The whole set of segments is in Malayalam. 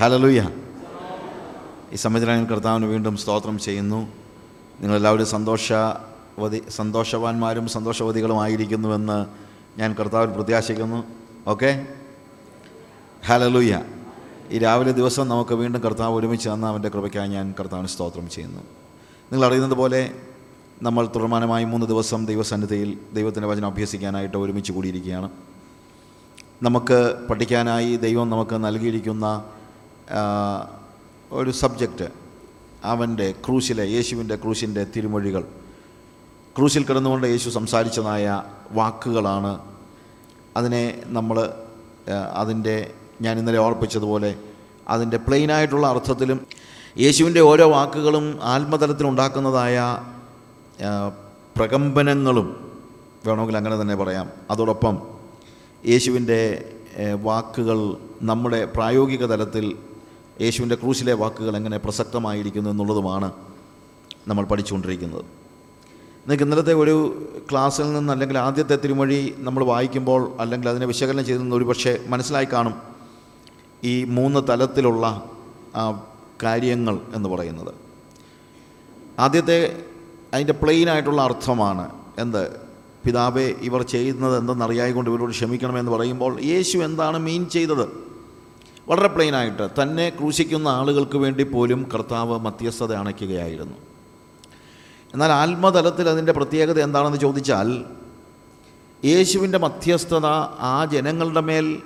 ഹലലുയ ഈ സമയത്തിൽ കർത്താവിന് വീണ്ടും സ്തോത്രം ചെയ്യുന്നു. നിങ്ങളെല്ലാവരും സന്തോഷവതി സന്തോഷവാന്മാരും സന്തോഷവതികളുമായിരിക്കുന്നുവെന്ന് ഞാൻ കർത്താവിൽ പ്രത്യാശിക്കുന്നു. ഓക്കെ? ഹലലുയ ഈ രാവിലെ ദിവസം നമുക്ക് വീണ്ടും കർത്താവ് ഒരുമിച്ച് തന്ന അവന്റെ കൃപയ്ക്കായി ഞാൻ കർത്താവിന് സ്തോത്രം ചെയ്യുന്നു. നിങ്ങൾ അറിയുന്നത് പോലെ നമ്മൾ തുടർമാനമായി മൂന്ന് ദിവസം ദൈവസന്നിധിയിൽ ദൈവത്തിന്റെ വചനം അഭ്യസിക്കാനായിട്ട് ഒരുമിച്ച് കൂടിയിരിക്കുകയാണ്. നമുക്ക് പഠിക്കാനായി ദൈവം നമുക്ക് നൽകിയിരിക്കുന്ന ഒരു സബ്ജക്റ്റ് അവന്റെ ക്രൂശിലെ യേശുവിന്റെ ക്രൂശിന്റെ തിരുമൊഴികൾ. ക്രൂശിൽ കിടന്നുകൊണ്ട് യേശു സംസാരിച്ചതായ വാക്കുകളാണ് അതിനെ നമ്മൾ അതിന്റെ ഞാൻ ഇന്നലെ ഓർപ്പിച്ചതുപോലെ അതിന്റെ പ്ലെയിനായിട്ടുള്ള അർത്ഥത്തിലും യേശുവിന്റെ ഓരോ വാക്കുകളും ആത്മതലത്തിലുണ്ടാക്കുന്നതായ പ്രകമ്പനങ്ങളും വേണമെങ്കിൽ അങ്ങനെ തന്നെ പറയാം. അതോടൊപ്പം യേശുവിന്റെ വാക്കുകൾ നമ്മുടെ പ്രായോഗിക തലത്തിൽ യേശുവിന്റെ ക്രൂശിലെ വാക്കുകൾ എങ്ങനെ പ്രസക്തമായിരിക്കുന്നു എന്നുള്ളതുമാണ് നമ്മൾ പഠിച്ചുകൊണ്ടിരിക്കുന്നത്. നിങ്ങൾക്ക് ഇന്നലത്തെ ഒരു ക്ലാസ്സിൽ നിന്ന് അല്ലെങ്കിൽ ആദ്യത്തെ തിരുമൊഴി നമ്മൾ വായിക്കുമ്പോൾ അല്ലെങ്കിൽ അതിനെ വിശകലനം ചെയ്തു നിന്ന് ഒരുപക്ഷെ മനസ്സിലായി കാണും ഈ മൂന്ന് തലത്തിലുള്ള കാര്യങ്ങൾ എന്ന് പറയുന്നത്. ആദ്യത്തെ അതിന്റെ പ്ലെയിനായിട്ടുള്ള അർത്ഥമാണ് എന്ത്? പിതാവെ ഇവർ ചെയ്യുന്നത് എന്തെന്നറിയായിക്കൊണ്ട് ഇവരോട് ക്ഷമിക്കണമെന്ന് പറയുമ്പോൾ യേശു എന്താണ് മീൻ ചെയ്തത്? വളരെ പ്ലെയിനായിട്ട് തന്നെ ക്രൂശിക്കുന്ന ആളുകൾക്ക് വേണ്ടി പോലും കർത്താവ് മധ്യസ്ഥത അണയ്ക്കുകയായിരുന്നു. എന്നാൽ ആത്മതലത്തിൽ അതിന്റെ പ്രത്യേകത എന്താണെന്ന് ചോദിച്ചാൽ യേശുവിന്റെ മധ്യസ്ഥത ആ ജനങ്ങളുടെ മേൽ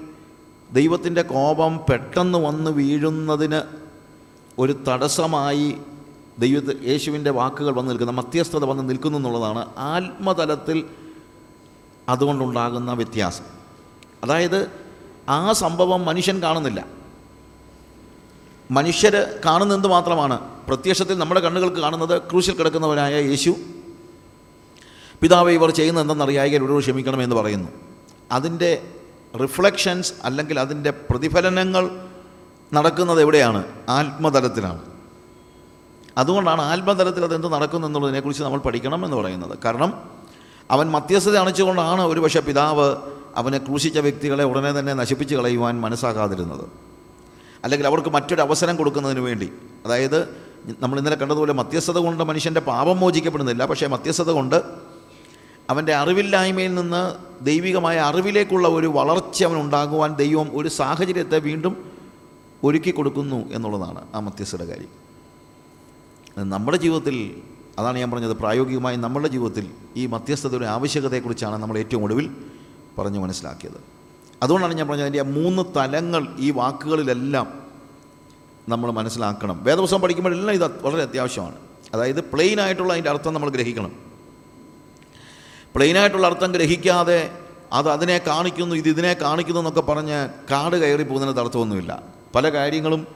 ദൈവത്തിന്റെ കോപം പെട്ടെന്ന് വന്ന് വീഴുന്നതിന് ഒരു തടസ്സമായി ദൈവത്തെ യേശുവിന്റെ വാക്കുകൾ വന്ന് നിൽക്കുന്ന മധ്യസ്ഥത വന്ന് നിൽക്കുന്നു എന്നുള്ളതാണ് ആത്മതലത്തിൽ അതുകൊണ്ടുണ്ടാകുന്ന വ്യത്യാസം. അതായത് ആ സംഭവം മനുഷ്യൻ കാണുന്നില്ല. മനുഷ്യർ കാണുന്നത് മാത്രമാണ്? പ്രത്യക്ഷത്തിൽ നമ്മുടെ കണ്ണുകൾക്ക് കാണുന്നത് ക്രൂശിൽ കിടക്കുന്നവനായ യേശു. പിതാവ് ഇവർ ചെയ്യുന്നത് എന്തെന്നറിയായെങ്കിൽ ഇവരോട് ക്ഷമിക്കണമെന്ന് പറയുന്നു. അതിന്റെ റിഫ്ലക്ഷൻസ് അല്ലെങ്കിൽ അതിന്റെ പ്രതിഫലനങ്ങൾ നടക്കുന്നത് എവിടെയാണ്? ആത്മതലത്തിലാണ്. അതുകൊണ്ടാണ് ആത്മതലത്തിൽ അതെന്ത് നടക്കുന്നു എന്നുള്ളതിനെക്കുറിച്ച് നമ്മൾ പഠിക്കണം എന്ന് പറയുന്നത്. കാരണം അവൻ മധ്യസ്ഥത അണച്ചുകൊണ്ടാണ് ഒരു പക്ഷേ പിതാവ് അവനെ ക്രൂശിച്ച വ്യക്തികളെ ഉടനെ തന്നെ നശിപ്പിച്ച് കളയുവാൻ മനസ്സാകാതിരുന്നത്. അല്ലെങ്കിൽ അവർക്ക് മറ്റൊരു അവസരം കൊടുക്കുന്നതിന് വേണ്ടി. അതായത് നമ്മൾ ഇന്നലെ കണ്ടതുപോലെ മധ്യസ്ഥത കൊണ്ട് മനുഷ്യന്റെ പാപം മോചിക്കപ്പെടുന്നില്ല. പക്ഷേ മധ്യസ്ഥത കൊണ്ട് അവന്റെ അറിവില്ലായ്മയിൽ നിന്ന് ദൈവികമായ അറിവിലേക്കുള്ള ഒരു വളർച്ച അവനുണ്ടാകുവാൻ ദൈവം ഒരു സാഹചര്യത്തെ വീണ്ടും ഒരുക്കി കൊടുക്കുന്നു എന്നുള്ളതാണ് ആ മധ്യസ്ഥയുടെ കാര്യം. നമ്മുടെ ജീവിതത്തിൽ അതാണ് ഞാൻ പറഞ്ഞത് പ്രായോഗികമായി നമ്മുടെ ജീവിതത്തിൽ ഈ മധ്യസ്ഥതയുടെ ആവശ്യകതയെക്കുറിച്ചാണ് നമ്മൾ ഏറ്റവും ഒടുവിൽ പറഞ്ഞു മനസ്സിലാക്കിയത്. അതുകൊണ്ടാണ് ഞാൻ പറഞ്ഞത് അതിന്റെ മൂന്ന് തലങ്ങൾ ഈ വാക്കുകളിലെല്ലാം നമ്മൾ മനസ്സിലാക്കണം. വേദപുസ്തകം പഠിക്കുമ്പോഴെല്ലാം ഇത് വളരെ അത്യാവശ്യമാണ്. അതായത് പ്ലെയിൻ ആയിട്ടുള്ള അതിന്റെ അർത്ഥം നമ്മൾ ഗ്രഹിക്കണം. പ്ലെയിൻ ആയിട്ടുള്ള അർത്ഥം ഗ്രഹിക്കാതെ അത് അതിനെ കാണിക്കുന്നു ഇത് ഇതിനെ കാണിക്കുന്നു എന്നൊക്കെ പറഞ്ഞ് കാട് കയറി പോകുന്നതിന് അർത്ഥമൊന്നുമില്ല പല കാര്യങ്ങളും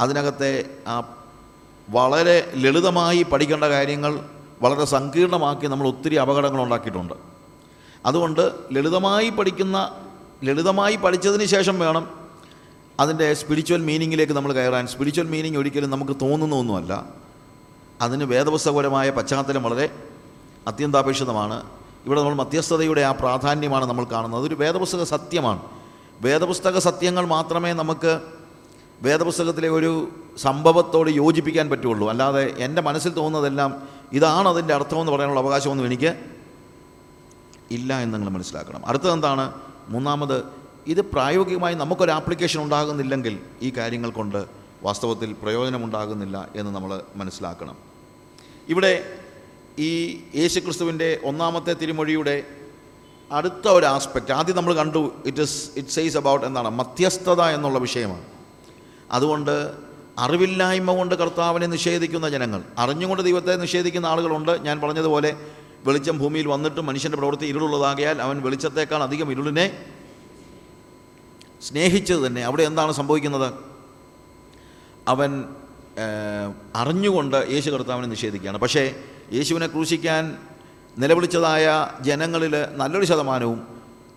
അതിനകത്തെ ആ വളരെ ലളിതമായി പഠിക്കേണ്ട കാര്യങ്ങൾ വളരെ സങ്കീർണമാക്കി നമ്മൾ ഒത്തിരി അപകടങ്ങൾ ഉണ്ടാക്കിയിട്ടുണ്ട്. അതുകൊണ്ട് ലളിതമായി പഠിക്കുന്ന ലളിതമായി പഠിച്ചതിന് ശേഷം വേണം അതിന്റെ സ്പിരിച്വൽ മീനിങ്ങിലേക്ക് നമ്മൾ കയറാൻ. സ്പിരിച്വൽ മീനിങ് ഒരിക്കലും നമുക്ക് തോന്നുന്ന ഒന്നുമല്ല അതിന് വേദപുസ്തകപരമായ പശ്ചാത്തലം വളരെ അത്യന്താപേക്ഷിതമാണ്. ഇവിടെ നമ്മൾ മധ്യസ്ഥതയുടെ ആ പ്രാധാന്യമാണ് നമ്മൾ കാണുന്നത്. അതൊരു വേദപുസ്തക സത്യമാണ്. വേദപുസ്തക സത്യങ്ങൾ മാത്രമേ നമുക്ക് വേദപുസ്തകത്തിലെ ഒരു സംഭവത്തോട് യോജിപ്പിക്കാൻ പറ്റുള്ളൂ. അല്ലാതെ എന്റെ മനസ്സിൽ തോന്നുന്നതെല്ലാം ഇതാണ് അതിന്റെ അർത്ഥമെന്ന് പറയാനുള്ള അവകാശമൊന്നും എനിക്ക് ഇല്ല എന്ന് നിങ്ങൾ മനസ്സിലാക്കണം. അടുത്തത് എന്താണ്? മൂന്നാമത് ഇത് പ്രായോഗികമായി നമുക്കൊരു ആപ്ലിക്കേഷൻ ഉണ്ടാകുന്നില്ലെങ്കിൽ ഈ കാര്യങ്ങൾ കൊണ്ട് വാസ്തവത്തിൽ പ്രയോജനമുണ്ടാകുന്നില്ല എന്ന് നമ്മൾ മനസ്സിലാക്കണം. ഇവിടെ ഈ യേശുക്രിസ്തുവിന്റെ ഒന്നാമത്തെ തിരുമൊഴിയുടെ അടുത്ത ഒരു ആസ്പെക്റ്റ് ആദ്യം നമ്മൾ കണ്ടു. It is it says about എന്താണ്? മധ്യസ്ഥത എന്നുള്ള വിഷയമാണ്. അതുകൊണ്ട് അറിവില്ലായ്മ കൊണ്ട് കർത്താവിനെ നിഷേധിക്കുന്ന ജനങ്ങൾ അറിഞ്ഞുകൊണ്ട് ദൈവത്തെ നിഷേധിക്കുന്ന ആളുകളുണ്ട്. ഞാൻ പറഞ്ഞതുപോലെ വെളിച്ചം ഭൂമിയിൽ വന്നിട്ട് മനുഷ്യന്റെ പ്രവൃത്തി ഇരുളുള്ളതാകിയാൽ അവൻ വെളിച്ചത്തേക്കാൾ അധികം ഇരുളിനെ സ്നേഹിച്ചത് തന്നെ. അവിടെ എന്താണ് സംഭവിക്കുന്നത്? അവൻ അറിഞ്ഞുകൊണ്ട് യേശു കർത്താവിനെ നിഷേധിക്കുകയാണ്. പക്ഷേ യേശുവിനെ ക്രൂശിക്കാൻ നിലവിളിച്ചതായ ജനങ്ങളിൽ നല്ലൊരു ശതമാനവും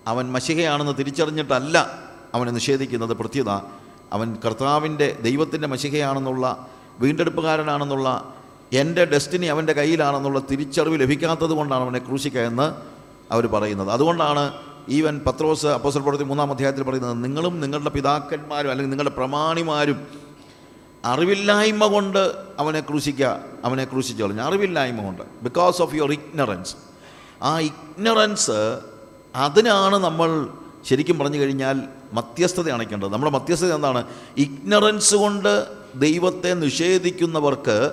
അവൻ മഷികയാണെന്ന് തിരിച്ചറിഞ്ഞിട്ടല്ല അവനെ നിഷേധിക്കുന്നത്. പ്രത്യുത അവൻ കർത്താവിന്റെ ദൈവത്തിന്റെ മഷികയാണെന്നുള്ള വീണ്ടെടുപ്പുകാരനാണെന്നുള്ള എന്റെ ഡെസ്റ്റിനി അവന്റെ കയ്യിലാണെന്നുള്ള തിരിച്ചറിവ് ലഭിക്കാത്തത് കൊണ്ടാണ് അവനെ ക്രൂശിക്കയെന്ന് അവർ പറയുന്നത്. അതുകൊണ്ടാണ് ഈവൻ പത്രോസ് അപ്പോസൽ പ്രവൃത്തി മൂന്നാം അധ്യായത്തിൽ പറയുന്നത് നിങ്ങളും നിങ്ങളുടെ പിതാക്കന്മാരും അല്ലെങ്കിൽ നിങ്ങളുടെ പ്രമാണിമാരും അറിവില്ലായ്മ കൊണ്ട് അവനെ ക്രൂശിക്കുക അവനെ ക്രൂശിച്ചു അറിവില്ലായ്മ കൊണ്ട് ബിക്കോസ് ഓഫ് യുവർ ഇഗ്നറൻസ് ആ ഇഗ്നറൻസ് അതിനാണ് നമ്മൾ ശരിക്കും പറഞ്ഞു കഴിഞ്ഞാൽ മധ്യസ്ഥത അണയ്ക്കേണ്ടത്. നമ്മുടെ മധ്യസ്ഥത എന്താണ്? ഇഗ്നറൻസ് കൊണ്ട് ദൈവത്തെ നിഷേധിക്കുന്നവർക്ക്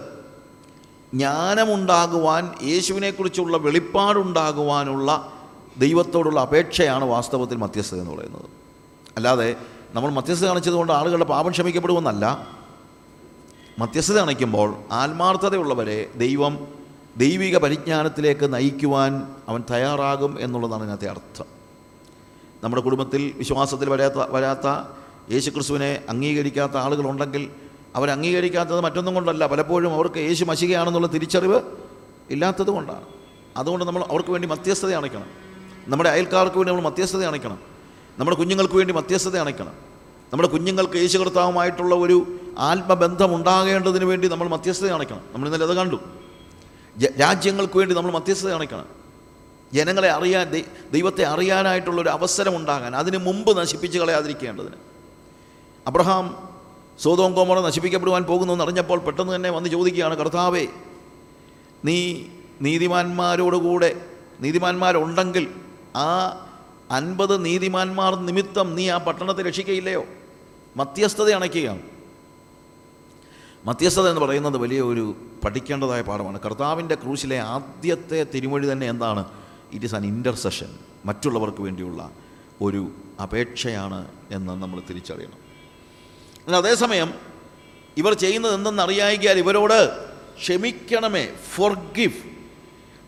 ജ്ഞാനമുണ്ടാകുവാൻ യേശുവിനെക്കുറിച്ചുള്ള വെളിപ്പാടുണ്ടാകുവാനുള്ള ദൈവത്തോടുള്ള അപേക്ഷയാണ് വാസ്തവത്തിൽ മധ്യസ്ഥത എന്ന് പറയുന്നത്. അല്ലാതെ നമ്മൾ മധ്യസ്ഥത കാണിച്ചതുകൊണ്ട് ആളുകളുടെ പാപം ക്ഷമിക്കപ്പെടുമെന്നല്ല. മധ്യസ്ഥത കാണിക്കുമ്പോൾ ആത്മാർത്ഥതയുള്ളവരെ ദൈവം ദൈവിക പരിജ്ഞാനത്തിലേക്ക് നയിക്കുവാൻ അവൻ തയ്യാറാകും എന്നുള്ളതാണ് ഇതിനകത്തെ അർത്ഥം. നമ്മുടെ കുടുംബത്തിൽ വിശ്വാസത്തിൽ വരാത്ത വരാത്ത യേശുക്രിസ്തുവിനെ അംഗീകരിക്കാത്ത ആളുകളുണ്ടെങ്കിൽ അവർ അംഗീകരിക്കാത്തത് മറ്റൊന്നും കൊണ്ടല്ല. പലപ്പോഴും അവർക്ക് യേശു മശികയാണെന്നുള്ള തിരിച്ചറിവ് ഇല്ലാത്തത് കൊണ്ടാണ്. അതുകൊണ്ട് നമ്മൾ അവർക്ക് വേണ്ടി മധ്യസ്ഥത അണയ്ക്കണം നമ്മുടെ അയൽക്കാർക്ക് വേണ്ടി നമ്മൾ മധ്യസ്ഥത അണയ്ക്കണം നമ്മുടെ കുഞ്ഞുങ്ങൾക്ക് വേണ്ടി മധ്യസ്ഥത അണയ്ക്കണം നമ്മുടെ കുഞ്ഞുങ്ങൾക്ക് യേശു കർത്താവുമായിട്ടുള്ള ഒരു ആത്മബന്ധം ഉണ്ടാകേണ്ടതിന് വേണ്ടി നമ്മൾ മധ്യസ്ഥത അണയ്ക്കണം നമ്മൾ ഇന്നലെ അത് കണ്ടു. രാജ്യങ്ങൾക്ക് വേണ്ടി നമ്മൾ മധ്യസ്ഥത അണയ്ക്കണം ജനങ്ങളെ അറിയാൻ ദൈവത്തെ അറിയാനായിട്ടുള്ള ഒരു അവസരം ഉണ്ടാകാൻ അതിന് മുമ്പ് നശിപ്പിച്ച് കളയാതിരിക്കേണ്ടതിന്. അബ്രഹാം സോതോം കോമറ നശിപ്പിക്കപ്പെടുവാൻ പോകുന്നു എന്നറിഞ്ഞപ്പോൾ പെട്ടെന്ന് തന്നെ വന്ന് ചോദിക്കുകയാണ് കർത്താവേ നീ നീതിമാന്മാരോടുകൂടെ നീതിമാന്മാരുണ്ടെങ്കിൽ ആ അൻപത് നീതിമാന്മാർ നിമിത്തം നീ ആ പട്ടണത്തെ രക്ഷിക്കയില്ലയോ? മധ്യസ്ഥത അണയ്ക്കുകയാണ്. മധ്യസ്ഥത എന്ന് പറയുന്നത് വലിയ ഒരു പഠിക്കേണ്ടതായ പാഠമാണ്. കർത്താവിന്റെ ക്രൂശിലെ ആദ്യത്തെ തിരുമൊഴി തന്നെ എന്താണ്? ഇറ്റ് ഇസ് ആൻ ഇന്റർസെഷൻ മറ്റുള്ളവർക്ക് വേണ്ടിയുള്ള ഒരു അപേക്ഷയാണ് എന്ന് നമ്മൾ തിരിച്ചറിയണം. എന്നാൽ അതേസമയം ഇവർ ചെയ്യുന്നത് എന്തെന്നറിയായിക്കാൽ ഇവരോട് ക്ഷമിക്കണമേ ഫോർഗിവ്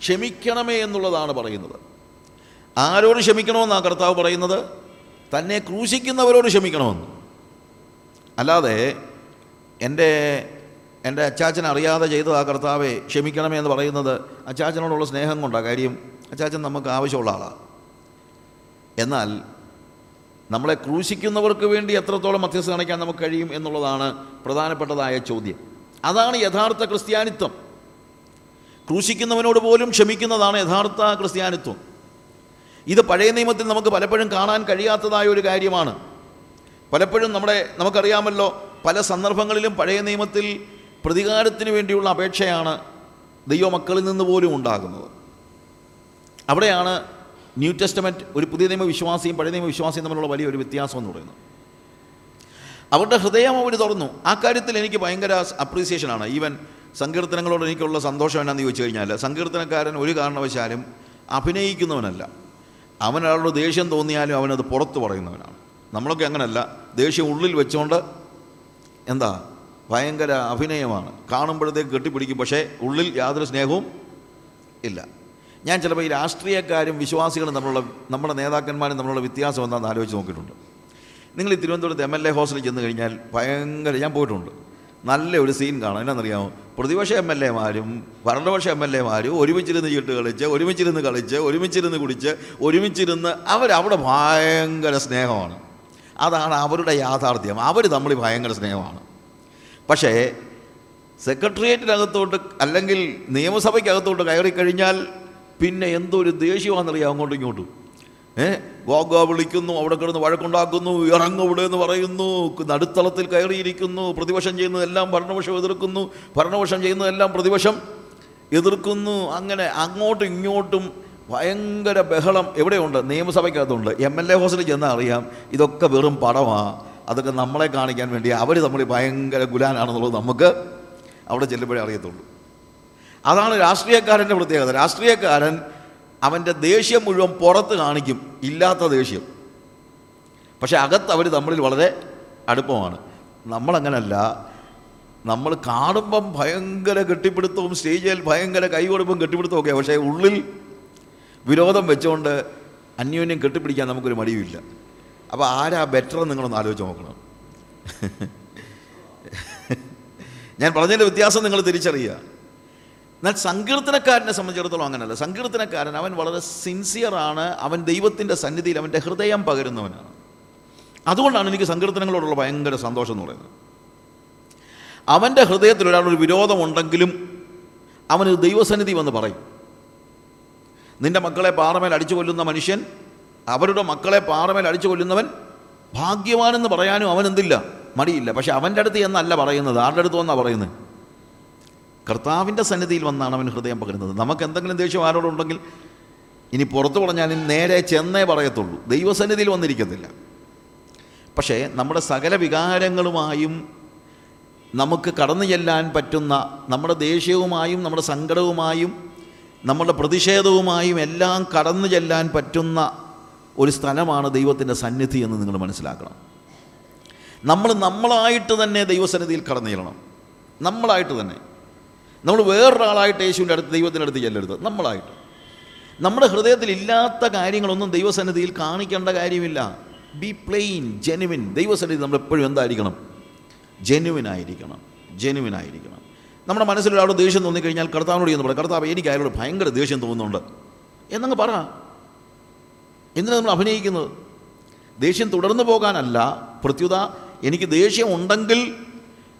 ക്ഷമിക്കണമേ എന്നുള്ളതാണ് പറയുന്നത്. ആരോട് ക്ഷമിക്കണമെന്നാണ് കർത്താവ് പറയുന്നത്? തന്നെ ക്രൂശിക്കുന്നവരോട് ക്ഷമിക്കണമെന്ന്. അല്ലാതെ എന്റെ എന്റെ അച്ചാച്ചൻ അറിയാതെ ചെയ്തത് ആ കർത്താവെ ക്ഷമിക്കണമേ എന്ന് പറയുന്നത് അച്ചാച്ചനോടുള്ള സ്നേഹം കൊണ്ടാണ് കാര്യം. അച്ചാച്ചൻ നമുക്ക് ആവശ്യമുള്ള ആളാണ് എന്നാൽ നമ്മളെ ക്രൂശിക്കുന്നവർക്ക് വേണ്ടി എത്രത്തോളം മധ്യസ്ഥ കാണിക്കാൻ നമുക്ക് കഴിയും എന്നുള്ളതാണ് പ്രധാനപ്പെട്ടതായ ചോദ്യം. അതാണ് യഥാർത്ഥ ക്രിസ്ത്യാനിത്വം. ക്രൂശിക്കുന്നവനോട് പോലും ക്ഷമിക്കുന്നതാണ് യഥാർത്ഥ ക്രിസ്ത്യാനിത്വം. ഇത് പഴയ നിയമത്തിൽ നമുക്ക് പലപ്പോഴും കാണാൻ കഴിയാത്തതായ ഒരു കാര്യമാണ്. പലപ്പോഴും നമ്മുടെ നമുക്കറിയാമല്ലോ പല സന്ദർഭങ്ങളിലും പഴയ നിയമത്തിൽ പ്രതികാരത്തിന് വേണ്ടിയുള്ള അപേക്ഷയാണ് ദൈവമക്കളിൽ നിന്ന് പോലും ഉണ്ടാകുന്നത്. അവിടെയാണ് ന്യൂ ടെസ്റ്റമെന്റ് ഒരു പുതിയ നിയമ വിശ്വാസിയും പഴയ നിയമ വിശ്വാസിയും തമ്മിലുള്ള വലിയൊരു വ്യത്യാസം എന്ന് പറയുന്നത് അവരുടെ ഹൃദയം അവർ തുറന്നു. ആ കാര്യത്തിൽ എനിക്ക് ഭയങ്കര അപ്രീസിയേഷനാണ് ഈവൻ സങ്കീർത്തനങ്ങളോട് എനിക്കുള്ള സന്തോഷം എന്നാന്ന് ചോദിച്ചു കഴിഞ്ഞാൽ സങ്കീർത്തനക്കാരൻ ഒരു കാരണവശാലും അഭിനയിക്കുന്നവനല്ല. അവനൊരാളോട് ദേഷ്യം തോന്നിയാലും അവനത് പുറത്ത് പറയുന്നവനാണ്. നമ്മളൊക്കെ അങ്ങനല്ല. ദേഷ്യം ഉള്ളിൽ വെച്ചുകൊണ്ട് എന്താ? ഭയങ്കര അഭിനയമാണ്. കാണുമ്പോഴത്തേക്ക് കെട്ടിപ്പിടിക്കും. പക്ഷേ ഉള്ളിൽ യാതൊരു സ്നേഹവും ഇല്ല. ഞാൻ ചിലപ്പോൾ ഈ രാഷ്ട്രീയക്കാരും വിശ്വാസികളും തമ്മിലുള്ള നമ്മുടെ നേതാക്കന്മാരും തമ്മിലുള്ള വ്യത്യാസം എന്താണെന്ന് ആലോചിച്ച് നോക്കിയിട്ടുണ്ട്. നിങ്ങൾ ഈ തിരുവനന്തപുരത്ത് എം എൽ എ ഹോസ്റ്റലിൽ ചെന്ന് കഴിഞ്ഞാൽ ഭയങ്കര ഞാൻ പോയിട്ടുണ്ട്. നല്ല ഒരു സീൻ കാണാം. എന്നാണെന്നറിയാമോ പ്രതിപക്ഷ എം എൽ എമാരും ഭരണപക്ഷ എം എൽ എമാരും ഒരുമിച്ചിരുന്ന് ചീട്ട് കളിച്ച് ഒരുമിച്ചിരുന്ന് കളിച്ച് ഒരുമിച്ചിരുന്ന് കുടിച്ച് ഒരുമിച്ചിരുന്ന് അവരവിടെ ഭയങ്കര സ്നേഹമാണ്. അതാണ് അവരുടെ യാഥാർത്ഥ്യം. അവർ തമ്മിൽ ഭയങ്കര സ്നേഹമാണ്. പക്ഷേ സെക്രട്ടേറിയറ്റിനകത്തോട്ട് അല്ലെങ്കിൽ നിയമസഭയ്ക്കകത്തോട്ട് കയറി കഴിഞ്ഞാൽ പിന്നെ എന്തോ ഒരു ദേഷ്യമാണെന്നറിയാം അങ്ങോട്ടും ഇങ്ങോട്ടും. ഏ? വാഗ വിളിക്കുന്നു അവിടെ കിടന്ന് വഴക്കുണ്ടാക്കുന്നു ഇറങ്ങും ഇവിടെ എന്ന് പറയുന്നു നടുത്തളത്തിൽ കയറിയിരിക്കുന്നു പ്രതിപക്ഷം ചെയ്യുന്നതെല്ലാം ഭരണപക്ഷം എതിർക്കുന്നു ഭരണപക്ഷം ചെയ്യുന്നതെല്ലാം പ്രതിപക്ഷം എതിർക്കുന്നു. അങ്ങനെ അങ്ങോട്ടും ഇങ്ങോട്ടും ഭയങ്കര ബഹളം എവിടെയുണ്ട്? നിയമസഭയ്ക്കകത്തുണ്ട്. എം എൽ എ ഹോസ്റ്റലിൽ ചെന്നാൽ അറിയാം ഇതൊക്കെ വെറും പടമാണ് അതൊക്കെ നമ്മളെ കാണിക്കാൻ വേണ്ടി അവർ തമ്മിൽ ഭയങ്കര ഗുലാനാണെന്നുള്ളത് നമുക്ക് അവിടെ ചെല്ലുമ്പോഴേ അറിയത്തുള്ളൂ. അതാണ് രാഷ്ട്രീയക്കാരന്റെ പ്രത്യേകത. രാഷ്ട്രീയക്കാരൻ അവന്റെ ദേഷ്യം മുഴുവൻ പുറത്ത് കാണിക്കും ഇല്ലാത്ത ദേഷ്യം. പക്ഷെ അകത്ത് അവർ തമ്മിൽ വളരെ അടുപ്പമാണ്. നമ്മളങ്ങനല്ല. നമ്മൾ കാണുമ്പം ഭയങ്കര കെട്ടിപ്പിടുത്തവും സ്റ്റേജിൽ ഭയങ്കര കൈകൊടുപ്പും കെട്ടിപ്പിടുത്തവും ഒക്കെ. പക്ഷേ ഉള്ളിൽ വിരോധം വെച്ചുകൊണ്ട് അന്യോന്യം കെട്ടിപ്പിടിക്കാൻ നമുക്കൊരു മടിയുമില്ല. അപ്പോൾ ആരാ ബെറ്റർ നിങ്ങളൊന്ന് ആലോചിച്ച് നോക്കണം. ഞാൻ പറഞ്ഞതിന്റെ വ്യത്യാസം നിങ്ങൾ തിരിച്ചറിയുക. എന്നാൽ സങ്കീർത്തനക്കാരനെ സംബന്ധിച്ചിടത്തോളം അങ്ങനല്ല. സങ്കീർത്തനക്കാരൻ അവൻ വളരെ സിൻസിയറാണ് അവൻ ദൈവത്തിന്റെ സന്നിധിയിൽ അവന്റെ ഹൃദയം പകരുന്നവനാണ്. അതുകൊണ്ടാണ് എനിക്ക് സങ്കീർത്തനങ്ങളോടുള്ള ഭയങ്കര സന്തോഷം എന്ന് പറയുന്നത്. അവന്റെ ഹൃദയത്തിൽ ഒരാളൊരു വിരോധമുണ്ടെങ്കിലും അവന് ദൈവസന്നിധി വന്ന് പറയും. നിന്റെ മക്കളെ പാറമേൽ അടിച്ചു കൊല്ലുന്ന മനുഷ്യൻ അവരുടെ മക്കളെ പാറമേൽ അടിച്ചു കൊല്ലുന്നവൻ ഭാഗ്യവാനെന്ന് പറയാനും അവനെന്തില്ല മടിയില്ല. പക്ഷെ അവന്റെ അടുത്ത് എന്നല്ല പറയുന്നത്. ആരുടെ അടുത്ത് എന്നാണ് പറയുന്നത്? കർത്താവിന്റെ സന്നിധിയിൽ വന്നാണ് അവൻ ഹൃദയം പകരുന്നത്. നമുക്ക് എന്തെങ്കിലും ദേഷ്യം ആരോടുണ്ടെങ്കിൽ ഇനി പുറത്തു പറഞ്ഞാൽ നേരെ ചെന്നേ പറയത്തുള്ളൂ. ദൈവസന്നിധിയിൽ വന്നിരിക്കത്തില്ല. പക്ഷേ നമ്മുടെ സകല വികാരങ്ങളുമായും നമുക്ക് കടന്നു ചെല്ലാൻ പറ്റുന്ന നമ്മുടെ ദേഷ്യവുമായും നമ്മുടെ സങ്കടവുമായും നമ്മുടെ പ്രതിഷേധവുമായും എല്ലാം കടന്നു ചെല്ലാൻ പറ്റുന്ന ഒരു സ്ഥലമാണ് ദൈവത്തിന്റെ സന്നിധി എന്ന് നിങ്ങൾ മനസ്സിലാക്കണം. നമ്മൾ നമ്മളായിട്ട് തന്നെ ദൈവസന്നിധിയിൽ കടന്നു ചെല്ലണം. നമ്മളായിട്ട് തന്നെ. നമ്മൾ വേറൊരാളായിട്ട് യേശുവിന്റെ അടുത്ത് ദൈവത്തിന്റെ അടുത്ത് ചെല്ലരുത്. നമ്മളായിട്ട്. നമ്മുടെ ഹൃദയത്തിൽ ഇല്ലാത്ത കാര്യങ്ങളൊന്നും ദൈവസന്നിധിയിൽ കാണിക്കേണ്ട കാര്യമില്ല. ബി പ്ലെയിൻ ജെനുവിൻ ദൈവസന്നിധി നമ്മൾ എപ്പോഴും എന്തായിരിക്കണം? ജെനുവിൻ ആയിരിക്കണം. ജെനുവിൻ ആയിരിക്കണം. നമ്മുടെ മനസ്സിൽ ഒരാളോട് ദേഷ്യം തോന്നിക്കഴിഞ്ഞാൽ കർത്താവിനോട് എന്ന് പറയാം കർത്താവ് എനിക്ക് അയാളോട് ഭയങ്കര ദേഷ്യം തോന്നുന്നുണ്ട്. എന്നങ്ങ് പറ. എന്തിനാണ് നമ്മൾ അഭിനയിക്കുന്നത്? ദേഷ്യം തുടർന്നു പോകാനല്ല പ്രത്യുത എനിക്ക് ദേഷ്യം ഉണ്ടെങ്കിൽ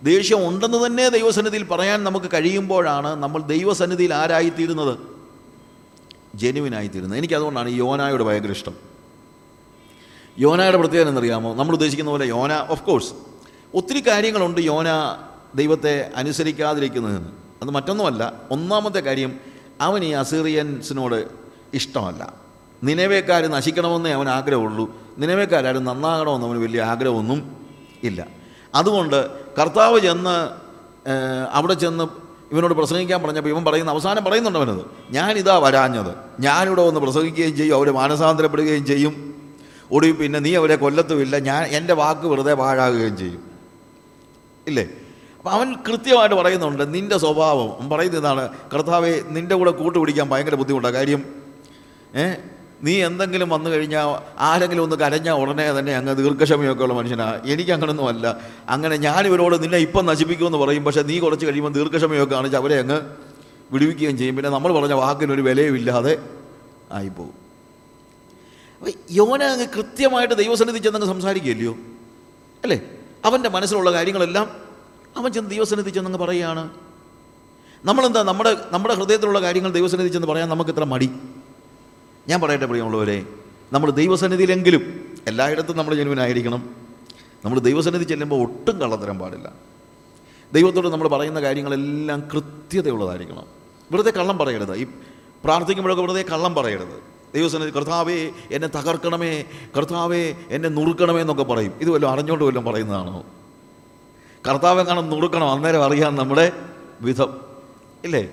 ദേഷ്യം ഉണ്ടെന്ന് തന്നെ ദൈവസന്നിധിയിൽ പറയാൻ നമുക്ക് കഴിയുമ്പോഴാണ് നമ്മൾ ദൈവസന്നിധിയിൽ ആരായിത്തീരുന്നത്? ജെനുവിനായിത്തീരുന്നത്. എനിക്കതുകൊണ്ടാണ് ഈ യോനായോട് ഭയങ്കര ഇഷ്ടം. യോനയുടെ പ്രത്യേകത എന്നറിയാമോ നമ്മൾ ഉദ്ദേശിക്കുന്ന പോലെ യോന ഓഫ് കോഴ്സ് ഒത്തിരി കാര്യങ്ങളുണ്ട് യോന ദൈവത്തെ അനുസരിക്കാതിരിക്കുന്നതിന്. അത് മറ്റൊന്നുമല്ല ഒന്നാമത്തെ കാര്യം അവൻ ഈ അസീറിയൻസിനോട് ഇഷ്ടമല്ല. നിലവേക്കാർ നശിക്കണമെന്നേ അവൻ ആഗ്രഹമുള്ളൂ. നിലവേക്കാരും നന്നാകണമെന്ന് അവന് വലിയ ആഗ്രഹമൊന്നും ഇല്ല. അതുകൊണ്ട് കർത്താവ് ചെന്ന് അവിടെ ചെന്ന് ഇവനോട് പ്രസംഗിക്കാൻ പറഞ്ഞപ്പോൾ ഇവൻ പറയുന്ന അവസാനം പറയുന്നുണ്ട് അവനത്. ഞാനിതാ വരാഞ്ഞത്. ഞാനിവിടെ വന്ന് പ്രസംഗിക്കുകയും ചെയ്യും അവർ മാനസാന്തരപ്പെടുകയും ചെയ്യും. ഒടുവിൽ പിന്നെ നീ അവരെ കൊല്ലത്തുമില്ല ഞാൻ എന്റെ വാക്ക് വെറുതെ പാഴാകുകയും ചെയ്യും. ഇല്ലേ? അപ്പം അവൻ കൃത്യമായിട്ട് പറയുന്നുണ്ട് നിന്റെ സ്വഭാവം. അവൻ പറയുന്നത് ഇതാണ് കർത്താവെ നിന്റെ കൂടെ കൂട്ടുപിടിക്കാൻ ഭയങ്കര ബുദ്ധിമുട്ടാണ് കാര്യം ഏ നീ എന്തെങ്കിലും വന്നു കഴിഞ്ഞാൽ ആരെങ്കിലും ഒന്ന് കരഞ്ഞാൽ ഉടനെ തന്നെ അങ്ങ് ദീർഘക്ഷമയൊക്കെ ഉള്ള മനുഷ്യനാണ് എനിക്ക് അങ്ങനൊന്നും അല്ല. അങ്ങനെ ഞാൻ ഇവരോട് നിന്നെ ഇപ്പം നശിപ്പിക്കുമെന്ന് പറയും. പക്ഷേ നീ കുറച്ച് കഴിയുമ്പോൾ ദീർഘക്ഷമയൊക്കെ കാണിച്ച് അവരെ അങ്ങ് വിടുവിക്കുകയും ചെയ്യും. പിന്നെ നമ്മൾ പറഞ്ഞ വാക്കിനൊരു വിലയും ഇല്ലാതെ ആയിപ്പോകും യോന അങ്ങ് കൃത്യമായിട്ട് ദൈവസന്നിധി ചെന്നങ്ങ് സംസാരിക്കുകയല്ലയോ? അല്ലേ? അവന്റെ മനസ്സിലുള്ള കാര്യങ്ങളെല്ലാം അവൻ ചെന്ന് ദൈവസന്നിധി ചെന്നങ്ങ് പറയുകയാണ്. നമ്മളെന്താ നമ്മുടെ നമ്മുടെ ഹൃദയത്തിലുള്ള കാര്യങ്ങൾ ദൈവസന്നിധി ചെന്ന് പറയാൻ നമുക്ക് ഇത്ര മടി? ഞാൻ പറയട്ടെ പ്രിയമുള്ളവരെ നമ്മൾ ദൈവസന്നിധിയിലെങ്കിലും എല്ലായിടത്തും നമ്മൾ ജനുവിനായിരിക്കണം നമ്മൾ ദൈവസന്നിധി ചെല്ലുമ്പോൾ ഒട്ടും കള്ളത്തരം പാടില്ല. ദൈവത്തോട് നമ്മൾ പറയുന്ന കാര്യങ്ങളെല്ലാം കൃത്യതയുള്ളതായിരിക്കണം. വെറുതെ കള്ളം പറയരുത്. ഈ പ്രാർത്ഥിക്കുമ്പോഴൊക്കെ വെറുതെ കള്ളം പറയരുത്. ദൈവസന്നിധി കർത്താവേ എന്നെ തകർക്കണമേ കർത്താവേ എന്നെ നുറുക്കണമേ എന്നൊക്കെ പറയും. ഇത് വല്ലതും അറിഞ്ഞുകൊണ്ട് വല്ലതും പറയുന്നതാണോ? കർത്താവെ കാണാൻ നുറുക്കണം? അന്നേരം അറിയാൻ നമ്മുടെ വിധം. ഇല്ലേ?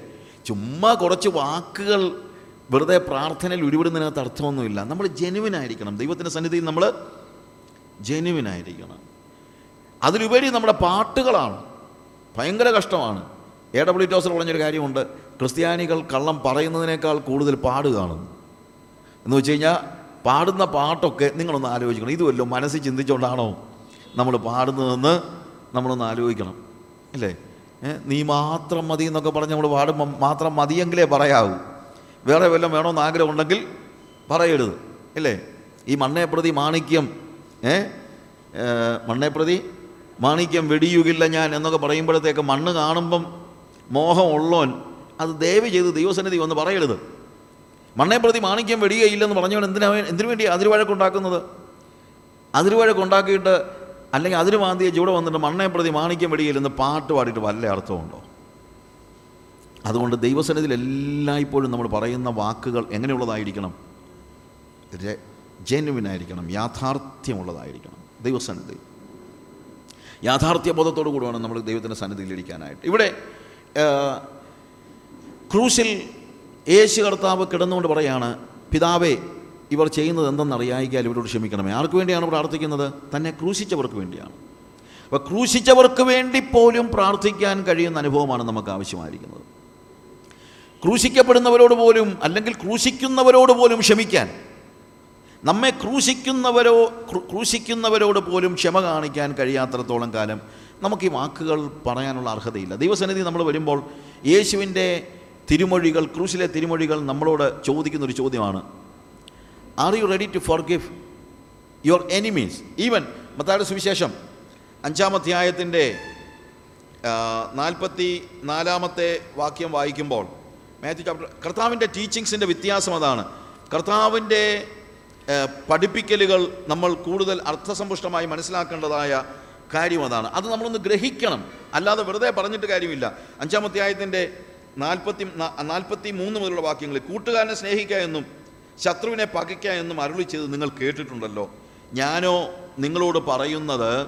ചുമ്മാ കുറച്ച് വാക്കുകൾ വെറുതെ പ്രാർത്ഥനയിൽ ഉരുവിടുന്നതിനകത്ത് അർത്ഥമൊന്നുമില്ല. നമ്മൾ ജെനുവിനായിരിക്കണം. ദൈവത്തിന്റെ സന്നിധിയിൽ നമ്മൾ ജെനുവിനായിരിക്കണം. അതിലുപരി നമ്മുടെ പാട്ടുകളാണ്. ഭയങ്കര കഷ്ടമാണ്. എ ഡബ്ല്യു ടോസർ പറഞ്ഞൊരു കാര്യമുണ്ട്. ക്രിസ്ത്യാനികൾ കള്ളം പറയുന്നതിനേക്കാൾ കൂടുതൽ പാടുകയാണ് എന്ന് വെച്ച് കഴിഞ്ഞാൽ പാടുന്ന പാട്ടൊക്കെ നിങ്ങളൊന്ന് ആലോചിക്കണം. ഇതുമല്ലോ മനസ്സിൽ ചിന്തിച്ചുകൊണ്ടാണോ നമ്മൾ പാടുന്നതെന്ന് നമ്മളൊന്ന് ആലോചിക്കണം. അല്ലേ? നീ മാത്രം മതി എന്നൊക്കെ പറഞ്ഞ് നമ്മൾ പാടുമ്പം മാത്രം മതിയെങ്കിലേ പറയാവൂ. വേറെ വല്ലതും വേണമെന്ന് ആഗ്രഹമുണ്ടെങ്കിൽ പറയരുത്. അല്ലേ? ഈ മണ്ണേപ്രതി മാണിക്യം ഏ? മണ്ണേപ്രതി പ്രതി മാണിക്യം വെടിയുകില്ല ഞാൻ എന്നൊക്കെ പറയുമ്പോഴത്തേക്ക് മണ്ണ് കാണുമ്പം മോഹം ഉള്ളോൻ അത് ദയവ് ചെയ്ത് ദൈവസന്നിധി ഒന്ന് പറയരുത്. മണ്ണേപ്രതി മാണിക്യം വെടിയുകയില്ലെന്ന് പറഞ്ഞവൻ എന്തിനാ എന്തിനു വേണ്ടി അതിരുവഴക്കുണ്ടാക്കുന്നത്? അതിരുവഴക്കുണ്ടാക്കിയിട്ട് അല്ലെങ്കിൽ അതിര് മാന്തിയ ചൂടെ വന്നിട്ട് മണ്ണേപ്രതി മാണിക്യം വെടിയില്ലെന്ന് പാട്ട് പാടിയിട്ട് വല്ല അർത്ഥമുണ്ടോ അതുകൊണ്ട് ദൈവസന്നിധിയിൽ എല്ലായ്പ്പോഴും നമ്മൾ പറയുന്ന വാക്കുകൾ എങ്ങനെയുള്ളതായിരിക്കണം? ജെന്യുവിനായിരിക്കണം യാഥാർത്ഥ്യമുള്ളതായിരിക്കണം ദൈവസന്നിധി. യാഥാർത്ഥ്യ ബോധത്തോടു കൂടി വേണം നമ്മൾ ദൈവത്തിന്റെ സന്നിധിയിൽ ഇരിക്കാനായിട്ട് ഇവിടെ ക്രൂശിൽ യേശു കർത്താവ് കിടന്നുകൊണ്ട് പറയാണ് പിതാവേ ഇവർ ചെയ്യുന്നത് എന്തെന്നറിയായിക്കാൽ ഇവരോട് ക്ഷമിക്കണമേ. ആർക്ക് വേണ്ടിയാണ് പ്രാർത്ഥിക്കുന്നത്? തന്നെ ക്രൂശിച്ചവർക്ക് വേണ്ടിയാണ്. അപ്പോൾ ക്രൂശിച്ചവർക്ക് വേണ്ടി പോലും പ്രാർത്ഥിക്കാൻ കഴിയുന്ന അനുഭവമാണ് നമുക്ക് ആവശ്യമായിരിക്കുന്നത്. ക്രൂശിക്കപ്പെടുന്നവരോട് പോലും അല്ലെങ്കിൽ ക്രൂശിക്കുന്നവരോട് പോലും ക്ഷമിക്കാൻ. നമ്മെ ക്രൂശിക്കുന്നവരോ ക്രൂശിക്കുന്നവരോട് പോലും ക്ഷമ കാണിക്കാൻ കഴിയാത്രത്തോളം കാലം നമുക്ക് ഈ വാക്കുകൾ പറയാനുള്ള അർഹതയില്ല. ദൈവസന്നിധി നമ്മൾ വരുമ്പോൾ യേശുവിന്റെ തിരുമൊഴികൾ ക്രൂശിലെ തിരുമൊഴികൾ നമ്മളോട് ചോദിക്കുന്ന ഒരു ചോദ്യമാണ്. Are you ready to forgive your enemies even മത്തായുടെ സുവിശേഷം അഞ്ചാം അധ്യായത്തിന്റെ നാൽപ്പത്തി നാലാമത്തെ വാക്യം വായിക്കുമ്പോൾ മാത്യു ചാപ്റ്റർ കർത്താവിന്റെ ടീച്ചിങ്സിന്റെ വ്യത്യാസം അതാണ്. കർത്താവിന്റെ പഠിപ്പിക്കലുകൾ നമ്മൾ കൂടുതൽ അർത്ഥസമ്പുഷ്ടമായി മനസ്സിലാക്കേണ്ടതായ കാര്യം അതാണ്. അത് നമ്മളൊന്ന് ഗ്രഹിക്കണം. അല്ലാതെ വെറുതെ പറഞ്ഞിട്ട് കാര്യമില്ല. അഞ്ചാമത്തെ ആയത്തിന്റെ നാൽപ്പത്തി നാൽപ്പത്തി മൂന്ന് മുതലുള്ള വാക്യങ്ങളിൽ കൂട്ടുകാരനെ സ്നേഹിക്കുക എന്നും ശത്രുവിനെ പകയ്ക്കുക എന്നും അരുളി ചെയ്ത് നിങ്ങൾ കേട്ടിട്ടുണ്ടല്ലോ. ഞാനോ നിങ്ങളോട് പറയുന്നത്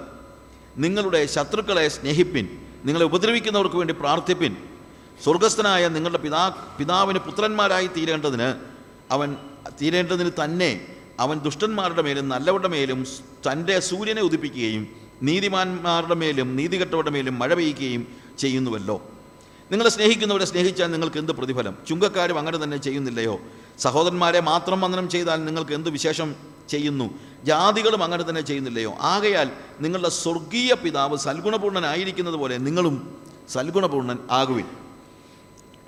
നിങ്ങളുടെ ശത്രുക്കളെ സ്നേഹിപ്പിൻ നിങ്ങളെ ഉപദ്രവിക്കുന്നവർക്ക് വേണ്ടി പ്രാർത്ഥിപ്പിൻ സ്വർഗസ്ഥനായ നിങ്ങളുടെ പിതാ പിതാവിന് പുത്രന്മാരായി തീരേണ്ടതിന് അവൻ തീരേണ്ടതിന് തന്നെ അവൻ ദുഷ്ടന്മാരുടെ മേലും നല്ലവരുടെ മേലും തന്റെ സൂര്യനെ ഉദിപ്പിക്കുകയും നീതിമാന്മാരുടെ മേലും നീതികെട്ടവരുടെ മേലും മഴ പെയ്യുകയും ചെയ്യുന്നുവല്ലോ. നിങ്ങളെ സ്നേഹിക്കുന്നവരെ സ്നേഹിച്ചാൽ നിങ്ങൾക്ക് എന്ത് പ്രതിഫലം? ചുങ്കക്കാരും അങ്ങനെ തന്നെ ചെയ്യുന്നില്ലയോ? സഹോദരന്മാരെ മാത്രം വന്ദനം ചെയ്താൽ നിങ്ങൾക്ക് എന്ത് വിശേഷം ചെയ്യുന്നു? ജാതികളും അങ്ങനെ തന്നെ ചെയ്യുന്നില്ലയോ? ആകയാൽ നിങ്ങളുടെ സ്വർഗീയ പിതാവ് സൽഗുണപൂർണനായിരിക്കുന്നത് പോലെ നിങ്ങളും സൽഗുണപൂർണൻ ആകുവിൻ.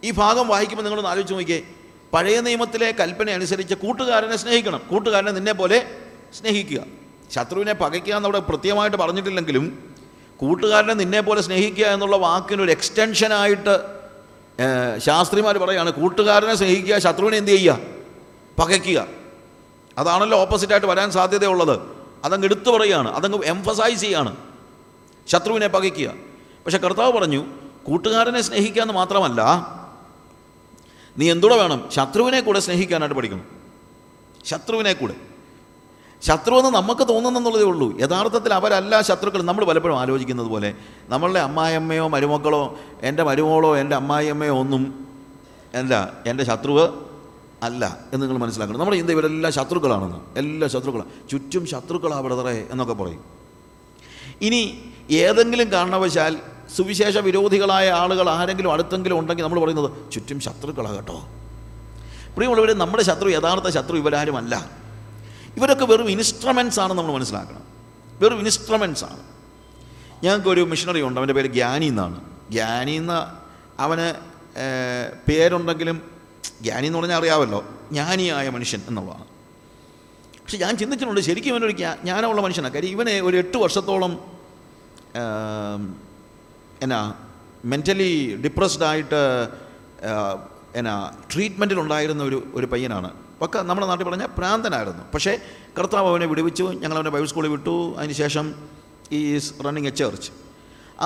ഈ ഭാഗം വായിക്കുമ്പോൾ നിങ്ങളൊന്ന് ആലോചിച്ച് നോക്കിയേ. പഴയ നിയമത്തിലെ കൽപ്പന അനുസരിച്ച് കൂട്ടുകാരനെ സ്നേഹിക്കണം. കൂട്ടുകാരനെ നിന്നെ പോലെ സ്നേഹിക്കുക. ശത്രുവിനെ പകയ്ക്കുക എന്നവിടെ പ്രത്യേകമായിട്ട് പറഞ്ഞിട്ടില്ലെങ്കിലും കൂട്ടുകാരനെ നിന്നെ പോലെ സ്നേഹിക്കുക എന്നുള്ള വാക്കിനൊരു എക്സ്റ്റൻഷനായിട്ട് ശാസ്ത്രിമാർ പറയുകയാണ് കൂട്ടുകാരനെ സ്നേഹിക്കുക ശത്രുവിനെ എന്ത് ചെയ്യുക? പകയ്ക്കുക. അതാണല്ലോ ഓപ്പോസിറ്റായിട്ട് വരാൻ സാധ്യതയുള്ളത്. അതങ്ങ് എടുത്തു പറയുകയാണ് അതങ്ങ് എംഫസൈസ് ചെയ്യാണ്. ശത്രുവിനെ പകയ്ക്കുക. പക്ഷേ കർത്താവ് പറഞ്ഞു കൂട്ടുകാരനെ സ്നേഹിക്കുക എന്ന് മാത്രമല്ല നീ എന്തുകൂടെ വേണം? ശത്രുവിനെ കൂടെ സ്നേഹിക്കാനായിട്ട് പഠിക്കണം. ശത്രുവിനെ കൂടെ. ശത്രു എന്ന് നമുക്ക് തോന്നുന്നെന്നുള്ളതേ ഉള്ളൂ. യഥാർത്ഥത്തിൽ അവരല്ല ശത്രുക്കൾ നമ്മൾ പലപ്പോഴും ആലോചിക്കുന്നത് പോലെ നമ്മളുടെ അമ്മായിയമ്മയോ മരുമക്കളോ എന്റെ മരുമോളോ എന്റെ അമ്മായിയമ്മയോ ഒന്നും അല്ല എന്റെ ശത്രുവ് അല്ല എന്ന് നിങ്ങൾ മനസ്സിലാക്കണം. നമ്മുടെ ഇന്ത്യ ഇവരെല്ലാം ശത്രുക്കളാണെന്ന്. എല്ലാ ശത്രുക്കളാണ് ചുറ്റും ശത്രുക്കളാ ബ്രദറെ എന്നൊക്കെ പറയും. ഇനി ഏതെങ്കിലും കാരണവശാൽ സുവിശേഷ വിരോധികളായ ആളുകൾ ആരെങ്കിലും അടുത്തെങ്കിലും ഉണ്ടെങ്കിൽ നമ്മൾ പറയുന്നത് ചുറ്റും ശത്രുക്കളാണ് കേട്ടോ. പ്രിയമുള്ളവരെ നമ്മുടെ ശത്രു യഥാർത്ഥ ശത്രു ഇവരാരുമല്ല. ഇവരൊക്കെ വെറും ഇൻസ്ട്രുമെൻസ് ആണ് നമ്മൾ മനസ്സിലാക്കണം. വെറും ഇൻസ്ട്രുമെൻസ് ആണ്. ഞങ്ങൾക്കൊരു മിഷണറി ഉണ്ട് അവന്റെ പേര് ഗ്യാനി എന്നാണ്. ഗ്യാനി എന്ന അവന് പേരുണ്ടെങ്കിലും ഗ്യാനി എന്ന് പറഞ്ഞാൽ അറിയാമല്ലോ ജ്ഞാനിയായ മനുഷ്യൻ എന്നുള്ളതാണ്. പക്ഷെ ഞാൻ ചിന്തിച്ചിട്ടുണ്ട് ശരിക്കും ഇവനൊരു ജ്ഞാ- ജ്ഞാനമുള്ള മനുഷ്യനാണ് കാര്യം ഇവനെ ഒരു എട്ട് വർഷത്തോളം എന്നാ മെന്റലി ഡിപ്രസ്ഡ് ആയിട്ട് എന്നാ ട്രീറ്റ്മെന്റിലുണ്ടായിരുന്ന ഒരു ഒരു പയ്യനാണ്. ഒക്കെ നമ്മുടെ നാട്ടിൽ പറഞ്ഞാൽ പ്രാന്തനായിരുന്നു പക്ഷേ കർത്താവ് അവനെ വിടുവിച്ചു ഞങ്ങൾ അവനെ ബൈബിൾ സ്കൂളിൽ വിട്ടു അതിനുശേഷം ഈസ് റണ്ണിങ് എ ചർച്ച്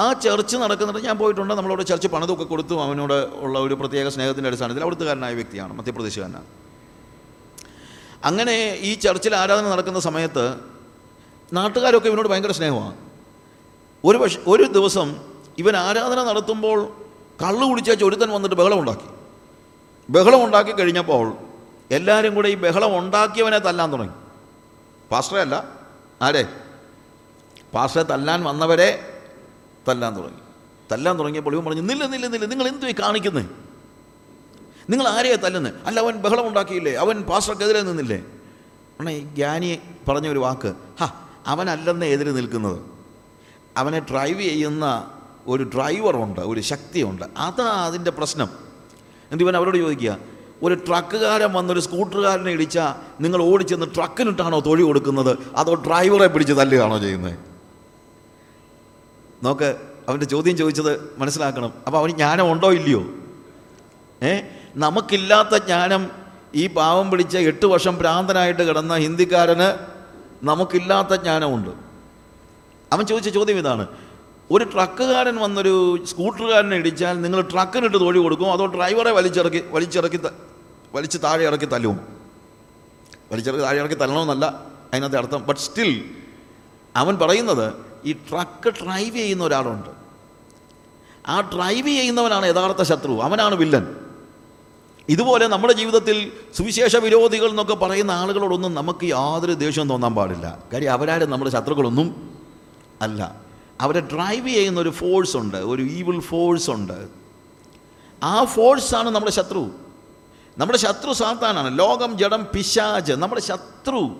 ആ ചർച്ച് നടക്കുന്നുണ്ട് ഞാൻ പോയിട്ടുണ്ട് നമ്മളോട് ചർച്ച് പണിതൊക്കെ കൊടുത്തു അവനോട് ഉള്ള ഒരു പ്രത്യേക സ്നേഹത്തിന്റെ അടിസ്ഥാനത്തിൽ അവിടുത്തുകാരനായ വ്യക്തിയാണ് മധ്യപ്രദേശുകാരനാണ്. അങ്ങനെ ഈ ചർച്ചിൽ ആരാധന നടക്കുന്ന സമയത്ത് നാട്ടുകാരൊക്കെ ഇവനോട് ഭയങ്കര സ്നേഹമാണ്. ഒരു പക്ഷേ ഒരു ദിവസം ഇവൻ ആരാധന നടത്തുമ്പോൾ കള്ളു കുടിച്ച ചൊരുത്തൻ വന്നിട്ട് ബഹളം ഉണ്ടാക്കി. ബഹളം ഉണ്ടാക്കി കഴിഞ്ഞപ്പോൾ എല്ലാവരും കൂടെ ഈ ബഹളം ഉണ്ടാക്കിയവനെ തല്ലാൻ തുടങ്ങി. പാസ്റ്ററെ അല്ല ആരെ? പാസ്റ്ററെ തല്ലാൻ വന്നവരെ തല്ലാൻ തുടങ്ങി. തല്ലാൻ തുടങ്ങിയപ്പോൾ ഇവൻ പറഞ്ഞു നില്ല നില്ല നില്ല നിങ്ങൾ എന്തു കാണിക്കുന്നത് നിങ്ങൾ ആരെയാണ് തല്ലുന്നത് അല്ല അവൻ ബഹളം ഉണ്ടാക്കിയില്ലേ? അവൻ പാസ്റ്റർക്കെതിരെ നിന്നില്ലേ? അണ്ണാ ഈ ജ്ഞാനി പറഞ്ഞ ഒരു വാക്ക് ഹാ അവനല്ലെന്ന് എതിരെ നിൽക്കുന്നത്. അവനെ ഡ്രൈവ് ചെയ്യുന്ന ഒരു ഡ്രൈവറുണ്ട് ഒരു ശക്തിയുണ്ട്. അതാ അതിന്റെ പ്രശ്നം. എന്നിട്ട് ഇവൻ അവരോട് ചോദിക്കുക ഒരു ട്രക്കുകാരൻ വന്നൊരു സ്കൂട്ടറുകാരനെ ഇടിച്ചാൽ നിങ്ങൾ ഓടിച്ചെന്ന് ട്രക്കിനിട്ടാണോ തൊഴി കൊടുക്കുന്നത്? അതോ ഡ്രൈവറെ പിടിച്ച് തല്ലുകയാണോ ചെയ്യുന്നത് നോക്ക് അവന്റെ ചോദ്യം ചോദിച്ചത് മനസ്സിലാക്കണം. അപ്പോൾ അവന് ജ്ഞാനം ഉണ്ടോ ഇല്ലയോ? ഏ? നമുക്കില്ലാത്ത ജ്ഞാനം ഈ പാവം പിടിച്ച എട്ട് വർഷം ഭ്രാന്തനായിട്ട് കിടന്ന ഹിന്ദിക്കാരന് നമുക്കില്ലാത്ത ജ്ഞാനമുണ്ട്. അവൻ ചോദിച്ച ചോദ്യം ഇതാണ് ഒരു ട്രക്കുകാരൻ വന്നൊരു സ്കൂട്ടറുകാരനെ ഇടിച്ചാൽ നിങ്ങൾ ട്രക്കിനിട്ട് തൊഴി കൊടുക്കും അതോ ഡ്രൈവറെ വലിച്ചിറക്കി വലിച്ചിറക്കി വലിച്ച് താഴെ ഇറക്കി തല്ലും. വലിച്ചിറക്കി താഴെ ഇറക്കി തല്ലണമെന്നല്ല അതിനകത്ത് അർത്ഥം. ബട്ട് സ്റ്റിൽ അവൻ പറയുന്നത് ഈ ട്രക്ക് ഡ്രൈവ് ചെയ്യുന്ന ഒരാളുണ്ട്. ആ ഡ്രൈവ് ചെയ്യുന്നവനാണ് യഥാർത്ഥ ശത്രു അവനാണ് വില്ലൻ. ഇതുപോലെ നമ്മുടെ ജീവിതത്തിൽ സുവിശേഷ വിരോധികൾ എന്നൊക്കെ പറയുന്ന ആളുകളോടൊന്നും നമുക്ക് യാതൊരു ദേഷ്യവും തോന്നാൻ പാടില്ല. കാര്യം അവരാരും നമ്മുടെ ശത്രുക്കളൊന്നും അല്ല. അവരെ ഡ്രൈവ് ചെയ്യുന്ന ഒരു ഫോഴ്സ് ഉണ്ട് ഒരു ഈവിൾ ഫോഴ്സ് ഉണ്ട്. ആ ഫോഴ്സാണ് നമ്മുടെ ശത്രു. നമ്മുടെ ശത്രു സാത്താനാണ്. ലോകം ജഡം പിശാജ് നമ്മുടെ ശത്രു.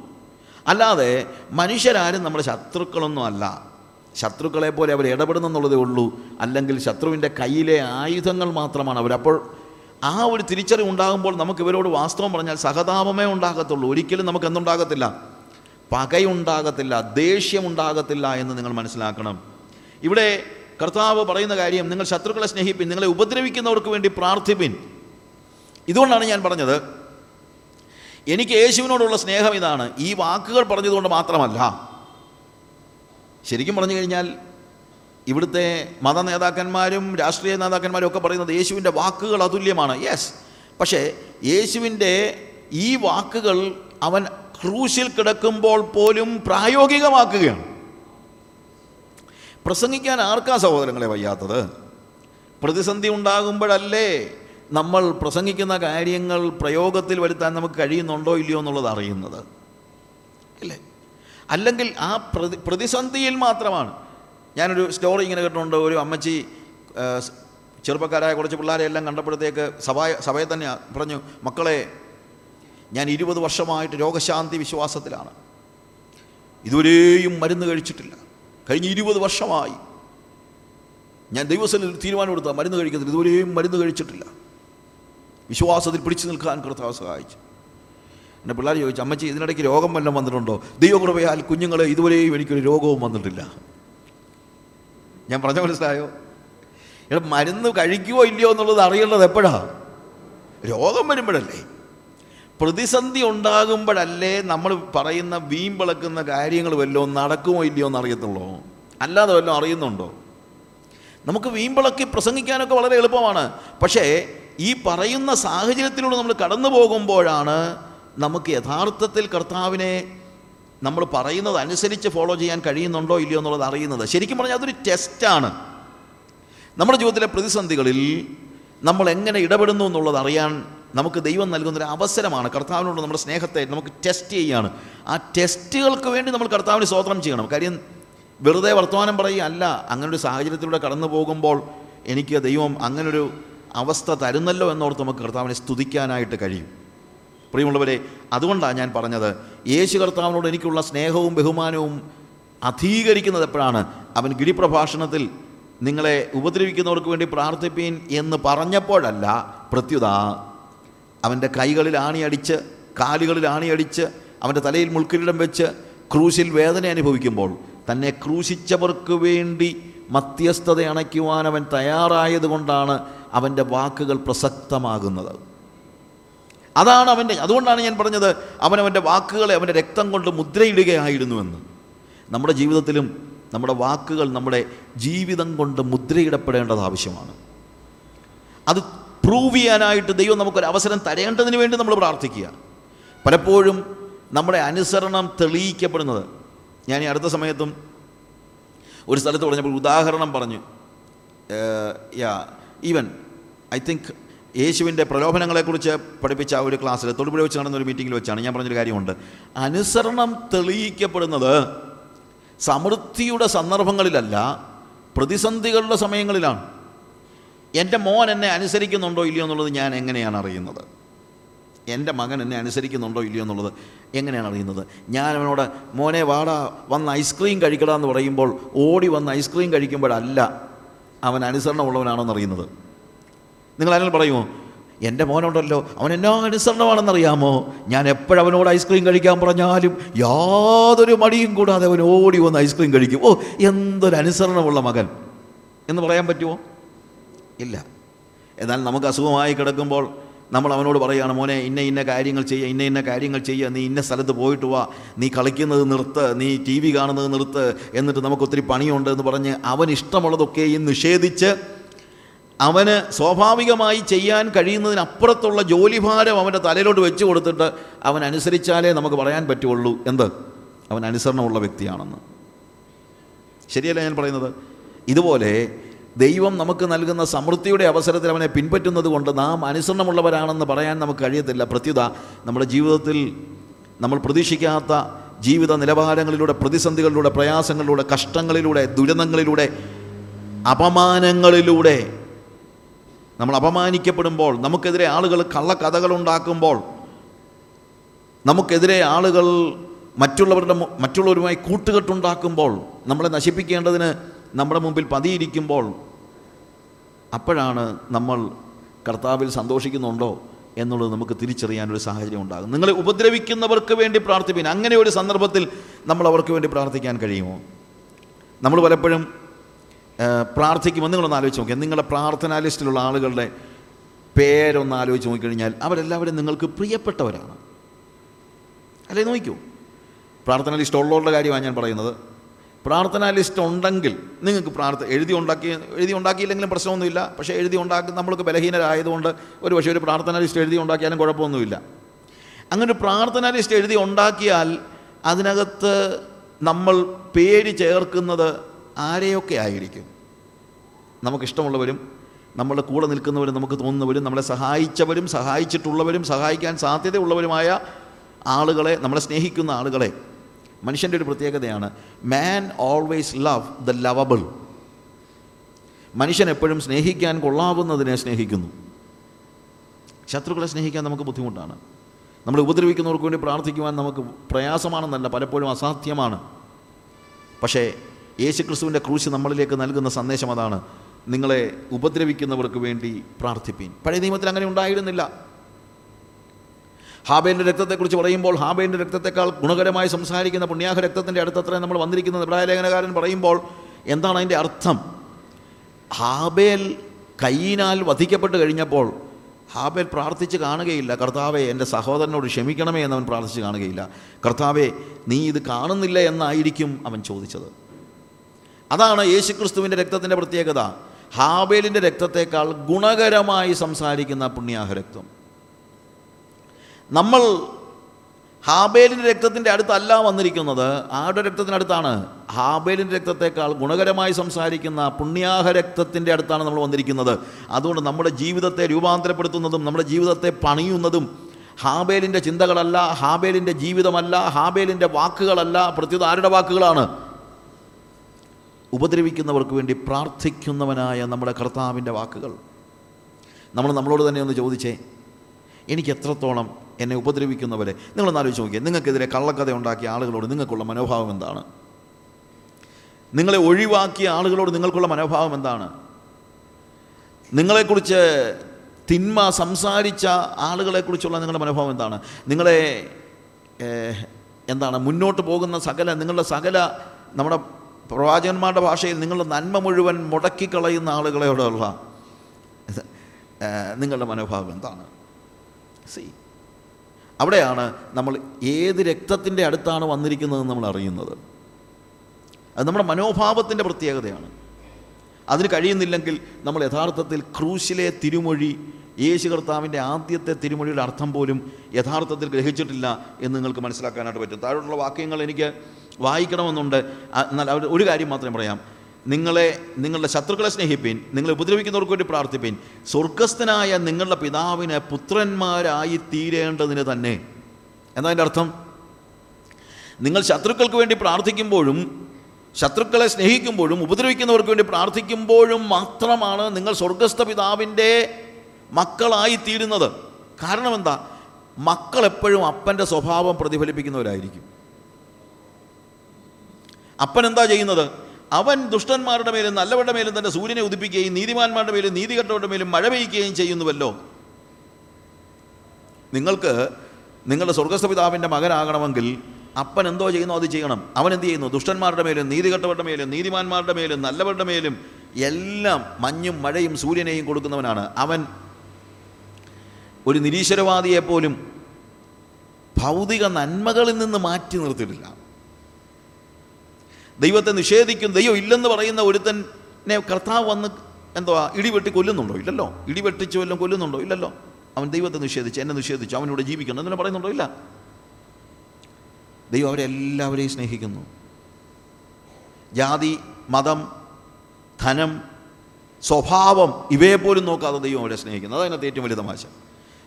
അല്ലാതെ മനുഷ്യരാരും നമ്മുടെ ശത്രുക്കളൊന്നും അല്ല. ശത്രുക്കളെ പോലെ അവർ ഇടപെടുന്നെന്നുള്ളതേ ഉള്ളൂ. അല്ലെങ്കിൽ ശത്രുവിന്റെ കയ്യിലെ ആയുധങ്ങൾ മാത്രമാണ് അവരപ്പോൾ ആ ഒരു തിരിച്ചറിവ് ഉണ്ടാകുമ്പോൾ നമുക്ക് ഇവരോട് വാസ്തവം പറഞ്ഞാൽ സഹതാപമേ ഉണ്ടാകത്തുള്ളൂ. ഒരിക്കലും നമുക്ക് എന്തുണ്ടാകത്തില്ല. പകയുണ്ടാകത്തില്ല ദേഷ്യമുണ്ടാകത്തില്ല എന്ന് നിങ്ങൾ മനസ്സിലാക്കണം. ഇവിടെ കർത്താവ് പറയുന്ന കാര്യം നിങ്ങൾ ശത്രുക്കളെ സ്നേഹിപ്പിൻ നിങ്ങളെ ഉപദ്രവിക്കുന്നവർക്ക് വേണ്ടി പ്രാർത്ഥിപ്പിൻ. ഇതുകൊണ്ടാണ് ഞാൻ പറഞ്ഞത് എനിക്ക് യേശുവിനോടുള്ള സ്നേഹം ഇതാണ്. ഈ വാക്കുകൾ പറഞ്ഞതുകൊണ്ട് മാത്രമല്ല ശരിക്കും പറഞ്ഞു കഴിഞ്ഞാൽ ഇവിടുത്തെ മത നേതാക്കന്മാരും രാഷ്ട്രീയ നേതാക്കന്മാരും ഒക്കെ പറയുന്നത് യേശുവിന്റെ വാക്കുകൾ അതുല്യമാണ്. യെസ് പക്ഷേ യേശുവിന്റെ ഈ വാക്കുകൾ അവൻ ക്രൂശിൽ കിടക്കുമ്പോൾ പോലും പ്രായോഗികമാക്കുകയാണ്. പ്രസംഗിക്കാൻ ആർക്കാ സഹോദരങ്ങളെ വയ്യാത്തത്? പ്രതിസന്ധി ഉണ്ടാകുമ്പോഴല്ലേ നമ്മൾ പ്രസംഗിക്കുന്ന കാര്യങ്ങൾ പ്രയോഗത്തിൽ വരുത്താൻ നമുക്ക് കഴിയുന്നുണ്ടോ ഇല്ലയോ എന്നുള്ളത് അറിയുന്നത്. അല്ലേ അല്ലെങ്കിൽ ആ പ്രതി പ്രതിസന്ധിയിൽ മാത്രമാണ്. ഞാനൊരു സ്റ്റോറി ഇങ്ങനെ കേട്ടിട്ടുണ്ട്. ഒരു അമ്മച്ചി ചെറുപ്പക്കാരായ കുറച്ച് പിള്ളേരെ എല്ലാം കണ്ടപ്പോഴത്തേക്ക് സഭ സഭയെ തന്നെ പറഞ്ഞു മക്കളെ ഞാൻ ഇരുപത് വർഷമായിട്ട് രോഗശാന്തി വിശ്വാസത്തിലാണ്. ഇതുവരെയും മരുന്ന് കഴിച്ചിട്ടില്ല. കഴിഞ്ഞ ഇരുപത് വർഷമായി. ഞാൻ ദൈവസ്ഥലിൽ തീരുമാനം എടുത്ത മരുന്ന് കഴിക്കത്തില്ല. ഇതുവരെയും മരുന്ന് കഴിച്ചിട്ടില്ല. വിശ്വാസത്തിൽ പിടിച്ചു നിൽക്കാൻ കർത്താവ് സഹായിച്ചു. എന്റെ പിള്ളേർ ചോദിച്ചു അമ്മച്ചി ഇതിനിടയ്ക്ക് രോഗം വല്ലതും വന്നിട്ടുണ്ടോ? ദൈവകൃപയാൽ കുഞ്ഞുങ്ങളെ ഇതുവരെയും എനിക്കൊരു രോഗവും വന്നിട്ടില്ല. ഞാൻ പറഞ്ഞ മനസ്സിലായോ? ഇവിടെ മരുന്ന് കഴിക്കുമോ ഇല്ലയോ എന്നുള്ളത് അറിയേണ്ടത് എപ്പോഴാണ് രോഗം വരുമ്പോഴല്ലേ. പ്രതിസന്ധി ഉണ്ടാകുമ്പോഴല്ലേ നമ്മൾ പറയുന്ന വീമ്പിളക്കുന്ന കാര്യങ്ങൾ വല്ലതും നടക്കുമോ ഇല്ലയോ എന്ന് അറിയത്തുള്ളൂ അല്ലാതെ വല്ലതും അറിയുന്നുണ്ടോ? നമുക്ക് വീമ്പിളക്കി പ്രസംഗിക്കാനൊക്കെ വളരെ എളുപ്പമാണ്. പക്ഷേ ഈ പറയുന്ന സാഹചര്യത്തിലൂടെ നമ്മൾ കടന്നു പോകുമ്പോഴാണ് നമുക്ക് യഥാർത്ഥത്തിൽ കർത്താവിനെ നമ്മൾ പറയുന്നത് അനുസരിച്ച് ഫോളോ ചെയ്യാൻ കഴിയുന്നുണ്ടോ ഇല്ലയോ എന്നുള്ളത് അറിയുന്നത്. ശരിക്കും പറഞ്ഞാൽ അതൊരു ടെസ്റ്റാണ് നമ്മുടെ ജീവിതത്തിലെ പ്രതിസന്ധികളിൽ നമ്മൾ എങ്ങനെ ഇടപെടുന്നു എന്നുള്ളത് അറിയാൻ നമുക്ക് ദൈവം നൽകുന്നൊരു അവസരമാണ്. കർത്താവിനോട് നമ്മുടെ സ്നേഹത്തെ നമുക്ക് ടെസ്റ്റ് ചെയ്യുകയാണ് ആ ടെസ്റ്റുകൾക്ക് വേണ്ടി നമ്മൾ കർത്താവിന് സ്വോത്രം ചെയ്യണം. കാര്യം വെറുതെ വർത്തമാനം പറയുക അല്ല. അങ്ങനൊരു സാഹചര്യത്തിലൂടെ കടന്നു പോകുമ്പോൾ എനിക്ക് ദൈവം അങ്ങനൊരു അവസ്ഥ തരുന്നല്ലോ എന്നോർത്ത് നമുക്ക് കർത്താവിനെ സ്തുതിക്കാനായിട്ട് കഴിയും. പ്രിയമുള്ളവരെ അതുകൊണ്ടാണ് ഞാൻ പറഞ്ഞത്. യേശു കർത്താവിനോട് എനിക്കുള്ള സ്നേഹവും ബഹുമാനവും അധീകരിക്കുന്നത് എപ്പോഴാണ്? അവൻ ഗിരിപ്രഭാഷണത്തിൽ നിങ്ങളെ ഉപദ്രവിക്കുന്നവർക്ക് വേണ്ടി പ്രാർത്ഥിപ്പീൻ എന്ന് പറഞ്ഞപ്പോഴല്ല പ്രത്യുത അവന്റെ കൈകളിൽ ആണിയടിച്ച് കാലുകളിൽ ആണിയടിച്ച് അവന്റെ തലയിൽ മുൾക്കിരീടം വെച്ച് ക്രൂശിൽ വേദന അനുഭവിക്കുമ്പോൾ തന്നെ ക്രൂശിച്ചവർക്ക് വേണ്ടി മധ്യസ്ഥത അണയ്ക്കുവാൻ അവൻ തയ്യാറായതുകൊണ്ടാണ് അവന്റെ വാക്കുകൾ പ്രസക്തമാകുന്നത്. അതാണ് അവന്റെ അതുകൊണ്ടാണ് ഞാൻ പറഞ്ഞത് അവൻ അവന്റെ വാക്കുകളെ അവന്റെ രക്തം കൊണ്ട് മുദ്രയിടുകയായിരുന്നുവെന്ന്. നമ്മുടെ ജീവിതത്തിലും നമ്മുടെ വാക്കുകൾ നമ്മുടെ ജീവിതം കൊണ്ട് മുദ്രയിടപ്പെടേണ്ടത് ആവശ്യമാണ്. അത് പ്രൂവ് ചെയ്യാനായിട്ട് ദൈവം നമുക്കൊരു അവസരം തരേണ്ടതിന് വേണ്ടി നമ്മൾ പ്രാർത്ഥിക്കുക. പലപ്പോഴും നമ്മുടെ അനുസരണം തെളിയിക്കപ്പെടുന്നത്. ഞാൻ ഈ അടുത്ത സമയത്തും ഒരു സ്ഥലത്ത് പറഞ്ഞപ്പോൾ ഉദാഹരണം പറഞ്ഞു. യാ ഈവൻ ഐ തിങ്ക് യേശുവിന്റെ പ്രലോഭനങ്ങളെക്കുറിച്ച് പഠിപ്പിച്ച ആ ഒരു ക്ലാസ്സിൽ തൊടുപുഴ വെച്ച് നടന്ന ഒരു മീറ്റിങ്ങിൽ വെച്ചാണ് ഞാൻ പറഞ്ഞൊരു കാര്യമുണ്ട്. അനുസരണം തെളിയിക്കപ്പെടുന്നത് സമൃദ്ധിയുടെ സന്ദർഭങ്ങളിലല്ല പ്രതിസന്ധികളുടെ സമയങ്ങളിലാണ്. എന്റെ മോൻ എന്നെ അനുസരിക്കുന്നുണ്ടോ ഇല്ലയോ എന്നുള്ളത് ഞാൻ എങ്ങനെയാണ് അറിയുന്നത്? എന്റെ മകൻ എന്നെ അനുസരിക്കുന്നുണ്ടോ ഇല്ലയോ എന്നുള്ളത് എങ്ങനെയാണ് അറിയുന്നത്? ഞാൻ അവനോട് മോനെ വാടാ വന്ന് ഐസ്ക്രീം കഴിക്കടാ എന്ന് പറയുമ്പോൾ ഓടി വന്ന് ഐസ്ക്രീം കഴിക്കുമ്പോഴല്ല അവൻ അനുസരണമുള്ളവനാണെന്ന് അറിയുന്നത്. നിങ്ങൾ ആരെങ്കിലും പറയുമോ എന്റെ മോനുണ്ടല്ലോ അവൻ എന്നാ അനുസരണമാണെന്നറിയാമോ? ഞാൻ എപ്പോഴവനോട് ഐസ്ക്രീം കഴിക്കാൻ പറഞ്ഞാലും യാതൊരു മടിയും കൂടാതെ അവൻ ഓടി വന്ന് ഐസ്ക്രീം കഴിക്കും. ഓ എന്തൊരു അനുസരണമുള്ള മകൻ. എന്ന് പറയാൻ പറ്റുമോ? ഇല്ല. എന്നാൽ നമുക്ക് അസുഖമായി കിടക്കുമ്പോൾ നമ്മൾ അവനോട് പറയുകയാണ് മോനെ ഇന്ന ഇന്ന കാര്യങ്ങൾ ചെയ്യുക ഇന്ന ഇന്ന കാര്യങ്ങൾ ചെയ്യുക നീ ഇന്ന സ്ഥലത്ത് പോയിട്ട് വാ നീ കളിക്കുന്നത് നിർത്ത് നീ ടി വി കാണുന്നത് നിർത്ത് എന്നിട്ട് നമുക്ക് ഒത്തിരി പണിയുണ്ട് എന്ന് പറഞ്ഞ് അവൻ ഇഷ്ടമുള്ളതൊക്കെയും നിഷേധിച്ച് അവന് സ്വാഭാവികമായി ചെയ്യാൻ കഴിയുന്നതിനപ്പുറത്തുള്ള ജോലിഭാരം അവന്റെ തലയിലോട്ട് വെച്ച് കൊടുത്തിട്ട് അവൻ അനുസരിച്ചാലേ നമുക്ക് പറയാൻ പറ്റുള്ളൂ. എന്ത്? അവൻ അനുസരണമുള്ള വ്യക്തിയാണെന്ന്. ശരിയല്ല ഞാൻ പറയുന്നത്? ഇതുപോലെ ദൈവം നമുക്ക് നൽകുന്ന സമൃദ്ധിയുടെ അവസരത്തിൽ അവനെ പിൻപറ്റുന്നത് കൊണ്ട് നാം അനുസരണമുള്ളവരാണെന്ന് പറയാൻ നമുക്ക് കഴിയത്തില്ല. പ്രത്യുത നമ്മുടെ ജീവിതത്തിൽ നമ്മൾ പ്രതീക്ഷിക്കാത്ത ജീവിത നിലവാരങ്ങളിലൂടെ പ്രതിസന്ധികളിലൂടെ പ്രയാസങ്ങളിലൂടെ കഷ്ടങ്ങളിലൂടെ ദുരിതങ്ങളിലൂടെ അപമാനങ്ങളിലൂടെ നമ്മൾ അപമാനിക്കപ്പെടുമ്പോൾ നമുക്കെതിരെ ആളുകൾ കള്ളക്കഥകൾ ഉണ്ടാക്കുമ്പോൾ നമുക്കെതിരെ ആളുകൾ മറ്റുള്ളവരുടെ മറ്റുള്ളവരുമായി കൂട്ടുകെട്ടുണ്ടാക്കുമ്പോൾ നമ്മളെ നശിപ്പിക്കേണ്ടതിന് നമ്മുടെ മുമ്പിൽ പതിയിരിക്കുമ്പോൾ അപ്പോഴാണ് നമ്മൾ കർത്താവിൽ സന്തോഷിക്കുന്നുണ്ടോ എന്നുള്ളത് നമുക്ക് തിരിച്ചറിയാനൊരു സാഹചര്യം ഉണ്ടാകും. നിങ്ങളെ ഉപദ്രവിക്കുന്നവർക്ക് വേണ്ടി പ്രാർത്ഥിപ്പിൻ. അങ്ങനെ ഒരു സന്ദർഭത്തിൽ നമ്മൾ അവർക്ക് വേണ്ടി പ്രാർത്ഥിക്കാൻ കഴിയുമോ? നമ്മൾ പലപ്പോഴും പ്രാർത്ഥിക്കുമ്പോൾ നിങ്ങളൊന്ന് ആലോചിച്ച് നോക്കിയാൽ നിങ്ങളുടെ പ്രാർത്ഥനാ ലിസ്റ്റിലുള്ള ആളുകളുടെ പേരൊന്ന് ആലോചിച്ച് നോക്കിക്കഴിഞ്ഞാൽ അവരെല്ലാവരും നിങ്ങൾക്ക് പ്രിയപ്പെട്ടവരാണ്. അല്ലേ നോക്കൂ പ്രാർത്ഥന ലിസ്റ്റ് ഉള്ളവരുടെ കാര്യമാണ് ഞാൻ പറയുന്നത്. പ്രാർത്ഥനാ ലിസ്റ്റ് ഉണ്ടെങ്കിൽ നിങ്ങൾക്ക് പ്രാർത്ഥന എഴുതി ഉണ്ടാക്കി എഴുതി ഉണ്ടാക്കിയില്ലെങ്കിലും പ്രശ്നമൊന്നുമില്ല. പക്ഷേ എഴുതി ഉണ്ടാക്കി നമ്മൾക്ക് ബലഹീനരായതുകൊണ്ട് ഒരു പക്ഷേ ഒരു പ്രാർത്ഥനാ ലിസ്റ്റ് എഴുതി ഉണ്ടാക്കിയാലും കുഴപ്പമൊന്നുമില്ല. അങ്ങനെ ഒരു പ്രാർത്ഥനാ ലിസ്റ്റ് എഴുതി ഉണ്ടാക്കിയാൽ അതിനകത്ത് നമ്മൾ പേര് ചേർക്കുന്നത് ആരെയൊക്കെ ആയിരിക്കും? നമുക്കിഷ്ടമുള്ളവരും നമ്മളുടെ കൂടെ നിൽക്കുന്നവരും നമുക്ക് തോന്നുന്നവരും നമ്മളെ സഹായിച്ചവരും സഹായിച്ചിട്ടുള്ളവരും സഹായിക്കാൻ സാധ്യതയുള്ളവരുമായ ആളുകളെ നമ്മളെ സ്നേഹിക്കുന്ന ആളുകളെ മനുഷ്യന്റെ ഒരു പ്രത്യേകതയാണ്. Man always love the lovable മനുഷ്യൻ എപ്പോഴും സ്നേഹിക്കാൻ കൊള്ളാവുന്നതിനെ സ്നേഹിക്കുന്നു. ശത്രുക്കളെ സ്നേഹിക്കാൻ നമുക്ക് ബുദ്ധിമുട്ടാണ്. നമ്മൾ ഉപദ്രവിക്കുന്നവർക്ക് വേണ്ടി പ്രാർത്ഥിക്കുവാൻ നമുക്ക് പ്രയാസമാണെന്നല്ല പലപ്പോഴും അസാധ്യമാണ്. പക്ഷേ യേശുക്രിസ്തുവിന്റെ ക്രൂശ് നമ്മളിലേക്ക് നൽകുന്ന സന്ദേശം അതാണ്. നിങ്ങളെ ഉപദ്രവിക്കുന്നവർക്ക് വേണ്ടി പ്രാർത്ഥിപ്പീൻ. പഴയ നിയമത്തിൽ അങ്ങനെ ഉണ്ടായിരുന്നില്ല. ഹാബേലിന്റെ രക്തത്തെക്കുറിച്ച് പറയുമ്പോൾ ഹാബേലിന്റെ രക്തത്തെക്കാൾ ഗുണകരമായി സംസാരിക്കുന്ന പുണ്യാഹ രക്തത്തിന്റെ അടുത്തത്രയും നമ്മൾ വന്നിരിക്കുന്നത്. ഇബ്രാഹിം ലേഖനകാരൻ പറയുമ്പോൾ എന്താണ് അതിന്റെ അർത്ഥം? ഹാബേൽ കൈയിനാൽ വധിക്കപ്പെട്ട് കഴിഞ്ഞപ്പോൾ ഹാബേൽ പ്രാർത്ഥിച്ച് കാണുകയില്ല. കർത്താവെ എന്റെ സഹോദരനോട് ക്ഷമിക്കണമേ എന്നവൻ പ്രാർത്ഥിച്ച് കാണുകയില്ല. കർത്താവെ നീ ഇത് കാണുന്നില്ല എന്നായിരിക്കും അവൻ ചോദിച്ചത്. അതാണ് യേശുക്രിസ്തുവിന്റെ രക്തത്തിന്റെ പ്രത്യേകത. ഹാബേലിന്റെ രക്തത്തെക്കാൾ ഗുണകരമായി സംസാരിക്കുന്ന പുണ്യാഹ രക്തം. നമ്മൾ ഹാബേലിന്റെ രക്തത്തിന്റെ അടുത്തല്ല വന്നിരിക്കുന്നത്. ആരുടെ രക്തത്തിനടുത്താണ് ഹാബേലിന്റെ രക്തത്തെക്കാൾ ഗുണകരമായി സംസാരിക്കുന്ന പുണ്യാഹ രക്തത്തിന്റെ അടുത്താണ് നമ്മൾ വന്നിരിക്കുന്നത്. അതുകൊണ്ട് നമ്മുടെ ജീവിതത്തെ രൂപാന്തരപ്പെടുത്തുന്നതും നമ്മുടെ ജീവിതത്തെ പണിയുന്നതും ഹാബേലിന്റെ ചിന്തകളല്ല ഹാബേലിന്റെ ജീവിതമല്ല ഹാബേലിന്റെ വാക്കുകളല്ല പ്രത്യേകത ആരുടെ വാക്കുകളാണ്. ഉപദ്രവിക്കുന്നവർക്ക് വേണ്ടി പ്രാർത്ഥിക്കുന്നവനായ നമ്മുടെ കർത്താവിന്റെ വാക്കുകൾ. നമ്മൾ നമ്മളോട് തന്നെ ഒന്ന് ചോദിച്ചേ എനിക്ക് എത്രത്തോളം എന്നെ ഉപദ്രവിക്കുന്നവരെ. നിങ്ങളൊന്ന് ആലോചിച്ച് നോക്കിയേ. നിങ്ങൾക്കെതിരെ കള്ളക്കഥ ഉണ്ടാക്കിയ ആളുകളോട് നിങ്ങൾക്കുള്ള മനോഭാവം എന്താണ്? നിങ്ങളെ ഒഴിവാക്കിയ ആളുകളോട് നിങ്ങൾക്കുള്ള മനോഭാവം എന്താണ്? നിങ്ങളെക്കുറിച്ച് തിന്മ സംസാരിച്ച ആളുകളെക്കുറിച്ചുള്ള നിങ്ങളുടെ മനോഭാവം എന്താണ്? നിങ്ങളെ എന്താണ് മുന്നോട്ട് പോകുന്ന സകല നിങ്ങളുടെ സകല നമ്മുടെ പ്രവാചകന്മാരുടെ ഭാഷയിൽ നിങ്ങളുടെ നന്മ മുഴുവൻ മുടക്കിക്കളയുന്ന ഏഹ്, നിങ്ങളുടെ മനോഭാവം എന്താണ്? സി അവിടെയാണ് നമ്മൾ ഏത് രക്തത്തിന്റെ അടുത്താണ് വന്നിരിക്കുന്നതെന്ന് നമ്മൾ അറിയുന്നത്. അത് നമ്മുടെ മനോഭാവത്തിന്റെ പ്രത്യേകതയാണ്. അതിന് കഴിയുന്നില്ലെങ്കിൽ നമ്മൾ യഥാർത്ഥത്തിൽ ക്രൂശിലെ തിരുമൊഴി യേശു കർത്താവിന്റെ ആദ്യത്തെ തിരുമൊഴിയുടെ അർത്ഥം പോലും യഥാർത്ഥത്തിൽ ഗ്രഹിച്ചിട്ടില്ല എന്ന് നിങ്ങൾക്ക് മനസ്സിലാക്കാനായിട്ട് പറ്റും. താഴോട്ടുള്ള വാക്യങ്ങൾ എനിക്ക് വായിക്കണമെന്നുണ്ട്. എന്നാൽ ഒരു കാര്യം മാത്രമേ പറയാം. നിങ്ങളെ നിങ്ങളുടെ ശത്രുക്കളെ സ്നേഹിപ്പീൻ നിങ്ങളെ ഉപദ്രവിക്കുന്നവർക്ക് വേണ്ടി പ്രാർത്ഥിപ്പീൻ. സ്വർഗസ്ഥനായ നിങ്ങളുടെ പിതാവിന് പുത്രന്മാരായി തീരേണ്ടതിന് തന്നെ. എന്നതിന്റെ അർത്ഥം? നിങ്ങൾ ശത്രുക്കൾക്ക് വേണ്ടി പ്രാർത്ഥിക്കുമ്പോഴും ശത്രുക്കളെ സ്നേഹിക്കുമ്പോഴും ഉപദ്രവിക്കുന്നവർക്ക് വേണ്ടി പ്രാർത്ഥിക്കുമ്പോഴും മാത്രമാണ് നിങ്ങൾ സ്വർഗസ്ഥ പിതാവിന്റെ മക്കളായി തീരുന്നത്. കാരണം എന്താ? മക്കൾ എപ്പോഴും അപ്പന്റെ സ്വഭാവം പ്രതിഫലിപ്പിക്കുന്നവരായിരിക്കും. അപ്പൻ എന്താ ചെയ്യുന്നത്? അവൻ ദുഷ്ടന്മാരുടെ മേലും നല്ലവരുടെ മേലും തന്നെ സൂര്യനെ ഉദിപ്പിക്കുകയും നീതിമാന്മാരുടെ മേലും നീതികെട്ടവരുടെ മേലും മഴ പെയ്യുകയും ചെയ്യുന്നുവല്ലോ. നിങ്ങൾക്ക് നിങ്ങളുടെ സ്വർഗസ്ഥ പിതാവിന്റെ മകനാകണമെങ്കിൽ അപ്പൻ എന്തോ ചെയ്യുന്നോ? അത് ചെയ്യണം. അവൻ എന്ത് ചെയ്യുന്നു? ദുഷ്ടന്മാരുടെ മേലും നീതികെട്ടവരുടെ മേലും നീതിമാന്മാരുടെ മേലും നല്ലവരുടെ മേലും എല്ലാം മഞ്ഞും മഴയും സൂര്യനെയും കൊടുക്കുന്നവനാണ്. അവൻ ഒരു നിരീശ്വരവാദിയെപ്പോലും ഭൗതിക നന്മകളിൽ നിന്ന് മാറ്റി നിർത്തിയിട്ടില്ല. ദൈവത്തെ നിഷേധിക്കും ദൈവം ഇല്ലെന്ന് പറയുന്ന ഒരുത്തനെ കർത്താവ് വന്ന് എന്തുവാ ഇടിവെട്ടി കൊല്ലുന്നുണ്ടോ? ഇല്ലല്ലോ. ഇടിവെട്ടിച്ച് വല്ലതും കൊല്ലുന്നുണ്ടോ? ഇല്ലല്ലോ. അവൻ ദൈവത്തെ നിഷേധിച്ചു എന്നെ നിഷേധിച്ചു അവനിവിടെ ജീവിക്കണം എന്നെ പറയുന്നുണ്ടോ? ഇല്ല. ദൈവം അവരെ എല്ലാവരെയും സ്നേഹിക്കുന്നു. ജാതി മതം ധനം സ്വഭാവം ഇവയെ പോലും നോക്കാതെ ദൈവം അവരെ സ്നേഹിക്കുന്നു. അതതിനകത്ത് ഏറ്റവും വലിയ തമാശ.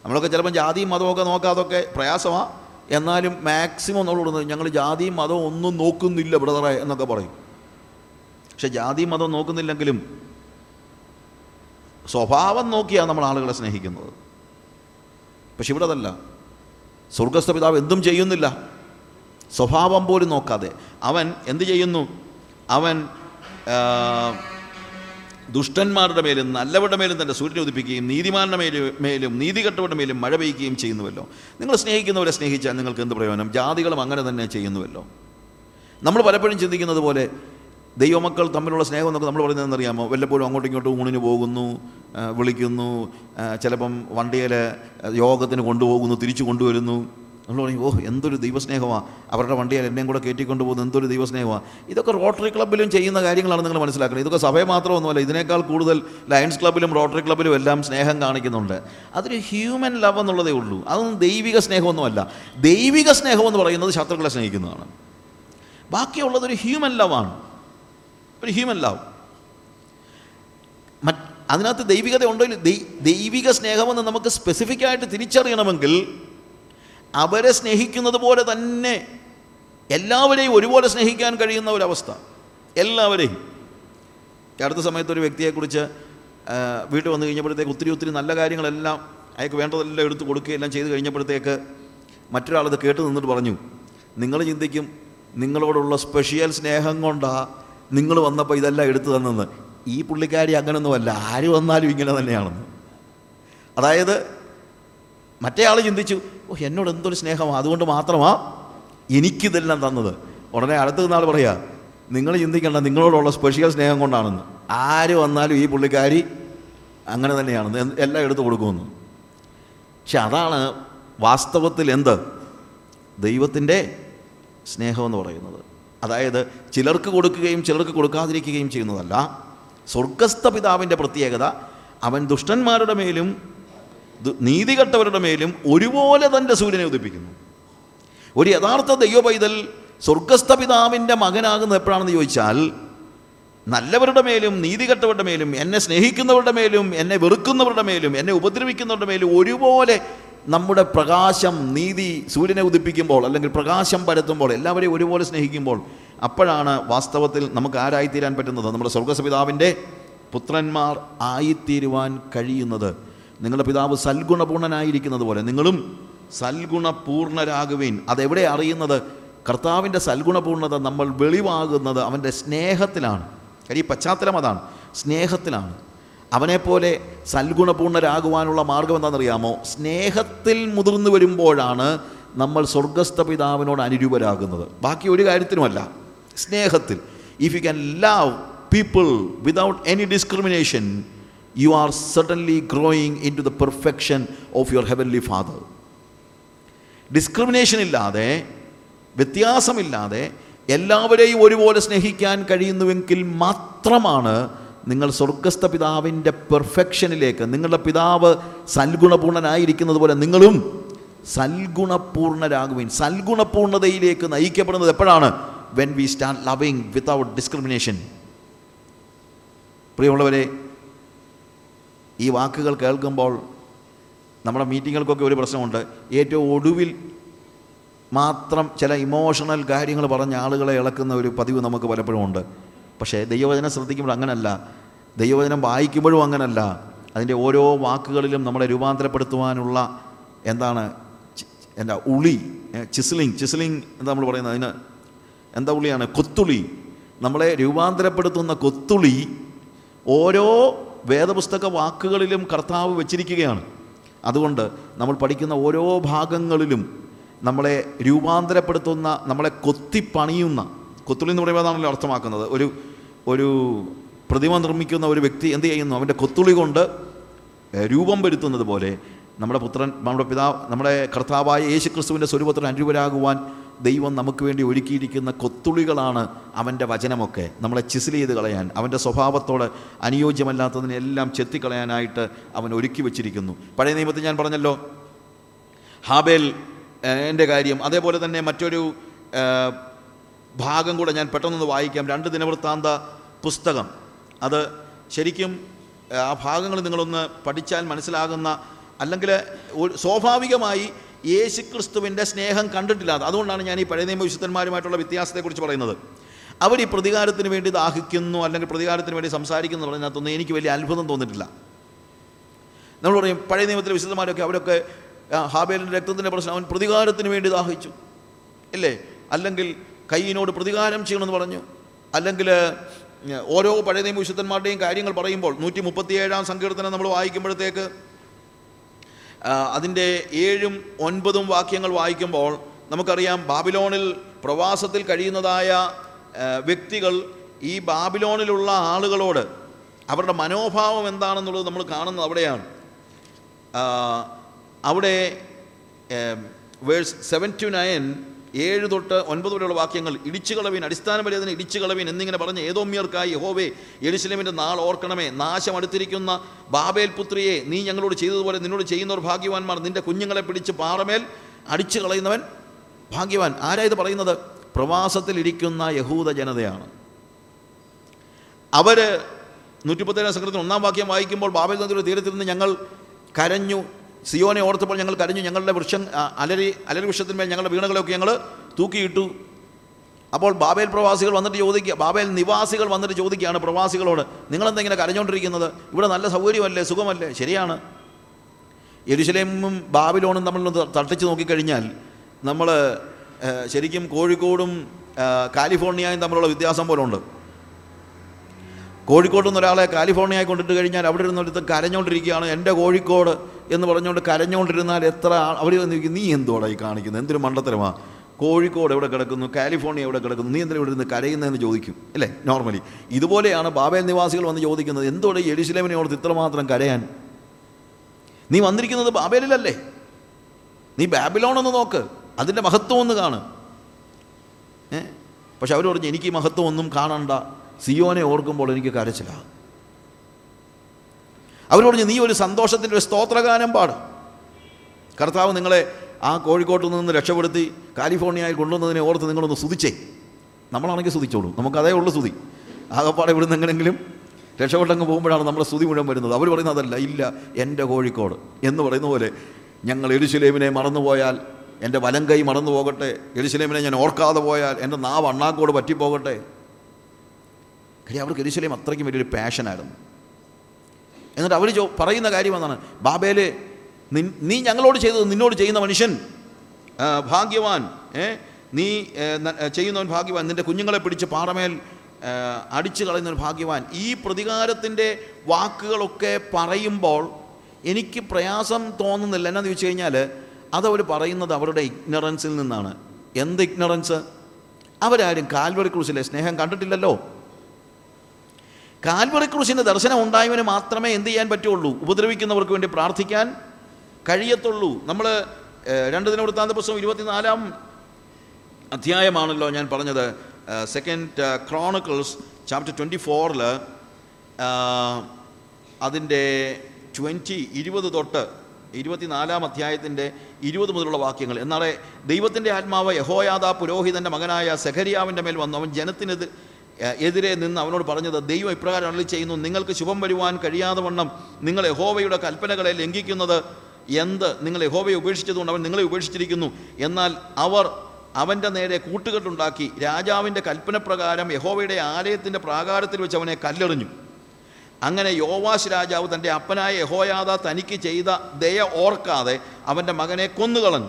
നമ്മളൊക്കെ ചിലപ്പം ജാതിയും മതമൊക്കെ നോക്കാതൊക്കെ പ്രയാസമാണ് എന്നാലും മാക്സിമം നമ്മൾ കൊടുക്കുന്നത് ഞങ്ങൾ ജാതിയും മതവും ഒന്നും നോക്കുന്നില്ല ബ്രദറെ എന്നൊക്കെ പറയും. പക്ഷെ ജാതിയും മതവും നോക്കുന്നില്ലെങ്കിലും സ്വഭാവം നോക്കിയാണ് നമ്മൾ ആളുകളെ സ്നേഹിക്കുന്നത്. പക്ഷെ ഇവിടെ അതല്ല. സ്വർഗസ്ഥ പിതാവ് എന്തും ചെയ്യുന്നില്ല. സ്വഭാവം പോലും നോക്കാതെ. അവൻ എന്ത് ചെയ്യുന്നു? അവൻ ദുഷ്ടന്മാരുടെ മേലും നല്ലവരുടെ മേലും തന്റെ സൂര്യനെ ഉദിപ്പിക്കുകയും നീതിമാരുടെ മേലും മേലും നീതികെട്ടവരുടെ മേലും മഴ പെയ്യുകയും ചെയ്യുന്നുവല്ലോ. നിങ്ങൾ സ്നേഹിക്കുന്നവരെ സ്നേഹിച്ചാൽ നിങ്ങൾക്ക് എന്ത് പ്രയോജനം? ജാതികളും അങ്ങനെ തന്നെ ചെയ്യുന്നുവല്ലോ. നമ്മൾ പലപ്പോഴും ചിന്തിക്കുന്നത് പോലെ ദൈവമക്കൾ തമ്മിലുള്ള സ്നേഹം എന്നൊക്കെ നമ്മൾ പറയുന്നതെന്ന് അറിയാമോ വല്ലപ്പോഴും അങ്ങോട്ടും ഇങ്ങോട്ടും ഊണിന് പോകുന്നു വിളിക്കുന്നു ചിലപ്പം വണ്ടിയിൽ യോഗത്തിന് കൊണ്ടുപോകുന്നു തിരിച്ചു കൊണ്ടുവരുന്നു. നമ്മൾ പറയും ഓ എന്തൊരു ദൈവസ്നേഹമാണ് അവരുടെ വണ്ടിയിൽ എന്നെയും കൂടെ കയറ്റിക്കൊണ്ട് പോകുന്നത് എന്തൊരു ദൈവസ്നേഹമാണ് ഇതൊക്കെ റോട്ടറി ക്ലബ്ബിലും ചെയ്യുന്ന കാര്യങ്ങളാണ് നിങ്ങൾ മനസ്സിലാക്കുന്നത്. ഇതൊക്കെ സഭയെ മാത്രമൊന്നുമല്ല ഇതിനേക്കാൾ കൂടുതൽ ലയൺസ് ക്ലബ്ബിലും റോട്ടറി ക്ലബ്ബിലും എല്ലാം സ്നേഹം കാണിക്കുന്നുണ്ട്. അതൊരു ഹ്യൂമൻ ലവ് എന്നുള്ളതേ ഉള്ളൂ. അതൊന്നും ദൈവിക സ്നേഹമൊന്നുമല്ല. ദൈവിക സ്നേഹം എന്ന് പറയുന്നത് ശത്രുക്കളെ സ്നേഹിക്കുന്നതാണ്. ബാക്കിയുള്ളതൊരു ഹ്യൂമൻ ലവാണ് ഒരു ഹ്യൂമൻ ലവ് മറ്റ് അതിനകത്ത് ദൈവികത ഉണ്ടോ ദൈവിക സ്നേഹമെന്ന് നമുക്ക് സ്പെസിഫിക്കായിട്ട് തിരിച്ചറിയണമെങ്കിൽ അവരെ സ്നേഹിക്കുന്നത് പോലെ തന്നെ എല്ലാവരെയും ഒരുപോലെ സ്നേഹിക്കാൻ കഴിയുന്ന ഒരവസ്ഥ. എല്ലാവരെയും. അടുത്ത സമയത്ത് ഒരു വ്യക്തിയെക്കുറിച്ച് വീട്ടിൽ വന്നു കഴിഞ്ഞപ്പോഴത്തേക്ക് ഒത്തിരി ഒത്തിരി നല്ല കാര്യങ്ങളെല്ലാം അയാൾക്ക് വേണ്ടതെല്ലാം എടുത്ത് കൊടുക്കുകയെല്ലാം ചെയ്ത് കഴിഞ്ഞപ്പോഴത്തേക്ക് മറ്റൊരാളത് കേട്ട് നിന്നിട്ട് പറഞ്ഞു നിങ്ങൾ ചിന്തിക്കും നിങ്ങളോടുള്ള സ്പെഷ്യൽ സ്നേഹം കൊണ്ടാണ് നിങ്ങൾ വന്നപ്പോൾ ഇതെല്ലാം എടുത്തു തന്നെന്ന് ഈ പുള്ളിക്കാരി അങ്ങനെയൊന്നുമല്ല ആര് വന്നാലും ഇങ്ങനെ തന്നെയാണെന്ന്. അതായത് മറ്റേ ആൾ ചിന്തിച്ചു ഓ എന്നോട് എന്തൊരു സ്നേഹമാണ് അതുകൊണ്ട് മാത്രമാ എനിക്കിതെല്ലാം തന്നത്. ഉടനെ അടുത്ത നാൾ പറയാ നിങ്ങൾ ചിന്തിക്കേണ്ട നിങ്ങളോടുള്ള സ്പെഷ്യൽ സ്നേഹം കൊണ്ടാണെന്ന്. ആര് വന്നാലും ഈ പുള്ളിക്കാരി അങ്ങനെ തന്നെയാണ് എല്ലാം എടുത്തു കൊടുക്കുമെന്ന്. പക്ഷെ അതാണ് വാസ്തവത്തിൽ എന്ത്? ദൈവത്തിന്റെ സ്നേഹമെന്ന് പറയുന്നത്. അതായത് ചിലർക്ക് കൊടുക്കുകയും ചിലർക്ക് കൊടുക്കാതിരിക്കുകയും ചെയ്യുന്നതല്ല. സ്വർഗസ്ഥ പിതാവിന്റെ പ്രത്യേകത അവൻ ദുഷ്ടന്മാരുടെ മേലും ദു- നീതികെട്ടവരുടെ മേലും ഒരുപോലെ തന്റെ സൂര്യനെ ഉദിപ്പിക്കുന്നു. ഒരു യഥാർത്ഥ ദൈവ പൈതൽ സ്വർഗസ്ഥ പിതാവിന്റെ മകനാകുന്നത് എപ്പോഴാണെന്ന് ചോദിച്ചാൽ നല്ലവരുടെ മേലും നീതികെട്ടവരുടെ മേലും എന്നെ സ്നേഹിക്കുന്നവരുടെ മേലും എന്നെ വെറുക്കുന്നവരുടെ മേലും എന്നെ ഉപദ്രവിക്കുന്നവരുടെ മേലും ഒരുപോലെ നമ്മുടെ പ്രകാശം നീതി സൂര്യനെ ഉദിപ്പിക്കുമ്പോൾ അല്ലെങ്കിൽ പ്രകാശം പരത്തുമ്പോൾ എല്ലാവരെയും ഒരുപോലെ സ്നേഹിക്കുമ്പോൾ അപ്പോഴാണ് വാസ്തവത്തിൽ നമുക്ക് ആരായിത്തീരാൻ പറ്റുന്നത്? നമ്മുടെ സ്വർഗസ്പിതാവിന്റെ പുത്രന്മാർ ആയിത്തീരുവാൻ കഴിയുന്നത്. നിങ്ങളുടെ പിതാവ് സൽഗുണപൂർണനായിരിക്കുന്നത് പോലെ നിങ്ങളും സൽഗുണപൂർണരാകുവീൻ. അതെവിടെ അറിയുന്നത്? കർത്താവിന്റെ സൽഗുണപൂർണത നമ്മൾ വെളിവാകുന്നത് അവന്റെ സ്നേഹത്തിലാണ്. കാര്യം ഈ പശ്ചാത്തലം അതാണ്. സ്നേഹത്തിലാണ്. അവനെപ്പോലെ സൽഗുണപൂർണരാകുവാനുള്ള മാർഗം എന്താണെന്നറിയാമോ? സ്നേഹത്തിൽ മുതിർന്നു വരുമ്പോഴാണ് നമ്മൾ സ്വർഗസ്ഥ പിതാവിനോട് അനുരൂപരാകുന്നത്. ബാക്കി ഒരു കാര്യത്തിനുമല്ല. സ്നേഹത്തിൽ. If you can love people without any discrimination you are suddenly growing into the perfection of your heavenly father discrimination ഇല്ലാതെ വ്യത്യാസമില്ലാതെ എല്ലാവരെയും ഒരുപോലെ സ്നേഹിക്കാൻ കഴിയുന്നുവെങ്കിൽ മാത്രമാണ് നിങ്ങൾ സ്വർഗസ്ഥ പിതാവിന്റെ പെർഫെക്ഷനിലേക്ക് നിങ്ങളുടെ പിതാവ് സൽഗുണപൂർണനായിരിക്കുന്നത് പോലെ നിങ്ങളും സൽഗുണപൂർണരാകുവിൻ. സൽഗുണപൂർണതയിലേക്ക് നയിക്കപ്പെടുന്നത് എപ്പോഴാണ്? When we start loving without discrimination പ്രിയമുള്ളവരെ ഈ വാക്കുകൾ കേൾക്കുമ്പോൾ നമ്മുടെ മീറ്റിങ്ങുകൾക്കൊക്കെ ഒരു പ്രശ്നമുണ്ട്. ഏറ്റവും ഒടുവിൽ മാത്രം ചില ഇമോഷണൽ കാര്യങ്ങൾ പറഞ്ഞ ആളുകളെ ഇളക്കുന്ന ഒരു പതിവ് നമുക്ക് പലപ്പോഴും ഉണ്ട്. പക്ഷേ ദൈവവചനം ശ്രദ്ധിക്കുമ്പോൾ അങ്ങനല്ല. ദൈവവചനം വായിക്കുമ്പോഴും അങ്ങനല്ല. അതിന്റെ ഓരോ വാക്കുകളിലും നമ്മളെ രൂപാന്തരപ്പെടുത്തുവാനുള്ള എന്താണ് എന്താ ഉളി ചിസ്ലിങ് ചിസ്ലിങ് എന്താ നമ്മൾ പറയുന്നത് അതിന് എന്താ ഉളിയാണ്? കൊത്തുളി. നമ്മളെ രൂപാന്തരപ്പെടുത്തുന്ന കൊത്തുളി ഓരോ വേദപുസ്തക വാക്കുകളിലും കർത്താവ് വെച്ചിരിക്കുകയാണ്. അതുകൊണ്ട് നമ്മൾ പഠിക്കുന്ന ഓരോ ഭാഗങ്ങളിലും നമ്മളെ രൂപാന്തരപ്പെടുത്തുന്ന നമ്മളെ കൊത്തിപ്പണിയുന്ന കൊത്തുള്ളി എന്ന് പറയുമ്പോഴാണല്ലോ അർത്ഥമാക്കുന്നത്. ഒരു ഒരു പ്രതിമ നിർമ്മിക്കുന്ന ഒരു വ്യക്തി എന്ത് ചെയ്യുന്നു? അവന്റെ കൊത്തുളി കൊണ്ട് രൂപം വരുത്തുന്നത് പോലെ നമ്മുടെ പുത്രൻ നമ്മുടെ പിതാവ് നമ്മുടെ കർത്താവായ യേശു ക്രിസ്തുവിന്റെ സ്വരൂപത്തിന് അനുരൂപരാകുവാൻ ദൈവം നമുക്ക് വേണ്ടി ഒരുക്കിയിരിക്കുന്ന കൊത്തുളികളാണ് അവന്റെ വചനമൊക്കെ. നമ്മളെ ചിസിൽ ചെയ്ത് കളയാൻ അവന്റെ സ്വഭാവത്തോട് അനുയോജ്യമല്ലാത്തതിനെല്ലാം ചെത്തിക്കളയാനായിട്ട് അവൻ ഒരുക്കി വച്ചിരിക്കുന്നു. പഴയ നിയമത്തിൽ ഞാൻ പറഞ്ഞല്ലോ ഹാബേൽ എന്റെ കാര്യം. അതേപോലെ തന്നെ മറ്റൊരു ഭാഗം കൂടെ ഞാൻ പെട്ടെന്നൊന്ന് വായിക്കാം. രണ്ട് ദിനവൃത്താന്ത പുസ്തകം. അത് ശരിക്കും ആ ഭാഗങ്ങൾ നിങ്ങളൊന്ന് പഠിച്ചാൽ മനസ്സിലാകുന്ന അല്ലെങ്കിൽ സ്വാഭാവികമായി യേശുക്രിസ്തുവിന്റെ സ്നേഹം കണ്ടിട്ടില്ലാതെ അതുകൊണ്ടാണ് ഞാൻ ഈ പഴയ നിയമ വിശുദ്ധന്മാരുമായിട്ടുള്ള വ്യത്യാസത്തെക്കുറിച്ച് പറയുന്നത്. അവർ ഈ പ്രതികാരത്തിന് വേണ്ടി ദാഹിക്കുന്നു അല്ലെങ്കിൽ പ്രതികാരത്തിന് വേണ്ടി സംസാരിക്കുന്നു എന്ന് പറഞ്ഞതിനകത്തൊന്നും എനിക്ക് വലിയ അത്ഭുതം തോന്നിയിട്ടില്ല. നമ്മൾ പറയും പഴയ നിയമത്തിലെ വിശുദ്ധന്മാരൊക്കെ അവരൊക്കെ ഹാബേലിന്റെ രക്തത്തിന്റെ പ്രശ്നം അവൻ പ്രതികാരത്തിന് വേണ്ടി ദാഹിച്ചു. ഇല്ലേ? അല്ലെങ്കിൽ കയ്യിനോട് പ്രതികാരം ചെയ്യണമെന്ന് പറഞ്ഞു. അല്ലെങ്കിൽ ഓരോ പഴയ നിയമ വിശുദ്ധന്മാരുടെയും കാര്യങ്ങൾ പറയുമ്പോൾ നൂറ്റി മുപ്പത്തിയേഴാം സങ്കീർത്തനം നമ്മൾ വായിക്കുമ്പോഴത്തേക്ക് അതിന്റെ ഏഴും ഒൻപതും വാക്യങ്ങൾ വായിക്കുമ്പോൾ നമുക്കറിയാം ബാബിലോണിൽ പ്രവാസത്തിൽ കഴിയുന്നതായ വ്യക്തികൾ ഈ ബാബിലോണിലുള്ള ആളുകളോട് അവരുടെ മനോഭാവം എന്താണെന്നുള്ളത് നമ്മൾ കാണുന്നത് അവിടെയാണ്. അവിടെ വേഴ്സ് സെവൻ ടു നയൻ ഏഴ് തൊട്ട് ഒൻപത് വരെയുള്ള വാക്യങ്ങൾ. ഇടിച്ചുകളവിൻ ഇടിച്ചു ഇടിച്ചുകളവിൻ എന്നിങ്ങനെ പറഞ്ഞ് ഏതോമ്യർക്കായി യഹോവേ എരുസലേമിന്റെ നാൾ ഓർക്കണമേ. നാശം അടുത്തിരിക്കുന്ന ബാബേൽ പുത്രിയെ നീ ഞങ്ങളോട് ചെയ്തതുപോലെ നിന്നോട് ചെയ്യുന്നവർ ഭാഗ്യവാന്മാർ. നിന്റെ കുഞ്ഞുങ്ങളെ പിടിച്ച് പാറമേൽ അടിച്ചു കളയുന്നവൻ ഭാഗ്യവാൻ. ആരാ ഇത് പറയുന്നത്? പ്രവാസത്തിലിരിക്കുന്ന യഹൂദ ജനതയാണ്. അവർ നൂറ്റിപ്പത്തേഴാം സംഘത്തിന് ഒന്നാം വാക്യം വായിക്കുമ്പോൾ ബാബേൽ നദിയുടെ നിന്ന് ഞങ്ങൾ കരഞ്ഞു. സിയോനെ ഓർത്തപ്പോൾ ഞങ്ങൾ കരഞ്ഞു. ഞങ്ങളുടെ വൃക്ഷം അലരി അലരി വൃക്ഷത്തിന്മേൽ ഞങ്ങളുടെ വീണകളൊക്കെ ഞങ്ങൾ തൂക്കിയിട്ടു. അപ്പോൾ ബാബേൽ പ്രവാസികൾ വന്നിട്ട് ചോദിക്കുക ബാബേൽ നിവാസികൾ വന്നിട്ട് ചോദിക്കുകയാണ് പ്രവാസികളോട് നിങ്ങളെന്താ കരഞ്ഞുകൊണ്ടിരിക്കുന്നത്? ഇവിടെ നല്ല സൗകര്യമല്ലേ? സുഖമല്ലേ? ശരിയാണ്. യെരുശലേമും ബാബിലോണും തമ്മിലൊന്ന് തട്ടിച്ച് നോക്കിക്കഴിഞ്ഞാൽ നമ്മൾ ശരിക്കും കോഴിക്കോടും കാലിഫോർണിയയും തമ്മിലുള്ള വ്യത്യാസം പോലെ ഉണ്ട് കോഴിക്കോട്ട് നിന്ന് ഒരാളെ കാലിഫോർണിയയിൽ കൊണ്ടിട്ട് കഴിഞ്ഞാൽ അവിടെ ഇരുന്നിടത്ത് കരഞ്ഞുകൊണ്ടിരിക്കുകയാണ് എന്റെ കോഴിക്കോട് എന്ന് പറഞ്ഞുകൊണ്ട് കരഞ്ഞുകൊണ്ടിരുന്നാൽ എത്ര അവർ വന്നിരിക്കും നീ എന്തുവാടായി കാണിക്കുന്നത്? എന്തൊരു മണ്ടത്തരമാ? കോഴിക്കോട് എവിടെ കിടക്കുന്നു? കാലിഫോർണിയ എവിടെ കിടക്കുന്നു? നീ എന്തിനാ ഇവിടെ ഇരുന്ന് കരയുന്നതെന്ന് ചോദിക്കും. അല്ലേ? നോർമലി ഇതുപോലെയാണ് ബാബേൽ നിവാസികൾ വന്ന് ചോദിക്കുന്നത് എന്തോടെ എരുസലേമിനെ ഓർത്ത് ഇത്രമാത്രം കരയാൻ? നീ വന്നിരിക്കുന്നത് ബാബേലിലല്ലേ? നീ ബാബിലോണെന്ന് നോക്ക് അതിന്റെ മഹത്വം ഒന്ന് കാണ്. ഏ? പക്ഷെ അവർ പറഞ്ഞു എനിക്ക് മഹത്വം ഒന്നും കാണണ്ട. സിയോനെ ഓർക്കുമ്പോൾ എനിക്ക് കരച്ചില്ല അവരോട് നീ ഒരു സന്തോഷത്തിന്റെ ഒരു സ്തോത്രഗാനം പാട്. കർത്താവ് നിങ്ങളെ ആ കോഴിക്കോട്ട് നിന്ന് രക്ഷപ്പെടുത്തി കാലിഫോർണിയയിൽ കൊണ്ടുവന്നതിനെ ഓർത്ത് നിങ്ങളൊന്ന് സ്തുതിച്ചേ. നമ്മളാണെങ്കിൽ സ്തുതിച്ചോളൂ. നമുക്കതേ ഉള്ളു സ്തുതി. ആകപ്പാടെ ഇവിടുന്ന് എങ്ങനെങ്കിലും രക്ഷപ്പെട്ടങ്ങ് പോകുമ്പോഴാണ് നമ്മൾ സ്തുതി മുഴുവൻ വരുന്നത്. അവർ പറയുന്നത് അതല്ല ഇല്ല എന്റെ കോഴിക്കോട്. എന്ന് പറയുന്ന പോലെ ഞങ്ങൾ എരുശലേമിനെ മറന്നുപോയാൽ എന്റെ വലം കൈ മറന്നു പോകട്ടെ എരിശിലേമിനെ ഞാൻ ഓർക്കാതെ പോയാൽ എന്റെ നാവ് അണ്ണാക്കോട് പറ്റിപ്പോകട്ടെ. കാര്യം അവർക്ക് എരിശലേം അത്രയ്ക്കും വലിയൊരു പാഷനായിരുന്നു എന്നിട്ട് അവർ ചോ പറയുന്ന കാര്യം എന്താണ്? ബാബേലെ നീ ഞങ്ങളോട് ചെയ്തത് നിന്നോട് ചെയ്യുന്ന മനുഷ്യൻ ഭാഗ്യവാൻ ഏ നീ ചെയ്യുന്നവൻ ഭാഗ്യവാൻ നിന്റെ കുഞ്ഞുങ്ങളെ പിടിച്ച് പാറമേൽ അടിച്ചു കളയുന്നവൻ ഭാഗ്യവാൻ. ഈ പ്രതികാരത്തിന്റെ വാക്കുകളൊക്കെ പറയുമ്പോൾ എനിക്ക് പ്രയാസം തോന്നുന്നില്ല. എന്നാന്ന് ചോദിച്ചു കഴിഞ്ഞാൽ അതവർ പറയുന്നത് അവരുടെ ഇഗ്നറൻസിൽ നിന്നാണ്. എന്ത് ഇഗ്നറൻസ് അവരാരും കാൽവറി ക്രൂസിലെ സ്നേഹം കണ്ടിട്ടില്ലല്ലോ. കാൽവറി ക്രൂശിന്റെ ദർശനം ഉണ്ടായവന് മാത്രമേ എന്ത് ചെയ്യാൻ പറ്റുള്ളൂ? ഉപദ്രവിക്കുന്നവർക്ക് വേണ്ടി പ്രാർത്ഥിക്കാൻ കഴിയത്തുള്ളൂ. നമ്മൾ രണ്ട് ദിന വൃത്താന്ത പുസ്തകം ഇരുപത്തിനാലാം അധ്യായമാണല്ലോ ഞാൻ പറഞ്ഞത്. സെക്കൻഡ് ക്രോണിക്കിൾസ് ചാപ്റ്റർ ട്വന്റി ഫോറിൽ അതിന്റെ ട്വന്റി ഇരുപത് തൊട്ട് ഇരുപത്തിനാലാം അധ്യായത്തിന്റെ ഇരുപത് മുതലുള്ള വാക്യങ്ങൾ. എന്നാലേ ദൈവത്തിന്റെ ആത്മാവ് യഹോയാദ പുരോഹിതന്റെ മകനായ സെഖരിയാവിന്റെ മേൽ വന്നു. അവൻ ജനത്തിനെതിരെ എതിരെ നിന്ന് അവനോട് പറഞ്ഞത് ദൈവം ഇപ്രകാരം അള്ളി ചെയ്യുന്നു നിങ്ങൾക്ക് ശുഭം വരുവാൻ കഴിയാതെ വണ്ണം നിങ്ങൾ യഹോവയുടെ കൽപ്പനകളെ ലംഘിക്കുന്നത് എന്ത്? നിങ്ങൾ യഹോവയെ ഉപേക്ഷിച്ചതുകൊണ്ട് അവൻ നിങ്ങളെ ഉപേക്ഷിച്ചിരിക്കുന്നു. എന്നാൽ അവർ അവന്റെ നേരെ കൂട്ടുകെട്ടുണ്ടാക്കി രാജാവിന്റെ കൽപ്പനപ്രകാരം യഹോവയുടെ ആലയത്തിന്റെ പ്രാകാരത്തിൽ വെച്ച് അവനെ കല്ലെറിഞ്ഞു. അങ്ങനെ യോവാശ് രാജാവ് തന്റെ അപ്പനായ യഹോയാദ തനിക്ക് ചെയ്ത ദയ ഓർക്കാതെ അവന്റെ മകനെ കൊന്നുകളഞ്ഞു.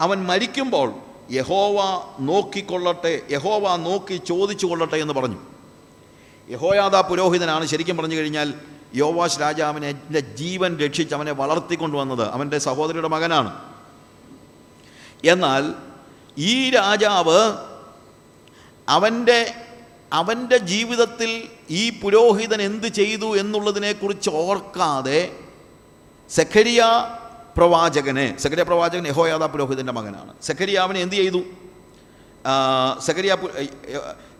അവൻ മരിക്കുമ്പോൾ യഹോവ നോക്കിക്കൊള്ളട്ടെ യഹോവ നോക്കി ചോദിച്ചു കൊള്ളട്ടെ എന്ന് പറഞ്ഞു. യഹോയാദ പുരോഹിതനാണ് ശരിക്കും പറഞ്ഞു കഴിഞ്ഞാൽ യോവാശ് രാജാവിനെ എന്റെ ജീവൻ രക്ഷിച്ച് അവനെ വളർത്തിക്കൊണ്ടുവന്നത് അവന്റെ സഹോദരിയുടെ മകനാണ്. എന്നാൽ ഈ രാജാവ് അവന്റെ അവന്റെ ജീവിതത്തിൽ ഈ പുരോഹിതൻ എന്ത് ചെയ്തു എന്നുള്ളതിനെക്കുറിച്ച് ഓർക്കാതെ സെഖരിയ പ്രവാചകനെ സെക്കരിയ പ്രവാചകൻ യഹോയാദ പുരോഹിതന്റെ മകനാണ്. സെക്കരിയാവിന് എന്ത് ചെയ്തു? സെക്കരിയ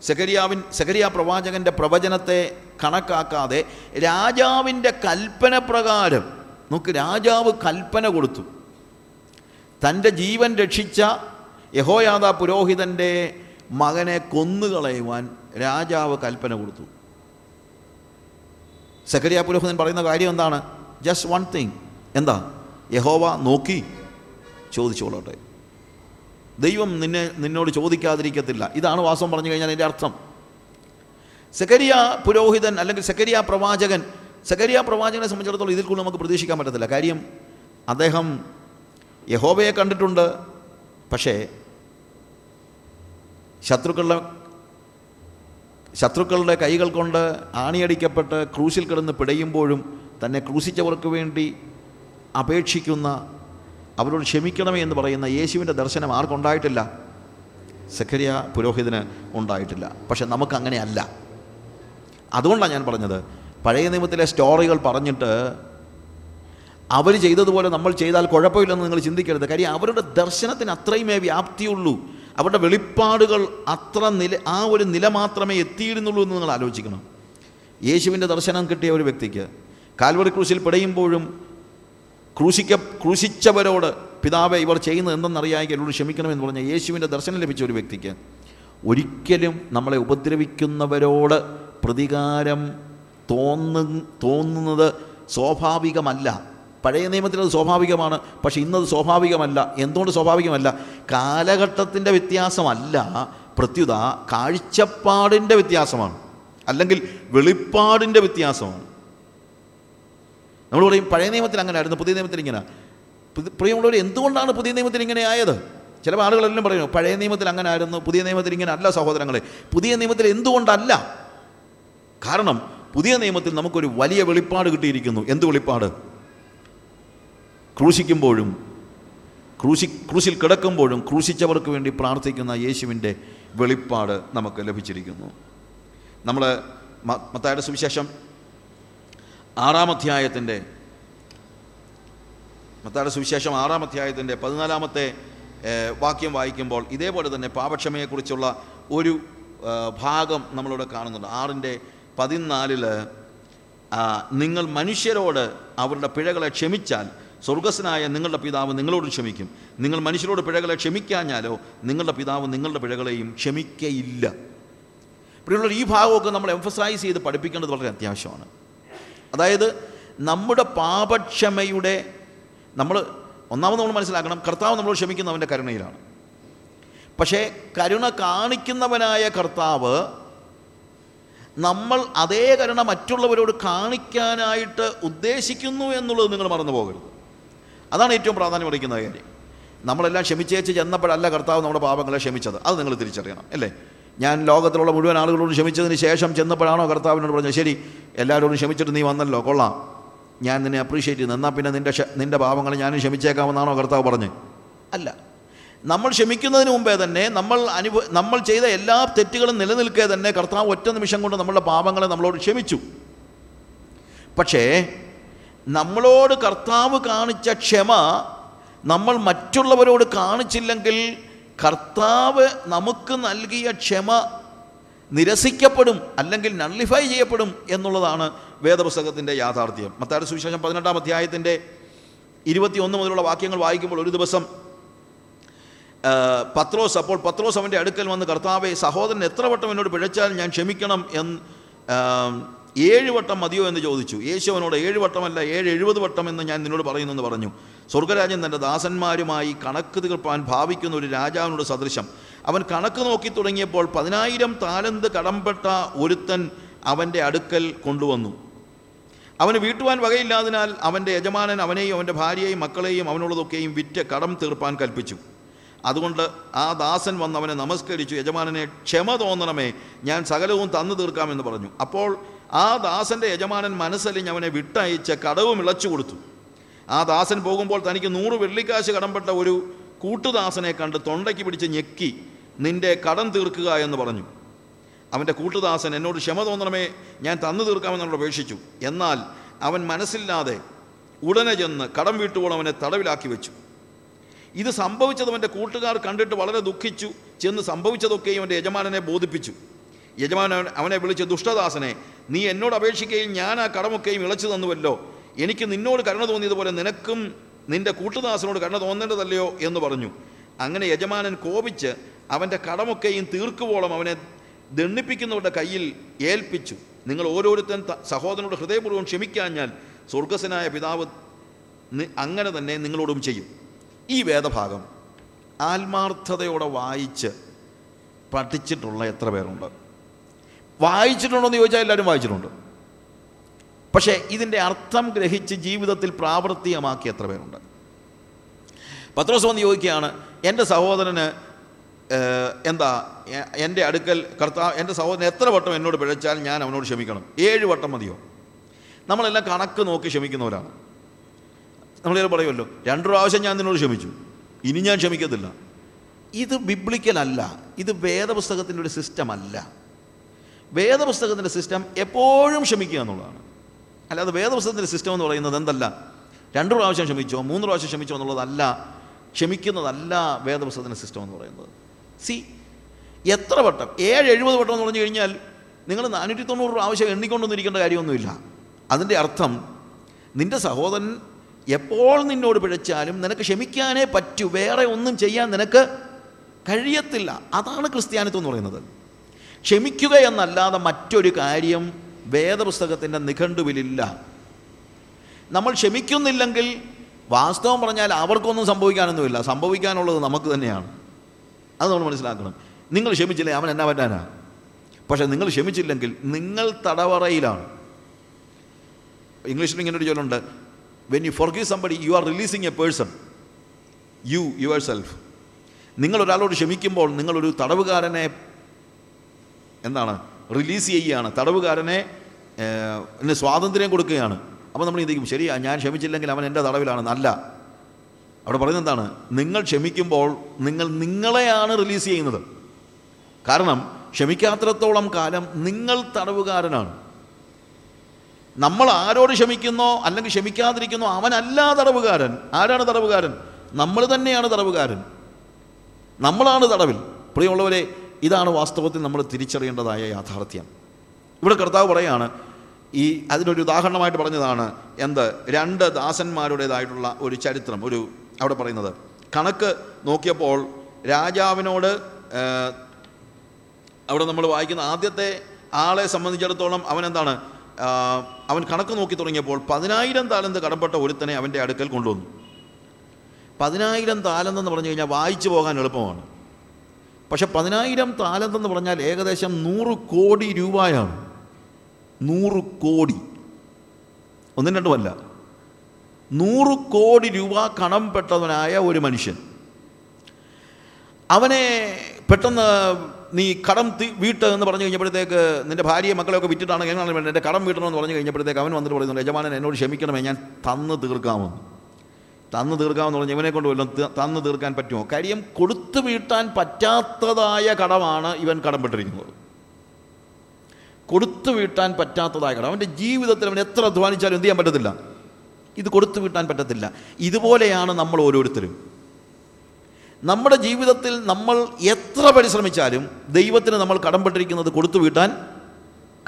സെക്കരിയാവിൻ സെഖരിയ പ്രവാചകന്റെ പ്രവചനത്തെ കണക്കാക്കാതെ രാജാവിന്റെ കൽപ്പന പ്രകാരം നോക്ക് രാജാവ് കൽപ്പന കൊടുത്തു. തന്റെ ജീവൻ രക്ഷിച്ച യഹോയാദ പുരോഹിതന്റെ മകനെ കൊന്നുകളയുവാൻ രാജാവ് കൽപ്പന കൊടുത്തു. സക്കരിയ പുരോഹിതൻ പറയുന്ന കാര്യം എന്താണ്? ജസ്റ്റ് വൺ തിങ് എന്താ? യഹോവ നോക്കി ചോദിച്ചോളട്ടെ ദൈവം നിന്നെ നിന്നോട് ചോദിക്കാതിരിക്കത്തില്ല. ഇതാണ് വാസം പറഞ്ഞു കഴിഞ്ഞാൽ അതിന്റെ അർത്ഥം. സെക്കരിയ പുരോഹിതൻ അല്ലെങ്കിൽ സെക്കരിയ പ്രവാചകൻ സെക്കരിയ പ്രവാചകനെ സംബന്ധിച്ചിടത്തോളം ഇതിൽ കൂടുതൽ നമുക്ക് പ്രതീക്ഷിക്കാൻ പറ്റത്തില്ല. കാര്യം അദ്ദേഹം യഹോബയെ കണ്ടിട്ടുണ്ട്. പക്ഷേ ശത്രുക്കളുടെ ശത്രുക്കളുടെ കൈകൾ കൊണ്ട് ആണിയടിക്കപ്പെട്ട് ക്രൂശിൽ കിടന്ന് പിടയുമ്പോഴും തന്നെ ക്രൂശിച്ചവർക്ക് വേണ്ടി അപേക്ഷിക്കുന്ന അവരോട് ക്ഷമിക്കണമേ എന്ന് പറയുന്ന യേശുവിന്റെ ദർശനം ആർക്കുണ്ടായിട്ടില്ല? സെക്കരിയ പുരോഹിതന് ഉണ്ടായിട്ടില്ല. പക്ഷെ നമുക്കങ്ങനെയല്ല. അതുകൊണ്ടാണ് ഞാൻ പറഞ്ഞത്. പഴയ നിയമത്തിലെ സ്റ്റോറികൾ പറഞ്ഞിട്ട് അവർ ചെയ്തതുപോലെ നമ്മൾ ചെയ്താൽ കുഴപ്പമില്ലെന്ന് നിങ്ങൾ ചിന്തിക്കരുത്. കാര്യം അവരുടെ ദർശനത്തിന് അത്രയുമേ വ്യാപ്തിയുള്ളൂ. അവരുടെ വെളിപ്പാടുകൾ അത്ര നില ആ ഒരു നില മാത്രമേ എത്തിയിരുന്നുള്ളൂ എന്ന് നിങ്ങൾ ആലോചിക്കണം. യേശുവിന്റെ ദർശനം കിട്ടിയ ഒരു വ്യക്തിക്ക്. കാൽവറി ക്രൂശിൽ പിടയുമ്പോഴും ക്രൂശിക്ക ക്രൂശിച്ചവരോട് പിതാവെ ഇവർ ചെയ്യുന്നത് എന്തെന്നറിയാമെങ്കിൽ എന്നോട് ക്ഷമിക്കണമെന്ന് പറഞ്ഞ യേശുവിന്റെ ദർശനം ലഭിച്ച ഒരു വ്യക്തിക്ക് ഒരിക്കലും നമ്മളെ ഉപദ്രവിക്കുന്നവരോട് പ്രതികാരം തോന്നു തോന്നുന്നത് സ്വാഭാവികമല്ല. പഴയ നിയമത്തിൽ അത് സ്വാഭാവികമാണ് പക്ഷേ ഇന്നത് സ്വാഭാവികമല്ല. എന്തുകൊണ്ട് സ്വാഭാവികമല്ല? കാലഘട്ടത്തിന്റെ വ്യത്യാസമല്ല പ്രത്യുത കാഴ്ചപ്പാടിന്റെ വ്യത്യാസമാണ്. അല്ലെങ്കിൽ വെളിപ്പാടിന്റെ വ്യത്യാസമാണ്. നമ്മൾ പറയും പഴയ നിയമത്തിൽ അങ്ങനെ ആയിരുന്നു പുതിയ നിയമത്തിൽ ഇങ്ങനെ പ്രിയമുള്ളവർ എന്തുകൊണ്ടാണ് പുതിയ നിയമത്തിൽ ഇങ്ങനെ ആയത്? ചില ആളുകളെല്ലാം പറയുന്നു പഴയ നിയമത്തിൽ അങ്ങനെ ആയിരുന്നു പുതിയ നിയമത്തിൽ ഇങ്ങനെ അല്ല സഹോദരങ്ങളെ. പുതിയ നിയമത്തിൽ എന്തുകൊണ്ടല്ല? കാരണം പുതിയ നിയമത്തിൽ നമുക്കൊരു വലിയ വെളിപ്പാട് കിട്ടിയിരിക്കുന്നു. എന്ത് വെളിപ്പാട്? ക്രൂശിക്കുമ്പോഴും ക്രൂശി ക്രൂശിൽ കിടക്കുമ്പോഴും ക്രൂശിച്ചവർക്ക് വേണ്ടി പ്രാർത്ഥിക്കുന്ന യേശുവിന്റെ വെളിപ്പാട് നമുക്ക് ലഭിച്ചിരിക്കുന്നു. നമ്മൾ മത്തായുടെ സുവിശേഷം ആറാം അധ്യായത്തിന്റെ മത്തായുടെ സുവിശേഷം ആറാം അധ്യായത്തിന്റെ പതിനാലാമത്തെ വാക്യം വായിക്കുമ്പോൾ ഇതേപോലെ തന്നെ പാപക്ഷമയെക്കുറിച്ചുള്ള ഒരു ഭാഗം നമ്മളിവിടെ കാണുന്നുണ്ട്. ആറിന്റെ പതിനാലിൽ നിങ്ങൾ മനുഷ്യരോട് അവരുടെ പിഴകളെ ക്ഷമിച്ചാൽ സ്വർഗസ്സനായ നിങ്ങളുടെ പിതാവ് നിങ്ങളോട് ക്ഷമിക്കും. നിങ്ങൾ മനുഷ്യരോട് പിഴകളെ ക്ഷമിക്കാഞ്ഞാലോ നിങ്ങളുടെ പിതാവ് നിങ്ങളുടെ പിഴകളെയും ക്ഷമിക്കയില്ല. പ്രിയമുള്ള ഈ ഭാഗമൊക്കെ നമ്മൾ എംഫസൈസ് ചെയ്ത് പഠിപ്പിക്കേണ്ടത് വളരെ അത്യാവശ്യമാണ്. അതായത് നമ്മുടെ പാപക്ഷമയുടെ നമ്മൾ ഒന്നാമത് നമ്മൾ മനസ്സിലാക്കണം കർത്താവ് നമ്മൾ ക്ഷമിക്കുന്നവന്റെ കരുണയിലാണ്. പക്ഷേ കരുണ കാണിക്കുന്നവനായ കർത്താവ് നമ്മൾ അതേ കരുണ മറ്റുള്ളവരോട് കാണിക്കാനായിട്ട് ഉദ്ദേശിക്കുന്നു എന്നുള്ളത് നിങ്ങൾ മറന്നു പോകരുത്. അതാണ് ഏറ്റവും പ്രാധാന്യം അർഹിക്കുന്ന കാര്യം. നമ്മളെല്ലാം ക്ഷമിച്ചേച്ച് ചെന്നപ്പോഴല്ല കർത്താവ് നമ്മുടെ പാപങ്ങളെ ക്ഷമിച്ചത്. അത് നിങ്ങൾ തിരിച്ചറിയണം അല്ലേ? ഞാൻ ലോകത്തിലുള്ള മുഴുവൻ ആളുകളോട് ക്ഷമിച്ചതിന് ശേഷം ചെന്നപ്പോഴാണോ കർത്താവിനോട് പറഞ്ഞത്? ശരി എല്ലാവരോടും ക്ഷമിച്ചിട്ട് നീ വന്നല്ലോ കൊള്ളാം. ഞാൻ നിന്നെ അപ്രീഷിയേറ്റ് ചെയ്യുന്നു. എന്നാൽ പിന്നെ നിന്റെ നിന്റെ പാപങ്ങളെ ഞാനും ക്ഷമിച്ചേക്കാമെന്നാണോ കർത്താവ് പറഞ്ഞത്? അല്ല. നമ്മൾ ക്ഷമിക്കുന്നതിന് മുമ്പേ തന്നെ നമ്മൾ അനുഭവ നമ്മൾ ചെയ്ത എല്ലാ തെറ്റുകളും നിലനിൽക്കേ തന്നെ കർത്താവ് ഒറ്റ നിമിഷം കൊണ്ട് നമ്മളുടെ പാപങ്ങളെ നമ്മളോട് ക്ഷമിച്ചു. പക്ഷേ നമ്മളോട് കർത്താവ് കാണിച്ച ക്ഷമ നമ്മൾ മറ്റുള്ളവരോട് കാണിച്ചില്ലെങ്കിൽ കർത്താവ് നമുക്ക് നൽകിയ ക്ഷമ നിരസിക്കപ്പെടും അല്ലെങ്കിൽ നള്ളിഫൈ ചെയ്യപ്പെടും എന്നുള്ളതാണ് വേദപുസ്തകത്തിന്റെ യാഥാർത്ഥ്യം. മത്തായുടെ സുവിശേഷം പതിനെട്ടാം അധ്യായത്തിന്റെ ഇരുപത്തി ഒന്ന് മുതലുള്ള വാക്യങ്ങൾ വായിക്കുമ്പോൾ ഒരു ദിവസം പത്രോസ് അപ്പോൾ പത്രോസ് അവന്റെ അടുക്കൽ വന്ന് കർത്താവെ സഹോദരൻ എത്ര വട്ടം എന്നോട് പിഴച്ചാൽ ഞാൻ ക്ഷമിക്കണം എന്ന് ഏഴ് വട്ടം മതിയോ എന്ന് ചോദിച്ചു. യേശു അവനോട് ഏഴ് വട്ടമല്ല ഏഴ് എഴുപത് വട്ടം എന്ന് ഞാൻ നിന്നോട് പറയുന്നു എന്ന് പറഞ്ഞു. സ്വർഗരാജ്യം തന്റെ ദാസന്മാരുമായി കണക്ക് തീർപ്പാൻ ഭാവിക്കുന്ന ഒരു രാജാവിനോട് സദൃശം. അവൻ കണക്ക് നോക്കി തുടങ്ങിയപ്പോൾ പതിനായിരം താലന്ത് കടംപെട്ട ഒരുത്തൻ അവന്റെ അടുക്കൽ കൊണ്ടുവന്നു. അവന് വീട്ടുവാൻ വകയില്ലാതിനാൽ അവന്റെ യജമാനൻ അവനെയും അവന്റെ ഭാര്യയെയും മക്കളെയും അവനുള്ളതൊക്കെയും വിറ്റ് കടം തീർപ്പാൻ കൽപ്പിച്ചു. അതുകൊണ്ട് ആ ദാസൻ വന്ന് അവനെ നമസ്കരിച്ചു യജമാനനെ ക്ഷമ തോന്നണമേ ഞാൻ സകലവും തന്നു തീർക്കാമെന്ന് പറഞ്ഞു. അപ്പോൾ ആ ദാസന്റെ യജമാനൻ മനസ്സലിഞ്ഞ് അവനെ വിട്ടയച്ച് കടവും ഇളച്ചു കൊടുത്തു. ആ ദാസൻ പോകുമ്പോൾ തനിക്ക് നൂറ് വെള്ളിക്കാശ് കടംപെട്ട ഒരു കൂട്ടുദാസനെ കണ്ട് തൊണ്ടയ്ക്ക് പിടിച്ച് ഞെക്കി നിന്റെ കടം തീർക്കുക എന്ന് പറഞ്ഞു. അവന്റെ കൂട്ടുദാസൻ എന്നോട് ക്ഷമ തോന്നണമേ ഞാൻ തന്നു തീർക്കാമെന്നോട് അപേക്ഷിച്ചു. എന്നാൽ അവൻ മനസ്സില്ലാതെ ഉടനെ ചെന്ന് കടം വീട്ടുമ്പോൾ അവനെ തടവിലാക്കി വെച്ചു. ഇത് സംഭവിച്ചത് അവന്റെ കൂട്ടുകാർ കണ്ടിട്ട് വളരെ ദുഃഖിച്ചു. ചെന്ന് സംഭവിച്ചതൊക്കെയും അവന്റെ യജമാനനെ ബോധിപ്പിച്ചു. യജമാനൻ അവനെ വിളിച്ച് ദുഷ്ടദാസനെ നീ എന്നോട് അപേക്ഷിക്കുകയും ഞാൻ ആ കടമൊക്കെയും ഇളച്ചു തന്നുവല്ലോ. എനിക്ക് നിന്നോട് കരുണ തോന്നിയതുപോലെ നിനക്കും നിന്റെ കൂട്ടുദാസനോട് കരുണ തോന്നേണ്ടതല്ലയോ എന്ന് പറഞ്ഞു. അങ്ങനെ യജമാനൻ കോപിച്ച് അവന്റെ കടമൊക്കെയും തീർക്കുവോളം അവനെ ദണ്ണിപ്പിക്കുന്നവരുടെ കയ്യിൽ ഏൽപ്പിച്ചു. നിങ്ങൾ ഓരോരുത്തൻ സഹോദരനോട് ഹൃദയപൂർവം ക്ഷമിക്കാഞ്ഞാൽ സ്വർഗസ്വനായ പിതാവ് അങ്ങനെ തന്നെ നിങ്ങളോടും ചെയ്യും. ഈ വേദഭാഗം ആത്മാർത്ഥതയോടെ വായിച്ച് പഠിച്ചിട്ടുള്ള എത്ര പേരുണ്ട്? വായിച്ചിട്ടുണ്ടോ എന്ന് ചോദിച്ചാൽ എല്ലാവരും വായിച്ചിട്ടുണ്ട്. പക്ഷേ ഇതിന്റെ അർത്ഥം ഗ്രഹിച്ച് ജീവിതത്തിൽ പ്രാവർത്തികമാക്കി എത്ര പേരുണ്ട്? പത്രോസ് വന്ന് ചോദിക്കുകയാണ് എന്റെ സഹോദരന് എന്താ എന്റെ അടുക്കൽ കർത്താവ് എന്റെ സഹോദരൻ എത്ര വട്ടം എന്നോട് പിഴച്ചാൽ ഞാൻ അവനോട് ക്ഷമിക്കണം? ഏഴ് വട്ടം മതിയോ? നമ്മളെല്ലാം കണക്ക് നോക്കി ക്ഷമിക്കുന്നവരാണ്. നമ്മളിത് പറയുമല്ലോ രണ്ട് പ്രാവശ്യം ഞാൻ നിന്നോട് ക്ഷമിച്ചു ഇനി ഞാൻ ക്ഷമിക്കത്തില്ല. ഇത് ബിബ്ലിക്കലല്ല ഇത് വേദപുസ്തകത്തിന്റെ ഒരു സിസ്റ്റം അല്ല. വേദപുസ്തകത്തിന്റെ സിസ്റ്റം എപ്പോഴും ക്ഷമിക്കുക എന്നുള്ളതാണ്. അല്ലാതെ വേദപുസ്തകത്തിന്റെ സിസ്റ്റം എന്ന് പറയുന്നത് എന്തല്ല? രണ്ട് പ്രാവശ്യം ക്ഷമിച്ചോ മൂന്ന് പ്രാവശ്യം ക്ഷമിച്ചോ എന്നുള്ളതല്ല ക്ഷമിക്കുന്നതല്ല വേദപുസ്തകത്തിന്റെ സിസ്റ്റം എന്ന് പറയുന്നത്. സി എത്ര വട്ടം ഏഴ് എഴുപത് വട്ടം എന്ന് പറഞ്ഞു കഴിഞ്ഞാൽ നിങ്ങൾ നാനൂറ്റി തൊണ്ണൂറ് പ്രാവശ്യം എണ്ണിക്കൊണ്ടൊന്നിരിക്കേണ്ട കാര്യമൊന്നുമില്ല. അതിന്റെ അർത്ഥം നിന്റെ സഹോദരൻ എപ്പോൾ നിന്നോട് പിഴച്ചാലും നിനക്ക് ക്ഷമിക്കാനേ പറ്റൂ വേറെ ഒന്നും ചെയ്യാൻ നിനക്ക് കഴിയത്തില്ല. അതാണ് ക്രിസ്ത്യാനിത്വം എന്ന് പറയുന്നത്. ക്ഷമിക്കുക എന്നല്ലാതെ മറ്റൊരു കാര്യം വേദപുസ്തകത്തിന്റെ നിഘണ്ടുവിലില്ല. നമ്മൾ ക്ഷമിക്കുന്നില്ലെങ്കിൽ വാസ്തവം പറഞ്ഞാൽ അവർക്കൊന്നും സംഭവിക്കാനൊന്നുമില്ല. സംഭവിക്കാനുള്ളത് നമുക്ക് തന്നെയാണ്. അത് നമ്മൾ മനസ്സിലാക്കണം. നിങ്ങൾ ക്ഷമിച്ചില്ലേ? അവൻ എന്നാ പറ്റാനാ? പക്ഷേ നിങ്ങൾ ക്ഷമിച്ചില്ലെങ്കിൽ നിങ്ങൾ തടവറയിലാണ്. ഇംഗ്ലീഷിൽ ഇങ്ങനെ ഒരു ചൊല്ലുണ്ട്. When you forgive somebody you are releasing a person you yourself നിങ്ങൾ ഒരാളോട് ക്ഷമിക്കുമ്പോൾ നിങ്ങളൊരു തടവുകാരനെ എന്താണ്? റിലീസ് ചെയ്യുകയാണ്. തടവുകാരനെ ഏഹ്, ന് സ്വാതന്ത്ര്യം കൊടുക്കുകയാണ്. അപ്പോൾ നമ്മൾ ചിന്തിക്കും ശരി ഞാൻ ക്ഷമിച്ചില്ലെങ്കിൽ അവൻ എന്റെ തടവിലാണ്. നല്ല. അവിടെ പറയുന്നത് എന്താണ്? നിങ്ങൾ ക്ഷമിക്കുമ്പോൾ നിങ്ങൾ നിങ്ങളെയാണ് റിലീസ് ചെയ്യുന്നത്. കാരണം ക്ഷമിക്കാത്രത്തോളം കാലം നിങ്ങൾ തടവുകാരനാണ്. നമ്മൾ ആരോട് ക്ഷമിക്കുന്നോ അല്ലെങ്കിൽ ക്ഷമിക്കാതിരിക്കുന്നോ അവനല്ല തടവുകാരൻ. ആരാണ് തടവുകാരൻ? നമ്മൾ തന്നെയാണ് തടവുകാരൻ. നമ്മളാണ് തടവിൽ. പ്രിയമുള്ളവരെ ഇതാണ് വാസ്തവത്തിൽ നമ്മൾ തിരിച്ചറിയേണ്ടതായ യാഥാർത്ഥ്യം. ഇവിടെ കർത്താവ് പറയാണ് ഈ അതിനൊരു ഉദാഹരണമായിട്ട് പറഞ്ഞതാണ് എന്ത്? രണ്ട് ദാസന്മാരുടേതായിട്ടുള്ള ഒരു ചരിത്രം ഒരു അവിടെ പറയുന്നത്. കണക്ക് നോക്കിയപ്പോൾ രാജാവിനോട് അവിടെ നമ്മൾ വായിക്കുന്ന ആദ്യത്തെ ആളെ സംബന്ധിച്ചിടത്തോളം അവൻ എന്താണ്? അവൻ കണക്ക് നോക്കി തുടങ്ങിയപ്പോൾ പതിനായിരം താലന്ത് കടപ്പെട്ട ഒരുത്തനെ അവന്റെ അടുക്കൽ കൊണ്ടുവന്നു. പതിനായിരം താലന്തെന്ന് പറഞ്ഞു കഴിഞ്ഞാൽ വായിച്ചു പോകാൻ എളുപ്പമാണ്. പക്ഷെ പതിനായിരം താലന്തെന്ന് പറഞ്ഞാൽ ഏകദേശം നൂറ് കോടി രൂപയാണ്. നൂറ് കോടി. ഒന്നും രണ്ടുമല്ല നൂറ് കോടി രൂപ കണം പെട്ടവനായ ഒരു മനുഷ്യൻ. അവനെ പെട്ടെന്ന് നീ കടം വീട്ട് എന്ന് പറഞ്ഞു കഴിഞ്ഞപ്പോഴത്തേക്ക് നിന്റെ ഭാര്യയെ മക്കളെയൊക്കെ വിറ്റിട്ടാണ് എങ്ങനെയാണ് വേണ്ടത് എന്റെ കടം വീട്ടണമെന്ന് പറഞ്ഞു കഴിഞ്ഞപ്പോഴത്തേക്ക് അവൻ വന്നിട്ട് പറയുന്നുണ്ട് യജമാനൻ എന്നോട് ക്ഷമിക്കണമേ ഞാൻ തന്ന് തീർക്കാമെന്ന്. തന്ന് തീർക്കാമെന്ന് പറഞ്ഞ് ഇവനെ കൊണ്ട് വല്ലതും തന്ന് തീർക്കാൻ പറ്റുമോ? കാര്യം കൊടുത്തു വീട്ടാൻ പറ്റാത്തതായ കടമാണ് ഇവൻ കടം കടംപെട്ടിരിക്കുന്നത് കൊടുത്തു വീട്ടാൻ പറ്റാത്തതായ കടം അവന്റെ ജീവിതത്തിൽ അവൻ എത്ര അധ്വാനിച്ചാലും എന്ത് ചെയ്യാൻ പറ്റത്തില്ല. ഇത് കൊടുത്തു വീട്ടാൻ പറ്റത്തില്ല. ഇതുപോലെയാണ് നമ്മൾ ഓരോരുത്തരും. നമ്മുടെ ജീവിതത്തിൽ നമ്മൾ എത്ര പരിശ്രമിച്ചാലും ദൈവത്തിന് നമ്മൾ കടംപെട്ടിരിക്കുന്നത് കൊടുത്തു വീട്ടാൻ